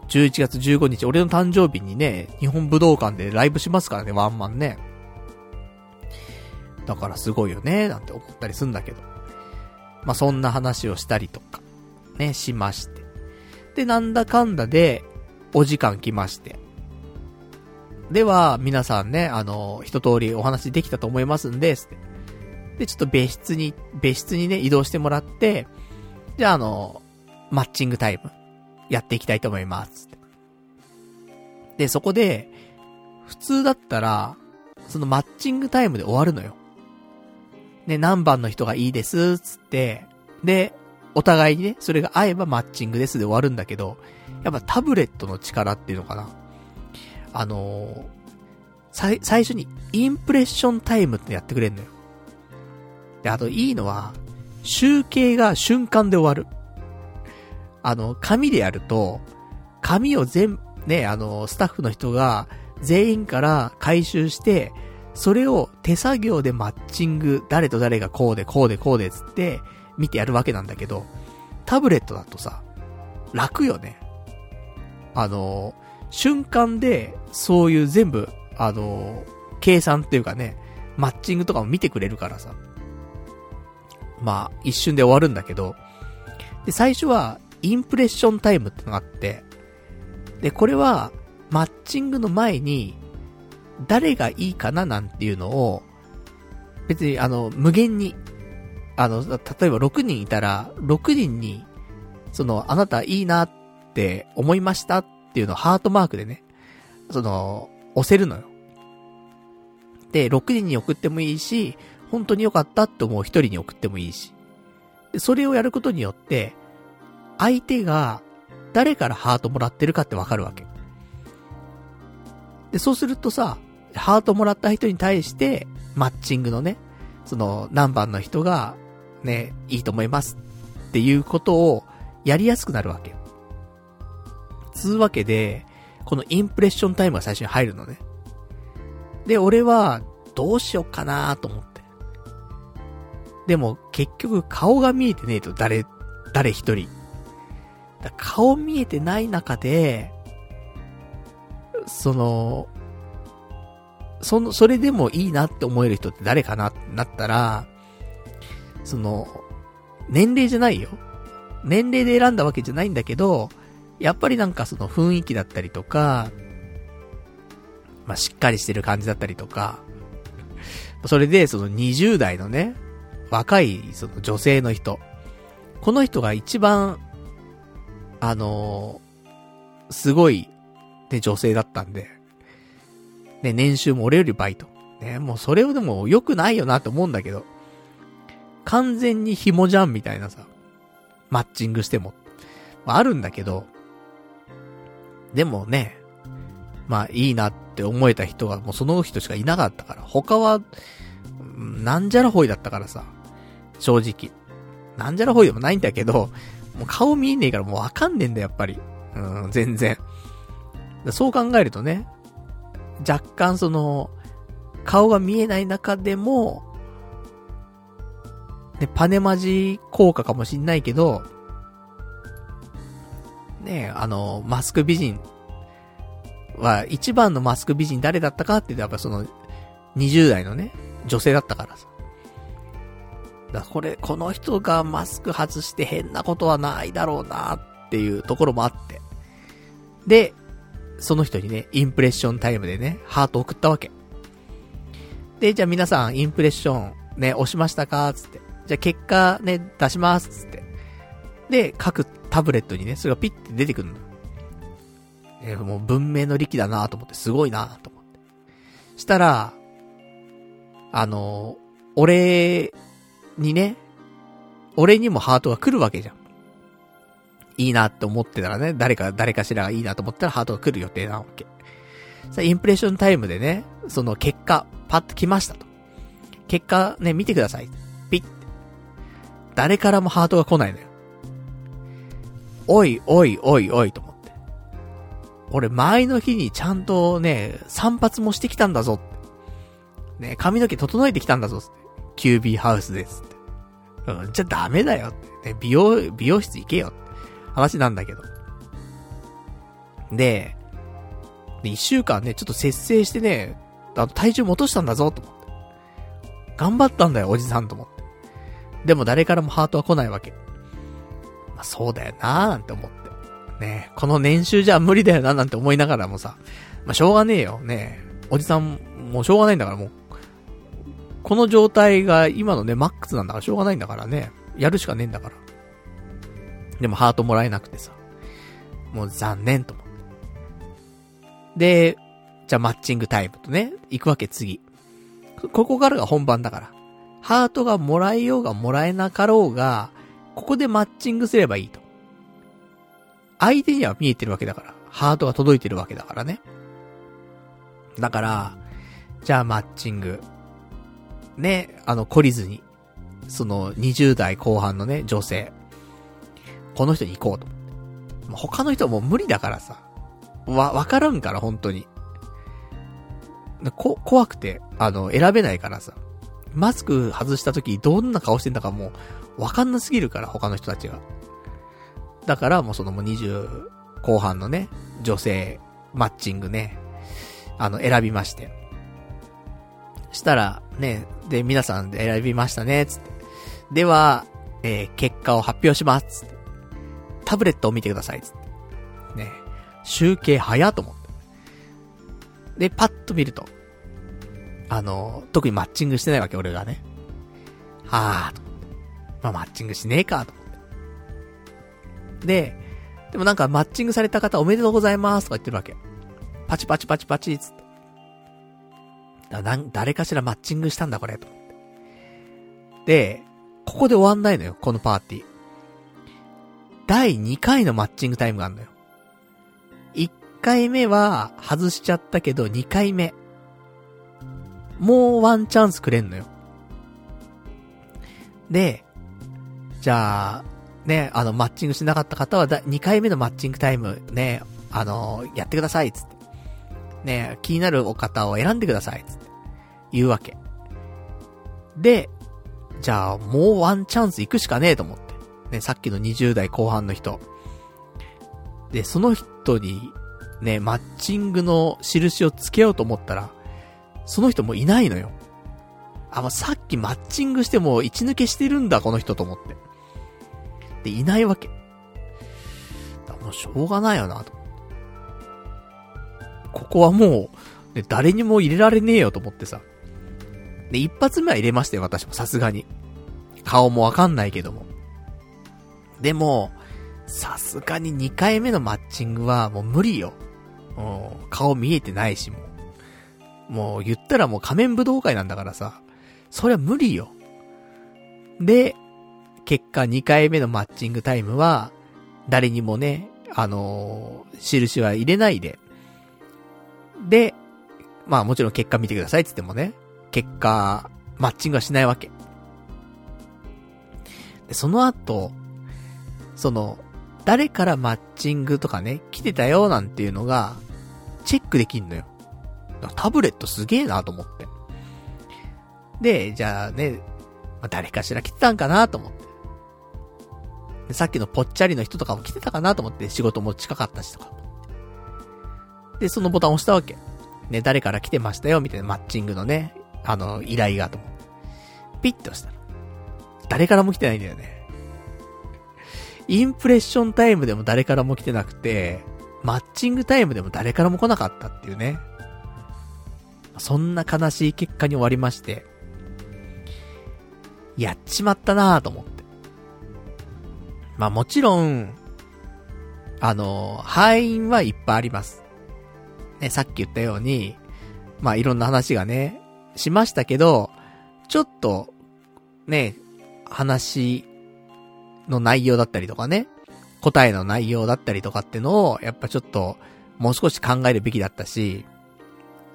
11月15日、俺の誕生日にね、日本武道館でライブしますからね、ワンマンね。だからすごいよね、なんて思ったりすんだけど。まあ、そんな話をしたりとか、ね、しまして。で、なんだかんだで、お時間来まして。では、皆さんね、あの、一通りお話できたと思いますんで、つって。で、ちょっと別室に、別室にね、移動してもらって、じゃあ、あの、マッチングタイム、やっていきたいと思います。で、そこで、普通だったら、そのマッチングタイムで終わるのよ。ね、何番の人がいいです、つって、で、お互いにね、それが合えばマッチングですで終わるんだけど、やっぱタブレットの力っていうのかな。あのー、最、最初にインプレッションタイムってやってくれんのよ。で、あといいのは、集計が瞬間で終わる。あの、紙でやると、紙を全、ね、あの、スタッフの人が全員から回収して、それを手作業でマッチング、誰と誰がこうでこうでこうでつって、見てやるわけなんだけど、タブレットだとさ、楽よね。あの、瞬間で、そういう全部、あの、計算っていうかね、マッチングとかも見てくれるからさ。まあ、一瞬で終わるんだけど、で、最初は、インプレッションタイムってのがあって、で、これは、マッチングの前に、誰がいいかななんていうのを、別にあの、無限に、あの、例えば6人いたら、6人に、その、あなたいいなって思いましたっていうのをハートマークでね、その、押せるのよ。で、6人に送ってもいいし、本当に良かったって思う1人に送ってもいいし。で、それをやることによって、相手が誰からハートもらってるかってわかるわけ。で、そうするとさ、ハートもらった人に対して、マッチングのね、その、何番の人が、ね、いいと思いますっていうことをやりやすくなるわけ。つうわけで、このインプレッションタイムが最初に入るのね。で、俺は、どうしよっかなと思って。でも、結局顔が見えてねえと、誰、誰一人。顔見えてない中で、その、その、それでもいいなって思える人って誰かなってなったら、その、年齢じゃないよ。年齢で選んだわけじゃないんだけど、やっぱりなんかその雰囲気だったりとか、まあ、しっかりしてる感じだったりとか、それでその20代のね、若いその女性の人。この人が一番、あのー、すごい、ね、女性だったんで、ね、年収も俺より倍と。ね、もうそれをでも良くないよなって思うんだけど、完全に紐じゃんみたいなさ、マッチングしても。まあ、あるんだけど、でもね、まあいいなって思えた人がもうその人しかいなかったから、他は、なんじゃらほいだったからさ、正直。なんじゃらほいでもないんだけど、もう顔見えねえからもうわかんねえんだやっぱり。うん、全然。そう考えるとね、若干その、顔が見えない中でも、ね、パネマジ効果かもしんないけど、ねあの、マスク美人は、一番のマスク美人誰だったかって言うと、やっぱその、20代のね、女性だったからさ。だこれ、この人がマスク外して変なことはないだろうなっていうところもあって。で、その人にね、インプレッションタイムでね、ハート送ったわけ。で、じゃあ皆さん、インプレッション、ね、押しましたか？つって。じゃあ結果ね、出しますつって。で、各タブレットにね、それがピッて出てくるの。えー、もう文明の力だなと思って、すごいなと思って。したら、あのー、俺にね、俺にもハートが来るわけじゃん。いいなって思ってたらね、誰か、誰かしらがいいなと思ったらハートが来る予定なわけ。さあ、インプレッションタイムでね、その結果、パッと来ましたと。結果ね、見てください。誰からもハートが来ないのよ。おい、おい、おい、おい、と思って。俺、前の日にちゃんとね、散髪もしてきたんだぞって。ね、髪の毛整えてきたんだぞ。キュービーハウスですって。うん、じゃダメだよって。ね、美容、美容室行けよって。話なんだけど。で、で、一週間ね、ちょっと節制してね、あの、体重戻したんだぞ、と思って。頑張ったんだよ、おじさんと思って。でも誰からもハートは来ないわけ。まあ、そうだよなーなんて思って。ねこの年収じゃ無理だよななんて思いながらもさ、まあ、しょうがねえよ、ねおじさん、もうしょうがないんだからもう、この状態が今のね、マックスなんだからしょうがないんだからね、やるしかねえんだから。でもハートもらえなくてさ、もう残念と思って。で、じゃあマッチングタイムとね、行くわけ次。ここからが本番だから。ハートがもらえようがもらえなかろうが、ここでマッチングすればいいと。相手には見えてるわけだから。ハートが届いてるわけだからね。だから、じゃあマッチング。ね、あの、懲りずに。その、20代後半のね、女性。この人に行こうと。他の人はもう無理だからさ。わ、わからんから、本当に。こ、怖くて、あの、選べないからさ。マスク外した時どんな顔してんだかもう、わかんなすぎるから、他の人たちが。だからもうそのもう20後半のね、女性、マッチングね、あの、選びまして。したら、ね、で、皆さんで選びましたね、つって。では、えー、結果を発表します、つって。タブレットを見てください、つって。ね、集計早と思って。で、パッと見ると、あの、特にマッチングしてないわけ、俺がね。はぁ、と。まあ、マッチングしねえか、と。で、でもなんかマッチングされた方おめでとうございますとか言ってるわけ。パチパチパチパチ、つって。だな誰かしらマッチングしたんだ、これ、と。で、ここで終わんないのよ、このパーティー。第2回のマッチングタイムがあるのよ。1回目は外しちゃったけど、2回目。もうワンチャンスくれんのよ。で、じゃあ、ね、あの、マッチングしなかった方はだ、2回目のマッチングタイム、ね、あの、やってください、つって。ね、気になるお方を選んでください、つって。言うわけ。で、じゃあ、もうワンチャンス行くしかねえと思って。ね、さっきの20代後半の人。で、その人に、ね、マッチングの印をつけようと思ったら、その人もいないのよ。あ、もうさっきマッチングしても一抜けしてるんだ、この人と思って。で、いないわけ。だもうしょうがないよな、と。ここはもう、ね、誰にも入れられねえよと思ってさ。で、一発目は入れましたよ、私もさすがに。顔もわかんないけども。でも、さすがに2回目のマッチングはもう無理よ。うん、顔見えてないし、もう。もう言ったらもう仮面武道会なんだからさ。そりゃ無理よ。で、結果2回目のマッチングタイムは、誰にもね、あのー、印は入れないで。で、まあもちろん結果見てくださいって言ってもね、結果、マッチングはしないわけ。で、その後、その、誰からマッチングとかね、来てたよなんていうのが、チェックできんのよ。タブレットすげえなと思って。で、じゃあね、まあ、誰かしら来てたんかなと思って。さっきのぽっちゃりの人とかも来てたかなと思って仕事も近かったしとか。で、そのボタン押したわけ。ね、誰から来てましたよ、みたいなマッチングのね、あの、依頼がと思って。ピッと押したら。誰からも来てないんだよね。インプレッションタイムでも誰からも来てなくて、マッチングタイムでも誰からも来なかったっていうね。そんな悲しい結果に終わりまして、やっちまったなぁと思って。まあもちろん、あの、敗因はいっぱいあります。ね、さっき言ったように、まあいろんな話がね、しましたけど、ちょっと、ね、話の内容だったりとかね、答えの内容だったりとかってのを、やっぱちょっと、もう少し考えるべきだったし、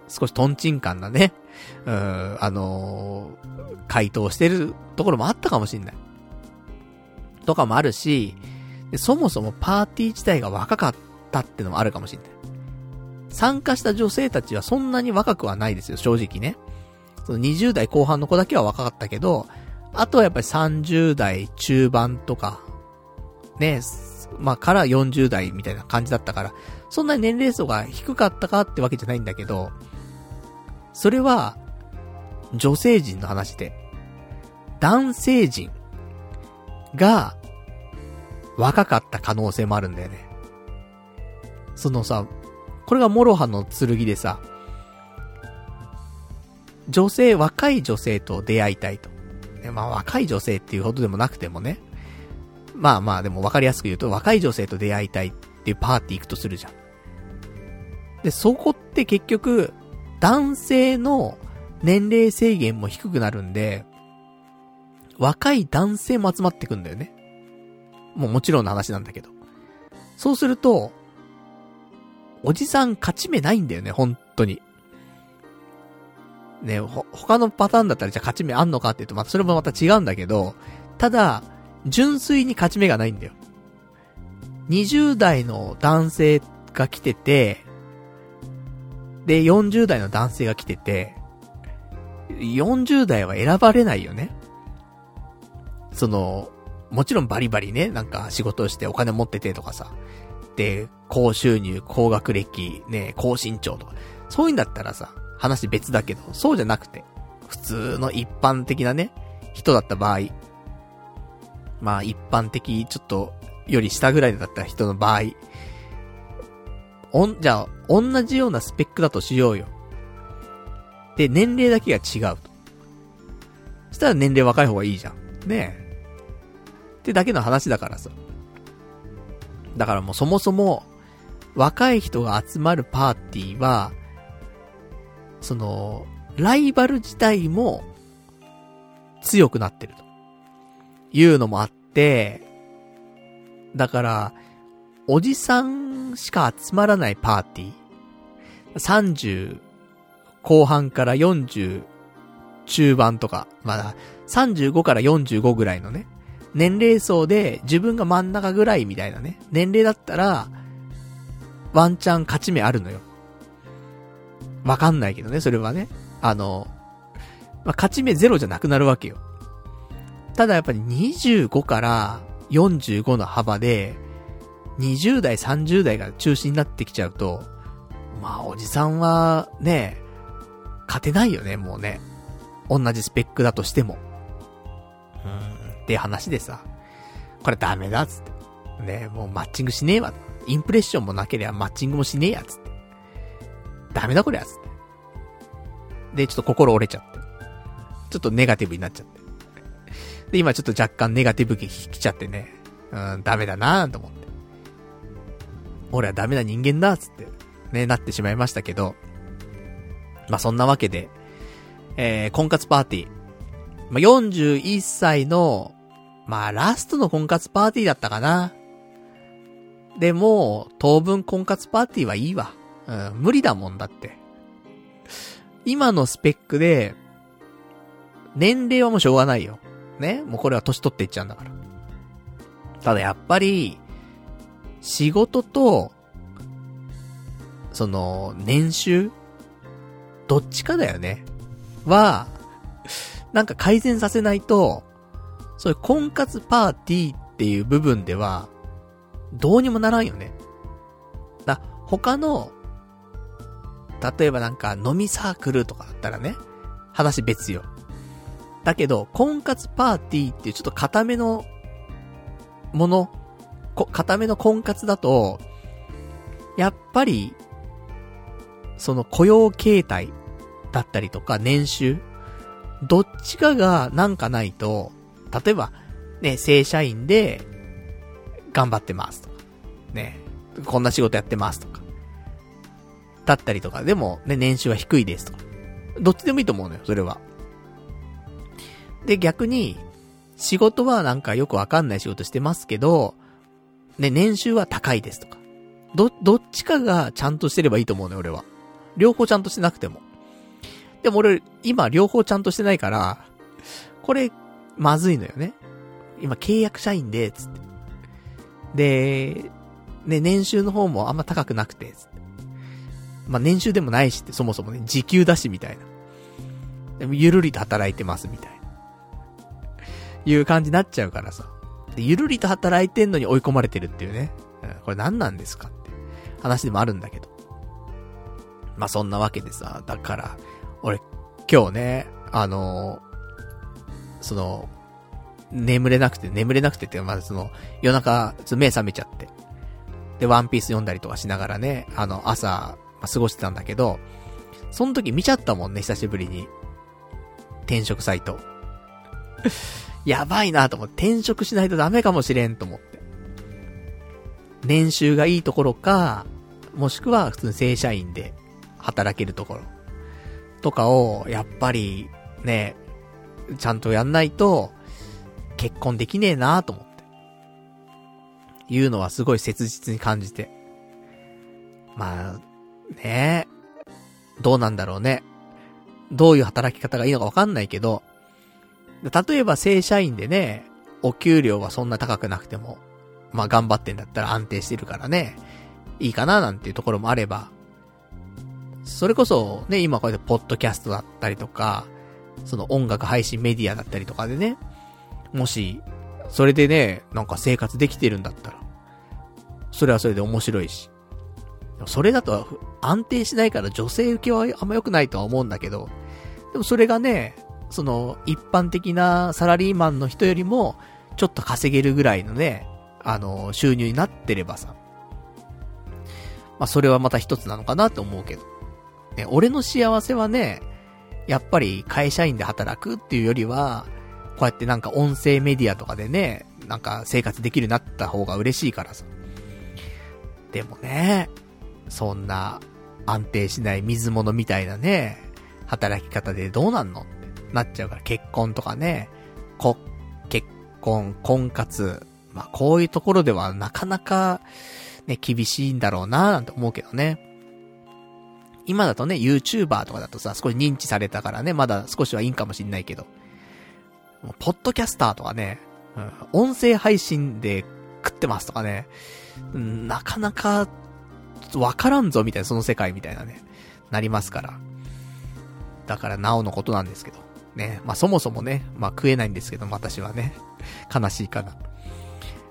少しトンチンカンなね、うん、あのー、回答してるところもあったかもしんない。とかもあるし、そもそもパーティー自体が若かったってのもあるかもしんない。参加した女性たちはそんなに若くはないですよ、正直ね。その20代後半の子だけは若かったけど、あとはやっぱり30代中盤とか、ね、まあ、から40代みたいな感じだったから、そんなに年齢層が低かったかってわけじゃないんだけど、それは、女性陣の話で、男性陣が、若かった可能性もあるんだよね。そのさ、これが諸刃の剣でさ、女性、若い女性と出会いたいと。まあ若い女性っていうほどでもなくてもね。まあまあでも分かりやすく言うと、若い女性と出会いたいっていうパーティー行くとするじゃん。で、そこって結局、男性の年齢制限も低くなるんで、若い男性も集まってくんだよね。もうもちろんの話なんだけど。そうすると、おじさん勝ち目ないんだよね、本当に。ね、ほ、他のパターンだったらじゃあ勝ち目あんのかって言うと、またそれもまた違うんだけど、ただ、純粋に勝ち目がないんだよ。20代の男性が来てて、で、40代の男性が来てて、40代は選ばれないよね。その、もちろんバリバリね、なんか仕事をしてお金持っててとかさ、で、高収入、高学歴、ね、高身長とか、そういうんだったらさ、話別だけど、そうじゃなくて、普通の一般的なね、人だった場合、まあ一般的、ちょっと、より下ぐらいだった人の場合、おん、じゃあ、同じようなスペックだとしようよ。で、年齢だけが違うと。そしたら年齢若い方がいいじゃん。ねえ。ってだけの話だからさ。だからもうそもそも、若い人が集まるパーティーは、その、ライバル自体も強くなってると。いうのもあって、だから、おじさんしか集まらないパーティー。30後半から40中盤とか、まだ35から45ぐらいのね、年齢層で自分が真ん中ぐらいみたいなね、年齢だったら、ワンチャン勝ち目あるのよ。わかんないけどね、それはね。あの、まあ、勝ち目ゼロじゃなくなるわけよ。ただやっぱり25から45の幅で、20代、30代が中心になってきちゃうと、まあ、おじさんは、ね、勝てないよね、もうね。同じスペックだとしても。うん、って話でさ、これダメだ、つって。ね、もうマッチングしねえわ。インプレッションもなければマッチングもしねえや、つって。ダメだこりゃ、つって。で、ちょっと心折れちゃって。ちょっとネガティブになっちゃって。で、今ちょっと若干ネガティブ気来ちゃってね。うん、ダメだなぁと思って。俺はダメな人間だ、つって。ね、なってしまいましたけど。まあ、そんなわけで、えー、婚活パーティー。まあ、41歳の、まあ、ラストの婚活パーティーだったかな。でも、当分婚活パーティーはいいわ。うん、無理だもんだって。今のスペックで、年齢はもうしょうがないよ。ねもうこれは年取っていっちゃうんだから。ただやっぱり、仕事と、その、年収どっちかだよね。は、なんか改善させないと、そういう婚活パーティーっていう部分では、どうにもならんよね。だ、他の、例えばなんか飲みサークルとかだったらね、話別よ。だけど、婚活パーティーっていうちょっと固めのもの、固めの婚活だと、やっぱり、その雇用形態だったりとか年収、どっちかがなんかないと、例えば、ね、正社員で、頑張ってますとか、ね、こんな仕事やってますとか、だったりとか、でもね、年収は低いですとか、どっちでもいいと思うのよ、それは。で、逆に、仕事はなんかよくわかんない仕事してますけど、ね、年収は高いですとか。ど、どっちかがちゃんとしてればいいと思うね、俺は。両方ちゃんとしてなくても。でも俺、今両方ちゃんとしてないから、これ、まずいのよね。今契約社員で、つって。で、ね、年収の方もあんま高くなくて、つって。まあ、年収でもないしって、そもそもね、時給だし、みたいな。でも、ゆるりと働いてます、みたいな。いう感じになっちゃうからさ。で、ゆるりと働いてんのに追い込まれてるっていうね。うん、これ何なんですかって話でもあるんだけど。まあ、そんなわけでさ、だから、俺、今日ね、あのー、その、眠れなくて、眠れなくてって、まずその、夜中、目覚めちゃって。で、ワンピース読んだりとかしながらね、あの、朝、まあ、過ごしてたんだけど、その時見ちゃったもんね、久しぶりに。転職サイト。やばいなと思って、転職しないとダメかもしれんと思って。年収がいいところか、もしくは普通に正社員で働けるところ。とかを、やっぱり、ね、ちゃんとやんないと、結婚できねえなと思って。いうのはすごい切実に感じて。まあ、ねどうなんだろうね。どういう働き方がいいのかわかんないけど、例えば正社員でね、お給料はそんな高くなくても、まあ頑張ってんだったら安定してるからね、いいかななんていうところもあれば、それこそね、今こうやってポッドキャストだったりとか、その音楽配信メディアだったりとかでね、もし、それでね、なんか生活できてるんだったら、それはそれで面白いし。それだと安定しないから女性受けはあんま良くないとは思うんだけど、でもそれがね、その、一般的なサラリーマンの人よりも、ちょっと稼げるぐらいのね、あの、収入になってればさ。まあ、それはまた一つなのかなと思うけど。ね、俺の幸せはね、やっぱり会社員で働くっていうよりは、こうやってなんか音声メディアとかでね、なんか生活できるようになった方が嬉しいからさ。でもね、そんな安定しない水物みたいなね、働き方でどうなんのなっちゃうから、結婚とかね、こ、結婚、婚活、まあ、こういうところではなかなか、ね、厳しいんだろうななんて思うけどね。今だとね、YouTuber とかだとさ、少し認知されたからね、まだ少しはいいんかもしんないけど。ポッドキャスターとかね、うん、音声配信で食ってますとかね、うん、なかなか、わからんぞみたいな、その世界みたいなね、なりますから。だから、なおのことなんですけど。ね。まあ、そもそもね、まあ、食えないんですけど、私はね。悲しいかな。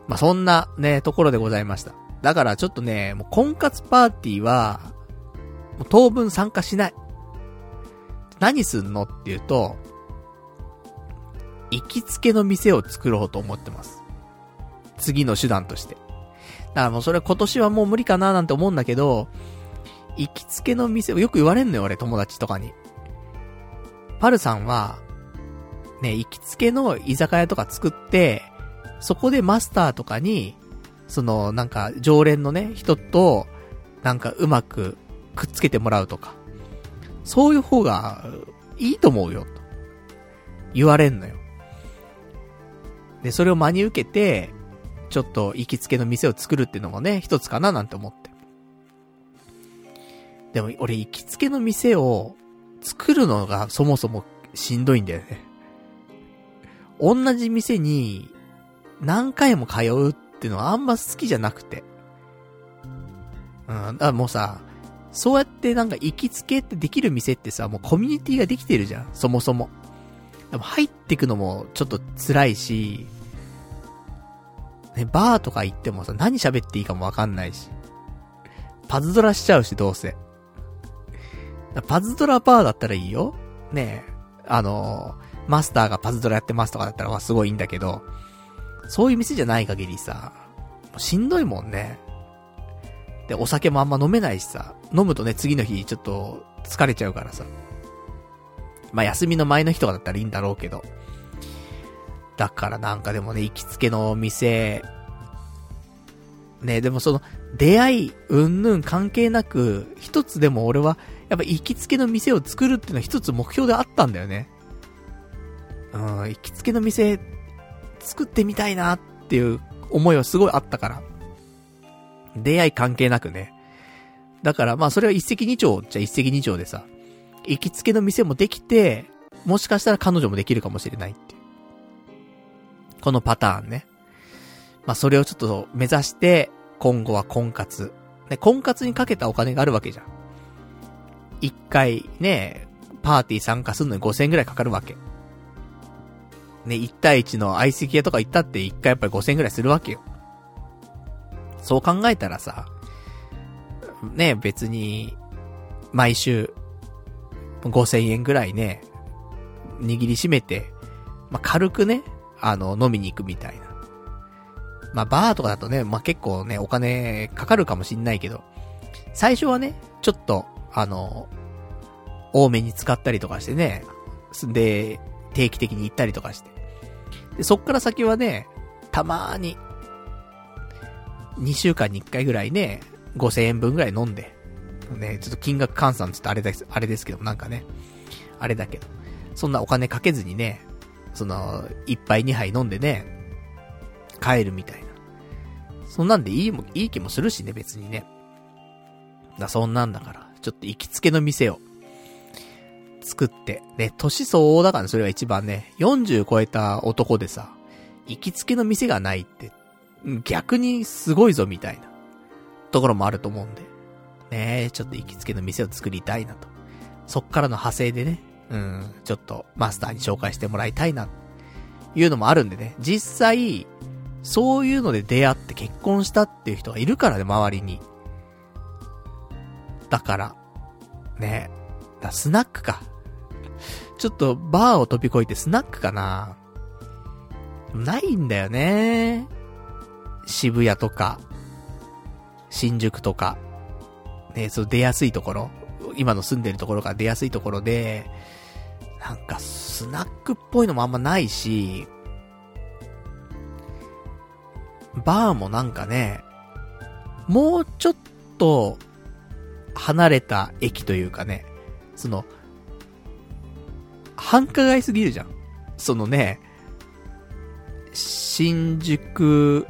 まあ、そんなね、ところでございました。だからちょっとね、もう婚活パーティーは、もう当分参加しない。何すんのっていうと、行きつけの店を作ろうと思ってます。次の手段として。だからもうそれ今年はもう無理かななんて思うんだけど、行きつけの店よく言われんのよ、俺、友達とかに。パルさんは、ね、行きつけの居酒屋とか作って、そこでマスターとかに、その、なんか、常連のね、人と、なんか、うまくくっつけてもらうとか。そういう方が、いいと思うよ、と。言われんのよ。で、それを真に受けて、ちょっと行きつけの店を作るっていうのもね、一つかななんて思って。でも、俺行きつけの店を作るのがそもそもしんどいんだよね。同じ店に何回も通うっていうのはあんま好きじゃなくて。うん、だからもうさ、そうやってなんか行きつけってできる店ってさ、もうコミュニティができてるじゃん、そもそも。でも入ってくのもちょっと辛いし、ね、バーとか行ってもさ、何喋っていいかもわかんないし。パズドラしちゃうし、どうせ。パズドラバーだったらいいよ。ねえ。あのマスターがパズドラやってますとかだったら、まあすごいいいんだけど、そういう店じゃない限りさ、しんどいもんね。で、お酒もあんま飲めないしさ、飲むとね、次の日ちょっと疲れちゃうからさ。まあ、休みの前の日とかだったらいいんだろうけど。だからなんかでもね、行きつけの店、ね、でもその、出会い、うんぬん関係なく、一つでも俺は、やっぱ行きつけの店を作るっていうのは一つ目標であったんだよね。うん、行きつけの店、作ってみたいなっていう思いはすごいあったから。出会い関係なくね。だからまあそれは一石二鳥じゃ一石二鳥でさ、行きつけの店もできて、もしかしたら彼女もできるかもしれないってい。このパターンね。まあそれをちょっと目指して、今後は婚活。ね、婚活にかけたお金があるわけじゃん。一回ね、パーティー参加するのに5000円くらいかかるわけ。ね、1対1の相席屋とか行ったって1回やっぱり5000円くらいするわけよ。そう考えたらさ、ね、別に、毎週、5000円ぐらいね、握りしめて、まあ、軽くね、あの、飲みに行くみたいな。まあ、バーとかだとね、まあ、結構ね、お金かかるかもしんないけど、最初はね、ちょっと、あの、多めに使ったりとかしてね、で、定期的に行ったりとかして。で、そっから先はね、たまーに、2週間に1回ぐらいね、5000円分ぐらい飲んで、ね、ちょっと金額換算つってあれです、あれですけど、なんかね、あれだけど、そんなお金かけずにね、その、1杯2杯飲んでね、帰るみたいな。そんなんでいいも、いい気もするしね、別にね。だ、そんなんだから、ちょっと行きつけの店を、作って、ね、年相応だからね、それが一番ね、40超えた男でさ、行きつけの店がないって、逆にすごいぞみたいな、ところもあると思うんで、ねちょっと行きつけの店を作りたいなと。そっからの派生でね、うん、ちょっとマスターに紹介してもらいたいな、いうのもあるんでね、実際、そういうので出会って結婚したっていう人がいるからね、周りに。だから、ね。だスナックか。ちょっとバーを飛び越えてスナックかな。ないんだよね。渋谷とか、新宿とか、ね、そう出やすいところ、今の住んでるところから出やすいところで、なんかスナックっぽいのもあんまないし、バーもなんかね、もうちょっと離れた駅というかね、その、繁華街すぎるじゃん。そのね、新宿、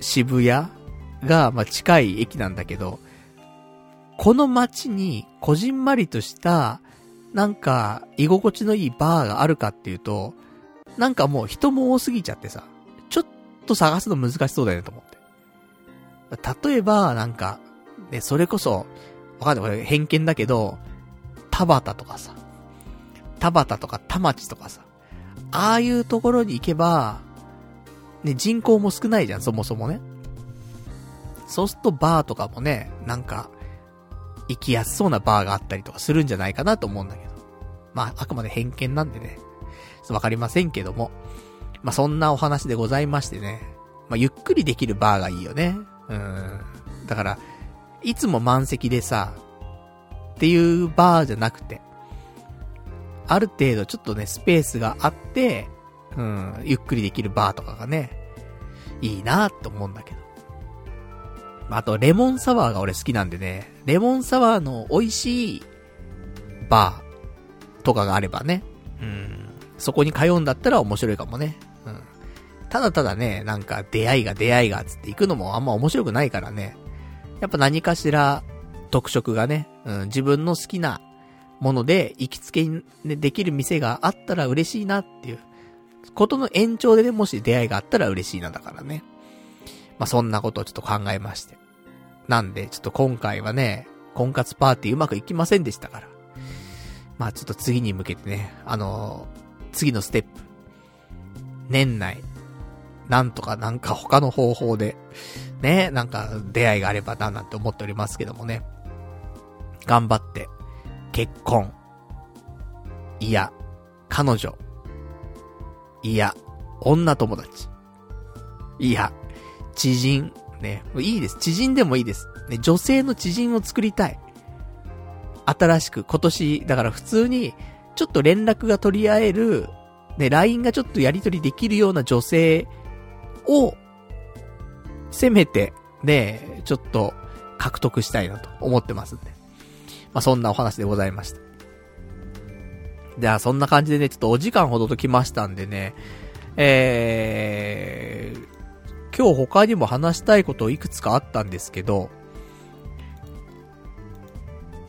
渋谷が、まあ、近い駅なんだけど、この街に、こじんまりとした、なんか、居心地のいいバーがあるかっていうと、なんかもう人も多すぎちゃってさ、ちょっと探すの難しそうだよねと思って。例えば、なんか、ね、それこそ、わかんない、これ偏見だけど、田畑とかさ、田畑とか田町とかさ、ああいうところに行けば、ね、人口も少ないじゃん、そもそもね。そうするとバーとかもね、なんか、行きやすそうなバーがあったりとかするんじゃないかなと思うんだけど。まあ、あくまで偏見なんでね、わかりませんけども。まあ、そんなお話でございましてね。まあ、ゆっくりできるバーがいいよね。うん。だから、いつも満席でさ、っていうバーじゃなくて、ある程度ちょっとね、スペースがあって、うん、ゆっくりできるバーとかがね、いいなって思うんだけど。あと、レモンサワーが俺好きなんでね、レモンサワーの美味しいバーとかがあればね、うん、そこに通うんだったら面白いかもね。うん。ただただね、なんか出会いが出会いがつって行くのもあんま面白くないからね。やっぱ何かしら特色がね、うん、自分の好きなもので行きつけに、できる店があったら嬉しいなっていう、ことの延長でね、もし出会いがあったら嬉しいなだからね。まあ、そんなことをちょっと考えまして。なんで、ちょっと今回はね、婚活パーティーうまくいきませんでしたから。まあちょっと次に向けてね、あのー、次のステップ。年内、なんとかなんか他の方法で、ね、なんか出会いがあればななんて思っておりますけどもね。頑張って、結婚。いや、彼女。いや、女友達。いや、知人。ね、いいです。知人でもいいです。ね、女性の知人を作りたい。新しく、今年、だから普通に、ちょっと連絡が取り合える、ね、LINE がちょっとやり取りできるような女性を、せめて、ね、ちょっと、獲得したいなと思ってますんで。まあ、そんなお話でございました。じゃあ、そんな感じでね、ちょっとお時間ほどときましたんでね、えー、今日他にも話したいこといくつかあったんですけど、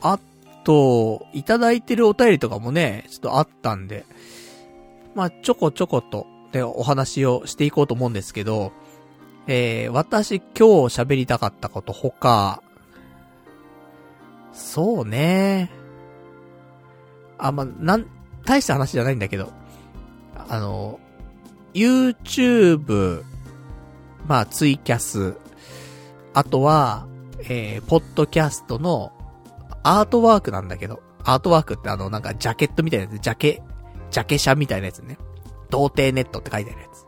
あと、いただいてるお便りとかもね、ちょっとあったんで、まあ、ちょこちょこと、で、お話をしていこうと思うんですけど、えー、私今日喋りたかったこと他、そうね。あ、ま、なん、大した話じゃないんだけど、あの、YouTube、まあ、ツイキャス、あとは、えー、ポッドキャストのアートワークなんだけど、アートワークってあの、なんかジャケットみたいなやつ、ジャケ、ジャケシャみたいなやつね。童貞ネットって書いてあるやつ。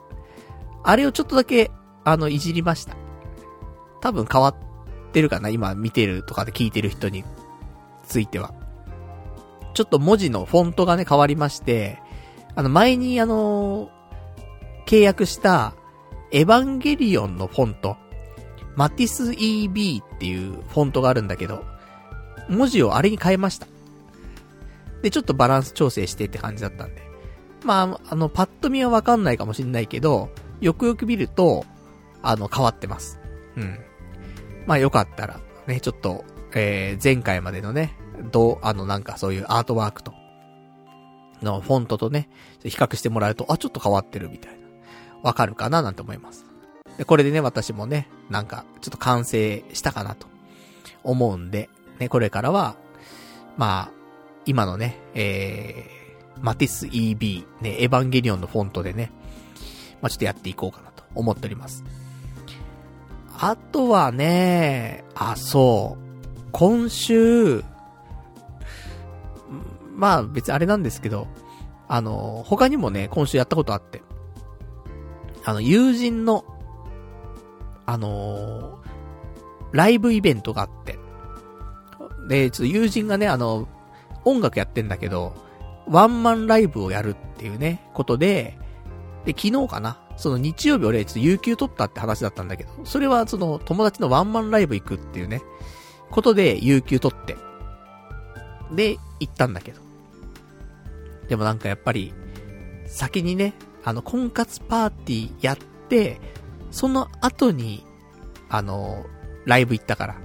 あれをちょっとだけ、あの、いじりました。多分変わってるかな今見てるとかで聞いてる人については。ちょっと文字のフォントがね、変わりまして、あの、前にあの契約した、エヴァンゲリオンのフォント、マティス EB っていうフォントがあるんだけど、文字をあれに変えました。で、ちょっとバランス調整してって感じだったんで。まあ、あの、パッと見はわかんないかもしんないけど、よくよく見ると、あの、変わってます。うん。まあ、よかったら、ね、ちょっと、えー、前回までのね、どう、あの、なんかそういうアートワークと、のフォントとね、比較してもらうと、あ、ちょっと変わってるみたいな。わかるかななんて思います。で、これでね、私もね、なんか、ちょっと完成したかなと思うんで、ね、これからは、まあ、今のね、えー、マティス EB、ね、エヴァンゲリオンのフォントでね、まあちょっとやっていこうかなと思っております。あとはね、あ、そう、今週、まあ別にあれなんですけど、あの、他にもね、今週やったことあって、あの、友人の、あのライブイベントがあって、で、ちょっと友人がね、あの、音楽やってんだけど、ワンマンライブをやるっていうね、ことで、で、昨日かなその日曜日俺、ちょっと有給取ったって話だったんだけど、それはその友達のワンマンライブ行くっていうね、ことで有給取って、で、行ったんだけど。でもなんかやっぱり、先にね、あの、婚活パーティーやって、その後に、あの、ライブ行ったから。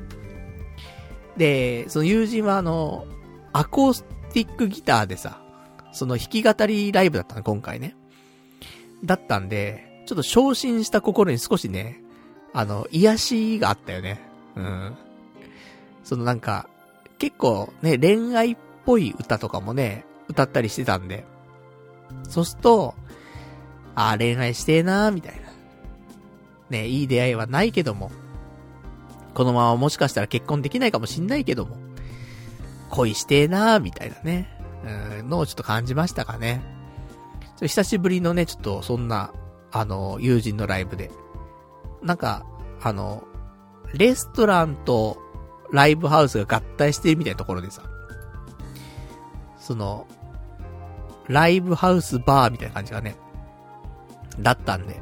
で、その友人はあの、アコースティックギターでさ、その弾き語りライブだったの、今回ね。だったんで、ちょっと昇進した心に少しね、あの、癒しがあったよね。うん。そのなんか、結構ね、恋愛っぽい歌とかもね、歌ったりしてたんで、そうすると、ああ、恋愛してえなーみたいな。ね、いい出会いはないけども、このままもしかしたら結婚できないかもしんないけども、恋してえなーみたいなね、うん、のをちょっと感じましたかね。久しぶりのね、ちょっとそんな、あの、友人のライブで。なんか、あの、レストランとライブハウスが合体してるみたいなところでさ、その、ライブハウスバーみたいな感じがね、だったんで、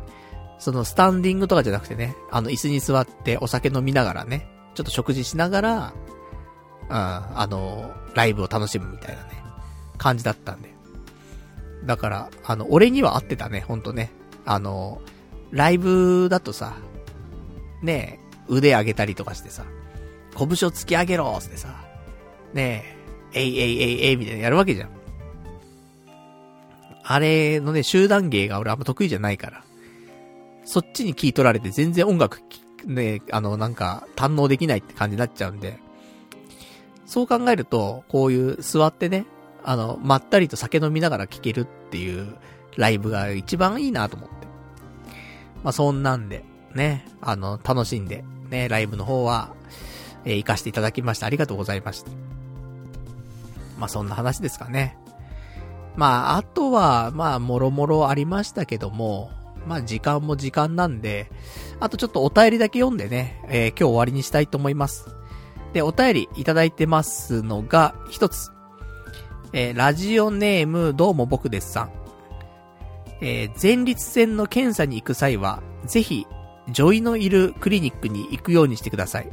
そのスタンディングとかじゃなくてね、あの椅子に座ってお酒飲みながらね、ちょっと食事しながら、うん、あの、ライブを楽しむみたいなね、感じだったんで。だから、あの、俺には合ってたね、ほんとね。あの、ライブだとさ、ねえ腕上げたりとかしてさ、拳を突き上げろーってさ、ねえ、えいえいえいえいみたいなやるわけじゃん。あれのね、集団芸が俺あんま得意じゃないから。そっちに聞い取られて全然音楽、ね、あの、なんか、堪能できないって感じになっちゃうんで、そう考えると、こういう座ってね、あの、まったりと酒飲みながら聴けるっていうライブが一番いいなと思って。まあ、そんなんで、ね、あの、楽しんで、ね、ライブの方は、えー、行かせていただきました。ありがとうございました。まあ、そんな話ですかね。まあ、あとは、まあ、もろもろありましたけども、まあ時間も時間なんで、あとちょっとお便りだけ読んでね、えー、今日終わりにしたいと思います。で、お便りいただいてますのが、一つ。えー、ラジオネーム、どうも僕ですさん。えー、前立腺の検査に行く際は、ぜひ、女医のいるクリニックに行くようにしてください。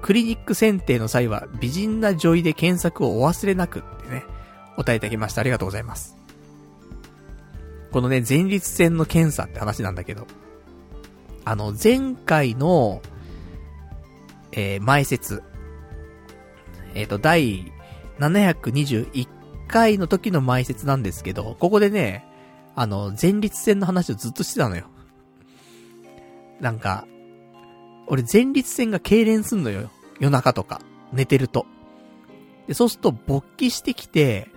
クリニック選定の際は、美人な女医で検索をお忘れなくってね、お答えいただきました。ありがとうございます。このね、前立腺の検査って話なんだけど、あの、前回の、えー、前説、えっ、と、第721回の時の埋設なんですけど、ここでね、あの、前立腺の話をずっとしてたのよ。なんか、俺前立腺が痙攣すんのよ。夜中とか。寝てると。で、そうすると勃起してきて、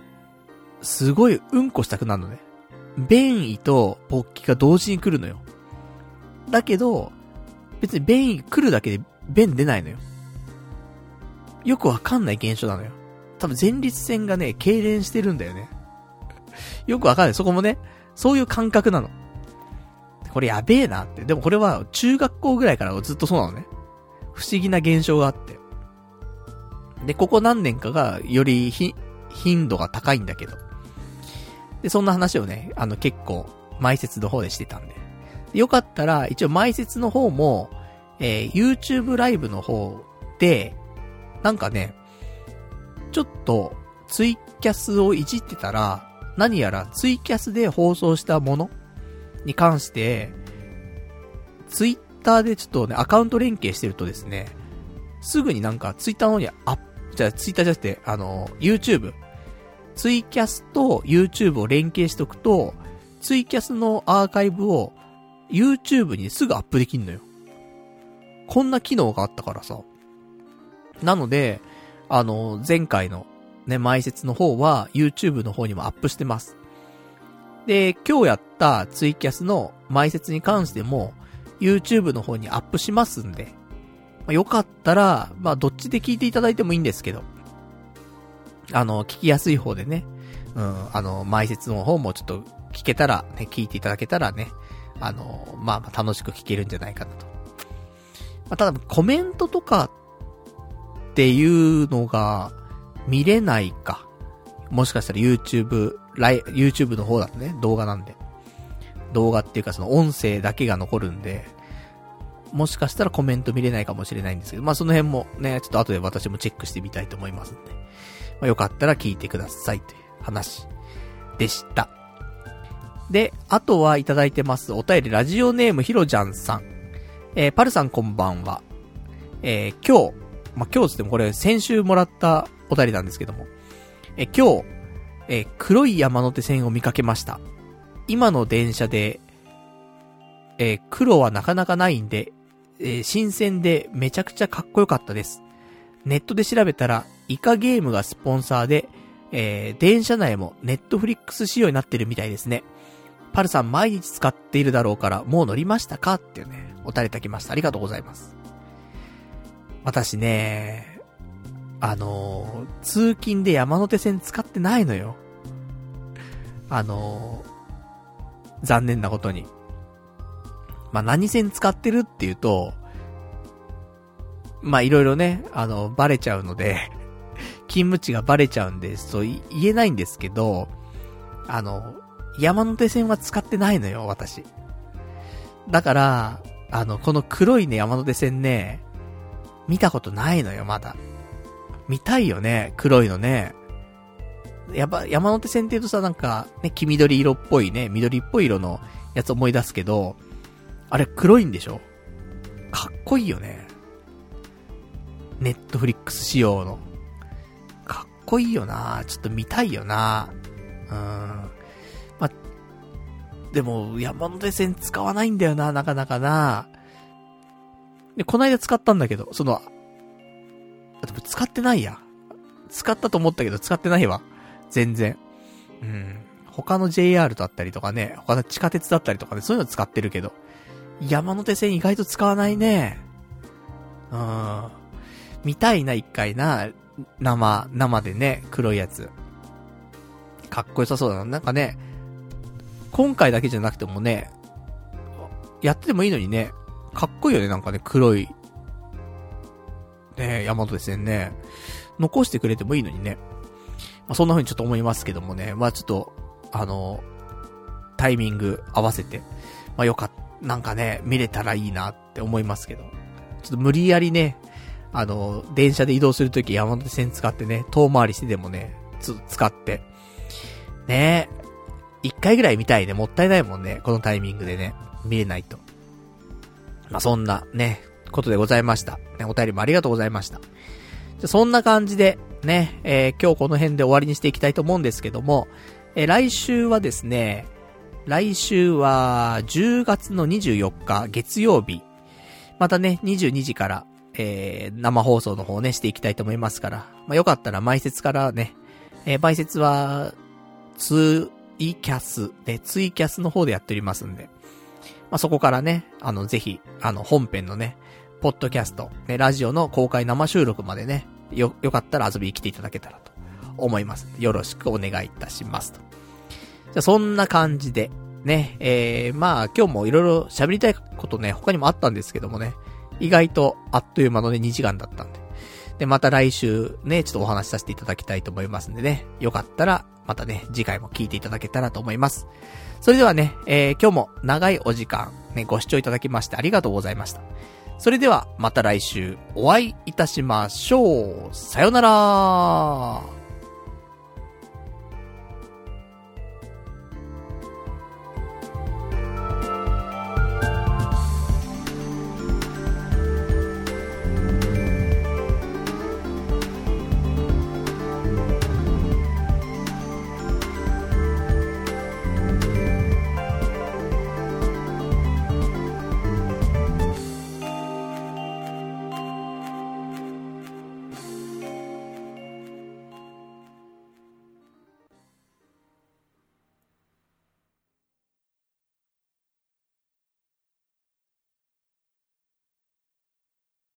すごいうんこしたくなるのね。便意と勃起が同時に来るのよ。だけど、別に便意来るだけで便出ないのよ。よくわかんない現象なのよ。多分前立腺がね、痙攣してるんだよね。よくわかんない。そこもね、そういう感覚なの。これやべえなって。でもこれは中学校ぐらいからずっとそうなのね。不思議な現象があって。で、ここ何年かがよりひ、頻度が高いんだけど。で、そんな話をね、あの結構、埋設の方でしてたんで。よかったら、一応埋設の方も、えー、YouTube ライブの方で、なんかね、ちょっと、ツイキャスをいじってたら、何やらツイキャスで放送したものに関して、ツイッターでちょっとね、アカウント連携してるとですね、すぐになんかツイッターの方にアップ、じゃあツイッターじゃなくて、あの、YouTube。ツイキャスと YouTube を連携しとくと、ツイキャスのアーカイブを YouTube にすぐアップできんのよ。こんな機能があったからさ。なので、あの、前回のね、埋設の方は YouTube の方にもアップしてます。で、今日やったツイキャスの埋設に関しても YouTube の方にアップしますんで、まあ、よかったら、まあどっちで聞いていただいてもいいんですけど、あの、聞きやすい方でね、うん、あの、埋設の方もちょっと聞けたら、ね、聞いていただけたらね、あの、まあまあ楽しく聞けるんじゃないかなと。まあ、ただ、コメントとかっていうのが見れないか。もしかしたら YouTube、ライ、YouTube の方だとね、動画なんで。動画っていうかその音声だけが残るんで、もしかしたらコメント見れないかもしれないんですけど、まあその辺もね、ちょっと後で私もチェックしてみたいと思いますんで。まあよかったら聞いてくださいという話でした。で、あとはいただいてます。お便り、ラジオネームひろちゃんさん。えー、パルさんこんばんは。えー、今日、まあ、今日つってもこれ先週もらったお便りなんですけども。え、今日、え、黒い山手線を見かけました。今の電車で、え、黒はなかなかないんで、え、新鮮でめちゃくちゃかっこよかったです。ネットで調べたら、イカゲームがスポンサーで、えー、電車内もネットフリックス仕様になってるみたいですね。パルさん毎日使っているだろうから、もう乗りましたか？っていうね、おたれたきました。ありがとうございます。私ね、あの、通勤で山手線使ってないのよ。あの、残念なことに。まあ、何線使ってるっていうと、まあ、いろいろね、あの、バレちゃうので 勤務地がバレちゃうんで、そう言えないんですけど、あの、山手線は使ってないのよ、私。だから、あの、この黒いね、山手線ね、見たことないのよ、まだ。見たいよね、黒いのね。やっぱ、山手線って言うとさ、なんか、ね、黄緑色っぽいね、緑っぽい色のやつ思い出すけど、あれ黒いんでしょ？かっこいいよね。ネットフリックス仕様の。かっこいいよなちょっと見たいよなうん。までも、山手線使わないんだよな、なかなかな。で、こないだ使ったんだけど、その、使ってないや。使ったと思ったけど使ってないわ。全然。うん。他の JR だったりとかね、他の地下鉄だったりとかね、そういうの使ってるけど、山手線意外と使わないね。うん。見たいな、一回な。生、生でね、黒いやつ。かっこよさそうだな。なんかね、今回だけじゃなくてもね、やっててもいいのにね、かっこいいよね、なんかね、黒い。ね山手線ね。残してくれてもいいのにね。まあ、そんな風にちょっと思いますけどもね。まあちょっと、あの、タイミング合わせて、まあよかった、なんかね、見れたらいいなって思いますけど。ちょっと無理やりね、あの、電車で移動するとき山手線使ってね、遠回りしてでもね、つ、使って、ね一回ぐらい見たいね。もったいないもんね。このタイミングでね。見れないと。まあ、そんなね、ことでございました。ね、お便りもありがとうございました。じゃそんな感じで、ね、えー、今日この辺で終わりにしていきたいと思うんですけども、えー、来週はですね、来週は10月の24日月曜日、またね、22時から、えー、生放送の方ね、していきたいと思いますから、まあ、よかったら前説からね、えー、前説は、ツイキャス、ね、ツイキャスの方でやっておりますんで、まあ、そこからね、あの、ぜひ、あの、本編のね、ポッドキャスト、ね、ラジオの公開生収録までね、よ、よかったら遊びに来ていただけたらと思います。よろしくお願いいたしますと。じゃ、そんな感じで、ね、えー、まあ、今日もいろいろ喋りたいことね、他にもあったんですけどもね、意外とあっという間のね、2時間だったんで。で、また来週ね、ちょっとお話しさせていただきたいと思いますんでね、よかったら、またね、次回も聞いていただけたらと思います。それではね、えー、今日も長いお時間、ね、ご視聴いただきましてありがとうございました。それでは、また来週お会いいたしましょう。さよなら